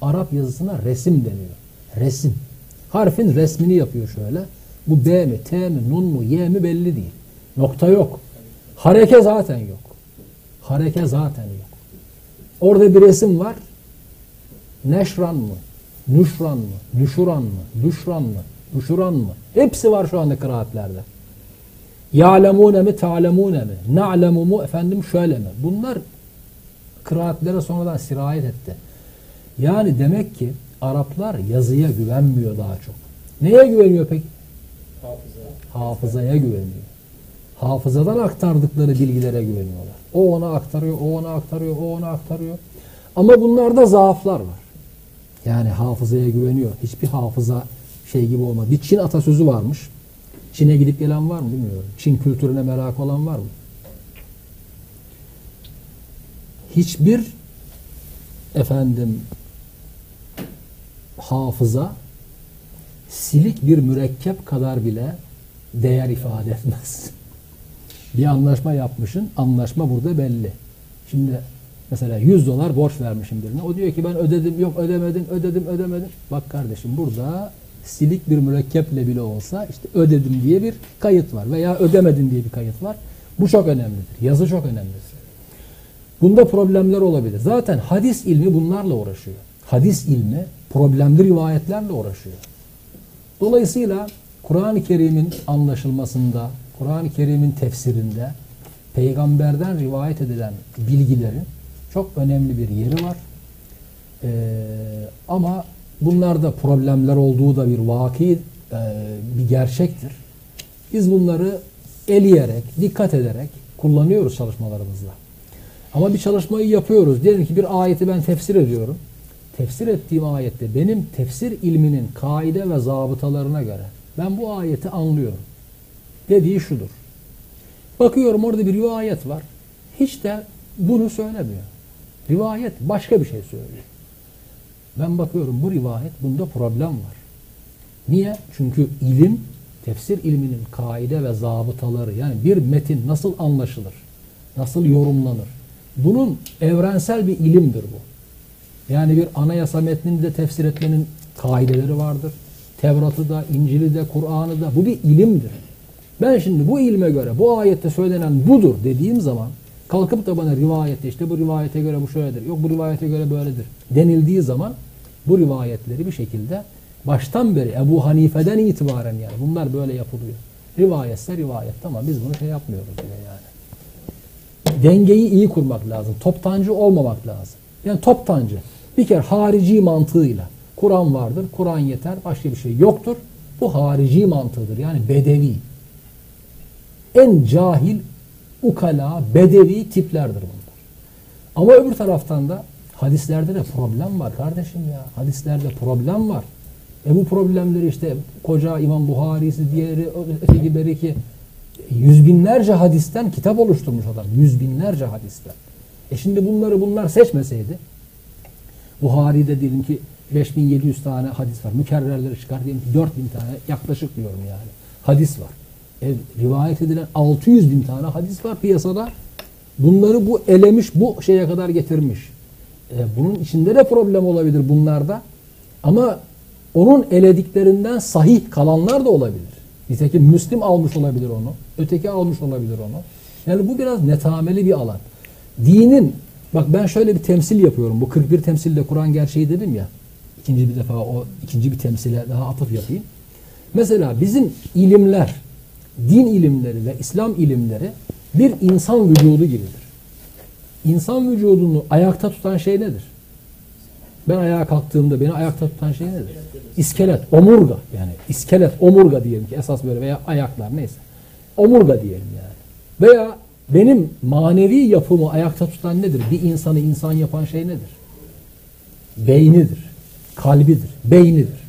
Arap yazısına resim deniyor. Resim. Harfin resmini yapıyor şöyle. Bu B mi, T mi, Nun mu, Y mi belli değil. Nokta yok. Hareke zaten yok. Hareke zaten yok. Orada bir resim var. Neşran mı? Nüşran mı? Nüşuran mı? Düşran mı? Düşuran mı? Hepsi var şu anda kıraatlerde. Ya'lemune mi? Ta'lemune mi? Na'lemu mu? Efendim şöyle mi? Bunlar kıraatlere sonradan sirayet etti. Yani demek ki Araplar yazıya güvenmiyor daha çok. Neye güveniyor peki? Hafızaya güveniyor. Hafızadan aktardıkları bilgilere güveniyorlar. O ona aktarıyor, o ona aktarıyor, o ona aktarıyor. Ama bunlarda zaaflar var. Yani hafızaya güveniyor. Hiçbir hafıza şey gibi olmaz. Bir Çin atasözü varmış. Çin'e gidip gelen var mı bilmiyorum. Çin kültürüne merak olan var mı? Hiçbir efendim hafıza silik bir mürekkep kadar bile değer ifade etmez. Bir anlaşma yapmışın, anlaşma burada belli. Şimdi mesela 100 dolar borç vermişim birine. O diyor ki ben ödedim, yok ödemedim, ödedim, ödemedim. Bak kardeşim burada silik bir mürekkeple bile olsa işte ödedim diye bir kayıt var veya ödemedim diye bir kayıt var. Bu çok önemlidir. Yazı çok önemlidir. Bunda problemler olabilir. Zaten hadis ilmi bunlarla uğraşıyor. Hadis ilmi problemli rivayetlerle uğraşıyor. Dolayısıyla Kur'an-ı Kerim'in anlaşılmasında, Kur'an-ı Kerim'in tefsirinde peygamberden rivayet edilen bilgilerin çok önemli bir yeri var. Ee, ama bunlarda problemler olduğu da bir vaki, e, bir gerçektir. Biz bunları eleyerek, dikkat ederek kullanıyoruz çalışmalarımızda. Ama bir çalışmayı yapıyoruz. Diyelim ki bir ayeti ben tefsir ediyorum. Tefsir ettiğim ayette benim tefsir ilminin kaide ve zabıtalarına göre ben bu ayeti anlıyorum. Dediği şudur. Bakıyorum orada bir rivayet var. Hiç de bunu söylemiyor. Rivayet başka bir şey söylüyor. Ben bakıyorum bu rivayet bunda problem var. Niye? Çünkü ilim, tefsir ilminin kaide ve zabıtaları yani bir metin nasıl anlaşılır, nasıl yorumlanır? Bunun evrensel bir ilimdir bu. Yani bir anayasa metnini de tefsir etmenin kaideleri vardır. Tevrat'ı da, İncil'i de, Kur'an'ı da bu bir ilimdir. Ben şimdi bu ilme göre bu ayette söylenen budur dediğim zaman kalkıp da bana rivayette işte bu rivayete göre bu şöyledir, yok bu rivayete göre böyledir denildiği zaman bu rivayetleri bir şekilde Baştan beri Ebu Hanife'den itibaren yani bunlar böyle yapılıyor. Rivayetse rivayet tamam biz bunu şey yapmıyoruz bile yani. Dengeyi iyi kurmak lazım. Toptancı olmamak lazım. Yani toptancı. Bir kere harici mantığıyla. Kur'an vardır, Kur'an yeter, başka bir şey yoktur. Bu harici mantığıdır. Yani bedevi. En cahil, ukala, bedevi tiplerdir bunlar. Ama öbür taraftan da hadislerde de problem var kardeşim ya. Hadislerde problem var. E bu problemleri işte koca İmam Buhari'si, diğeri, öteki beriki yüz binlerce hadisten kitap oluşturmuş adam. Yüz binlerce hadisten. E şimdi bunları bunlar seçmeseydi Buhari'de diyelim ki 5700 tane hadis var. Mükerrerleri çıkar diyelim ki 4000 tane yaklaşık diyorum yani. Hadis var. E, rivayet edilen 600 bin tane hadis var piyasada. Bunları bu elemiş, bu şeye kadar getirmiş. E, bunun içinde de problem olabilir bunlarda. Ama onun elediklerinden sahih kalanlar da olabilir. Nitekim Müslim almış olabilir onu. Öteki almış olabilir onu. Yani bu biraz netameli bir alan. Dinin, bak ben şöyle bir temsil yapıyorum. Bu 41 temsilde Kur'an gerçeği dedim ya. İkinci bir defa o ikinci bir temsile daha atıf yapayım. Mesela bizim ilimler, din ilimleri ve İslam ilimleri bir insan vücudu gibidir. İnsan vücudunu ayakta tutan şey nedir? Ben ayağa kalktığımda beni ayakta tutan şey nedir? İskelet, omurga yani iskelet, omurga diyelim ki esas böyle veya ayaklar neyse. Omurga diyelim yani. Veya benim manevi yapımı ayakta tutan nedir? Bir insanı insan yapan şey nedir? Beynidir, kalbidir, beynidir.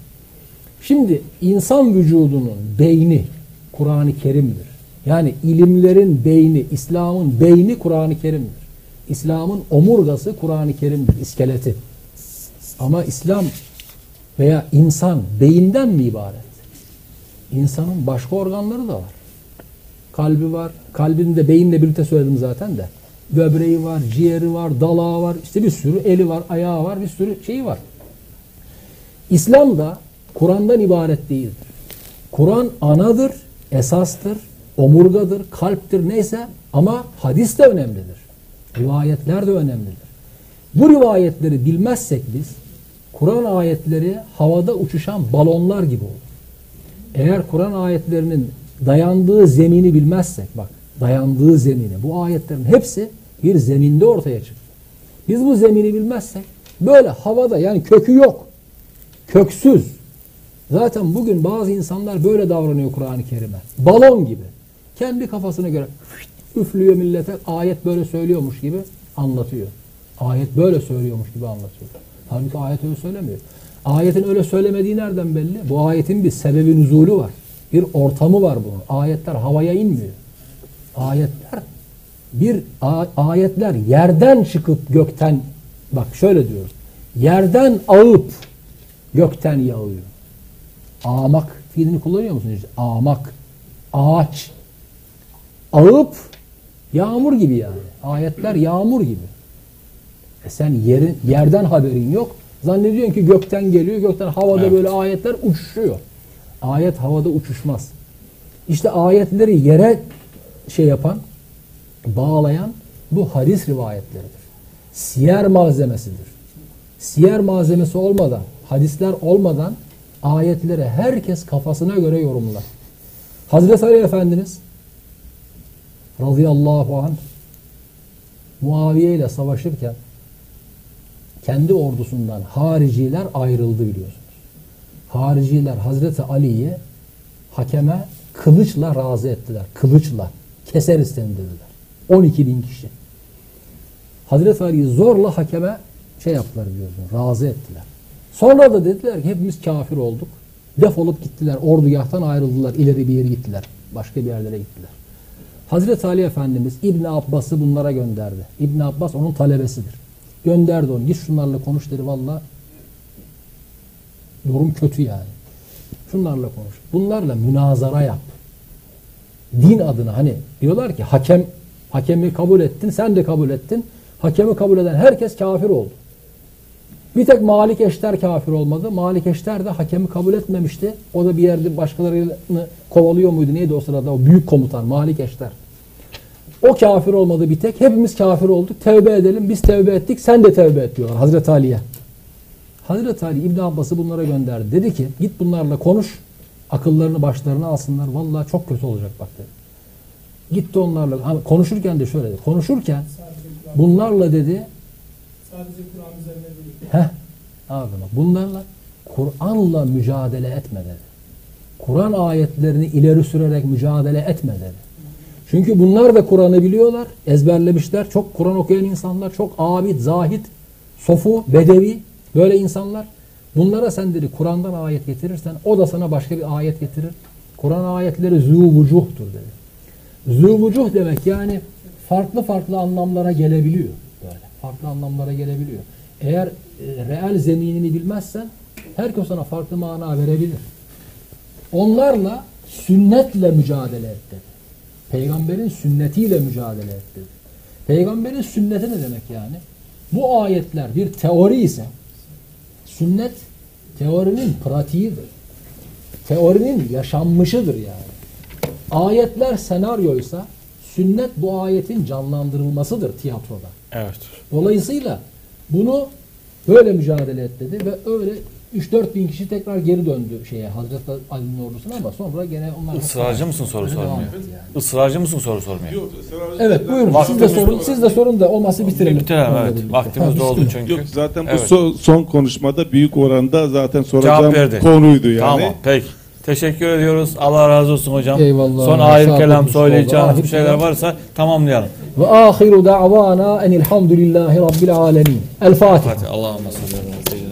Şimdi insan vücudunun beyni Kur'an-ı Kerim'dir. Yani ilimlerin beyni, İslam'ın beyni Kur'an-ı Kerim'dir. İslam'ın omurgası Kur'an-ı Kerim'dir, iskeleti. Ama İslam veya insan beyinden mi ibaret? İnsanın başka organları da var. Kalbi var. Kalbini de beyinle birlikte söyledim zaten de. Böbreği var, ciğeri var, dalağı var. işte bir sürü eli var, ayağı var, bir sürü şeyi var. İslam da Kur'an'dan ibaret değildir. Kur'an anadır, esastır, omurgadır, kalptir neyse ama hadis de önemlidir. Rivayetler de önemlidir. Bu rivayetleri bilmezsek biz Kur'an ayetleri havada uçuşan balonlar gibi olur. Eğer Kur'an ayetlerinin dayandığı zemini bilmezsek bak dayandığı zemini bu ayetlerin hepsi bir zeminde ortaya çıktı. Biz bu zemini bilmezsek böyle havada yani kökü yok. Köksüz. Zaten bugün bazı insanlar böyle davranıyor Kur'an-ı Kerim'e. Balon gibi. Kendi kafasına göre üflüyor millete ayet böyle söylüyormuş gibi anlatıyor. Ayet böyle söylüyormuş gibi anlatıyor. Halbuki ayet öyle söylemiyor. Ayetin öyle söylemediği nereden belli? Bu ayetin bir sebebi nüzulü var. Bir ortamı var bunun. Ayetler havaya inmiyor. Ayetler bir ayetler yerden çıkıp gökten bak şöyle diyoruz. Yerden ağıp gökten yağıyor. Ağmak fiilini kullanıyor musunuz? Ağmak. Ağaç. Ağıp yağmur gibi yani. Ayetler yağmur gibi. E sen yerin, yerden haberin yok. Zannediyorsun ki gökten geliyor. Gökten havada evet. böyle ayetler uçuşuyor. Ayet havada uçuşmaz. İşte ayetleri yere şey yapan, bağlayan bu hadis rivayetleridir. Siyer malzemesidir. Siyer malzemesi olmadan, hadisler olmadan ayetleri herkes kafasına göre yorumlar. Hazreti Ali Efendimiz radıyallahu anh Muaviye ile savaşırken kendi ordusundan hariciler ayrıldı biliyorsunuz. Hariciler Hazreti Ali'yi hakeme kılıçla razı ettiler. Kılıçla. Keseriz seni dediler. 12 bin kişi. Hazreti Ali'yi zorla hakeme şey yaptılar biliyorsunuz. Razı ettiler. Sonra da dediler ki hepimiz kafir olduk. Defolup gittiler. Ordugahtan ayrıldılar. İleri bir yere gittiler. Başka bir yerlere gittiler. Hazreti Ali Efendimiz İbn Abbas'ı bunlara gönderdi. İbn Abbas onun talebesidir. Gönderdi onu. Git şunlarla konuş dedi. Valla durum kötü yani. Şunlarla konuş. Bunlarla münazara yap. Din adına hani diyorlar ki hakem hakemi kabul ettin sen de kabul ettin. Hakemi kabul eden herkes kafir oldu. Bir tek Malik Eşter kafir olmadı. Malik Eşter de hakemi kabul etmemişti. O da bir yerde başkalarını kovalıyor muydu? Neydi o sırada? O büyük komutan Malik Eşter. O kafir olmadı bir tek. Hepimiz kafir olduk. Tevbe edelim. Biz tevbe ettik. Sen de tevbe et diyorlar Hazreti Ali'ye. Hazreti Ali İbn Abbas'ı bunlara gönderdi. Dedi ki git bunlarla konuş. Akıllarını başlarına alsınlar. Vallahi çok kötü olacak bak dedi. Gitti onlarla. Ha, konuşurken de şöyle dedi. Konuşurken bunlarla dedi Sadece Kur'an üzerine değil. Heh. Abi bak bunlarla Kur'an'la mücadele etme dedi. Kur'an ayetlerini ileri sürerek mücadele etme dedi. Çünkü bunlar da Kur'an'ı biliyorlar, ezberlemişler. Çok Kur'an okuyan insanlar, çok abid, zahid, sofu, bedevi böyle insanlar. Bunlara sen dedi Kur'an'dan ayet getirirsen o da sana başka bir ayet getirir. Kur'an ayetleri zûvucuhtur dedi. Zûvucuh demek yani farklı farklı anlamlara gelebiliyor. Böyle farklı anlamlara gelebiliyor. Eğer e, reel zeminini bilmezsen herkes sana farklı mana verebilir. Onlarla sünnetle mücadele et dedi. Peygamberin sünnetiyle mücadele et dedi. Peygamberin sünneti ne demek yani? Bu ayetler bir teori ise sünnet teorinin pratiğidir. Teorinin yaşanmışıdır yani. Ayetler senaryoysa sünnet bu ayetin canlandırılmasıdır tiyatroda. Evet. Dolayısıyla bunu böyle mücadele et dedi ve öyle 3-4 bin kişi tekrar geri döndü şeye Hazreti Ali'nin ordusuna ama sonra gene onlar Israrcı mısın soru sormaya? yani. Israrcı mısın soru sormaya? Evet buyurun siz de sorun siz de sorun da olmazsa bitirelim. Bitirelim evet. birlikte. Vaktimiz doldu çünkü. Yok zaten bu Evet. so- son konuşmada büyük oranda zaten soracağım konuydu yani. Tamam peki. Teşekkür ediyoruz. Allah razı olsun hocam. Eyvallah. Son ahir kelam olun. söyleyeceğiniz bir şeyler varsa tamamlayalım. Ve ahiru da'vana enilhamdülillahi rabbil alemin. El Fatiha. Salli ala seyyidina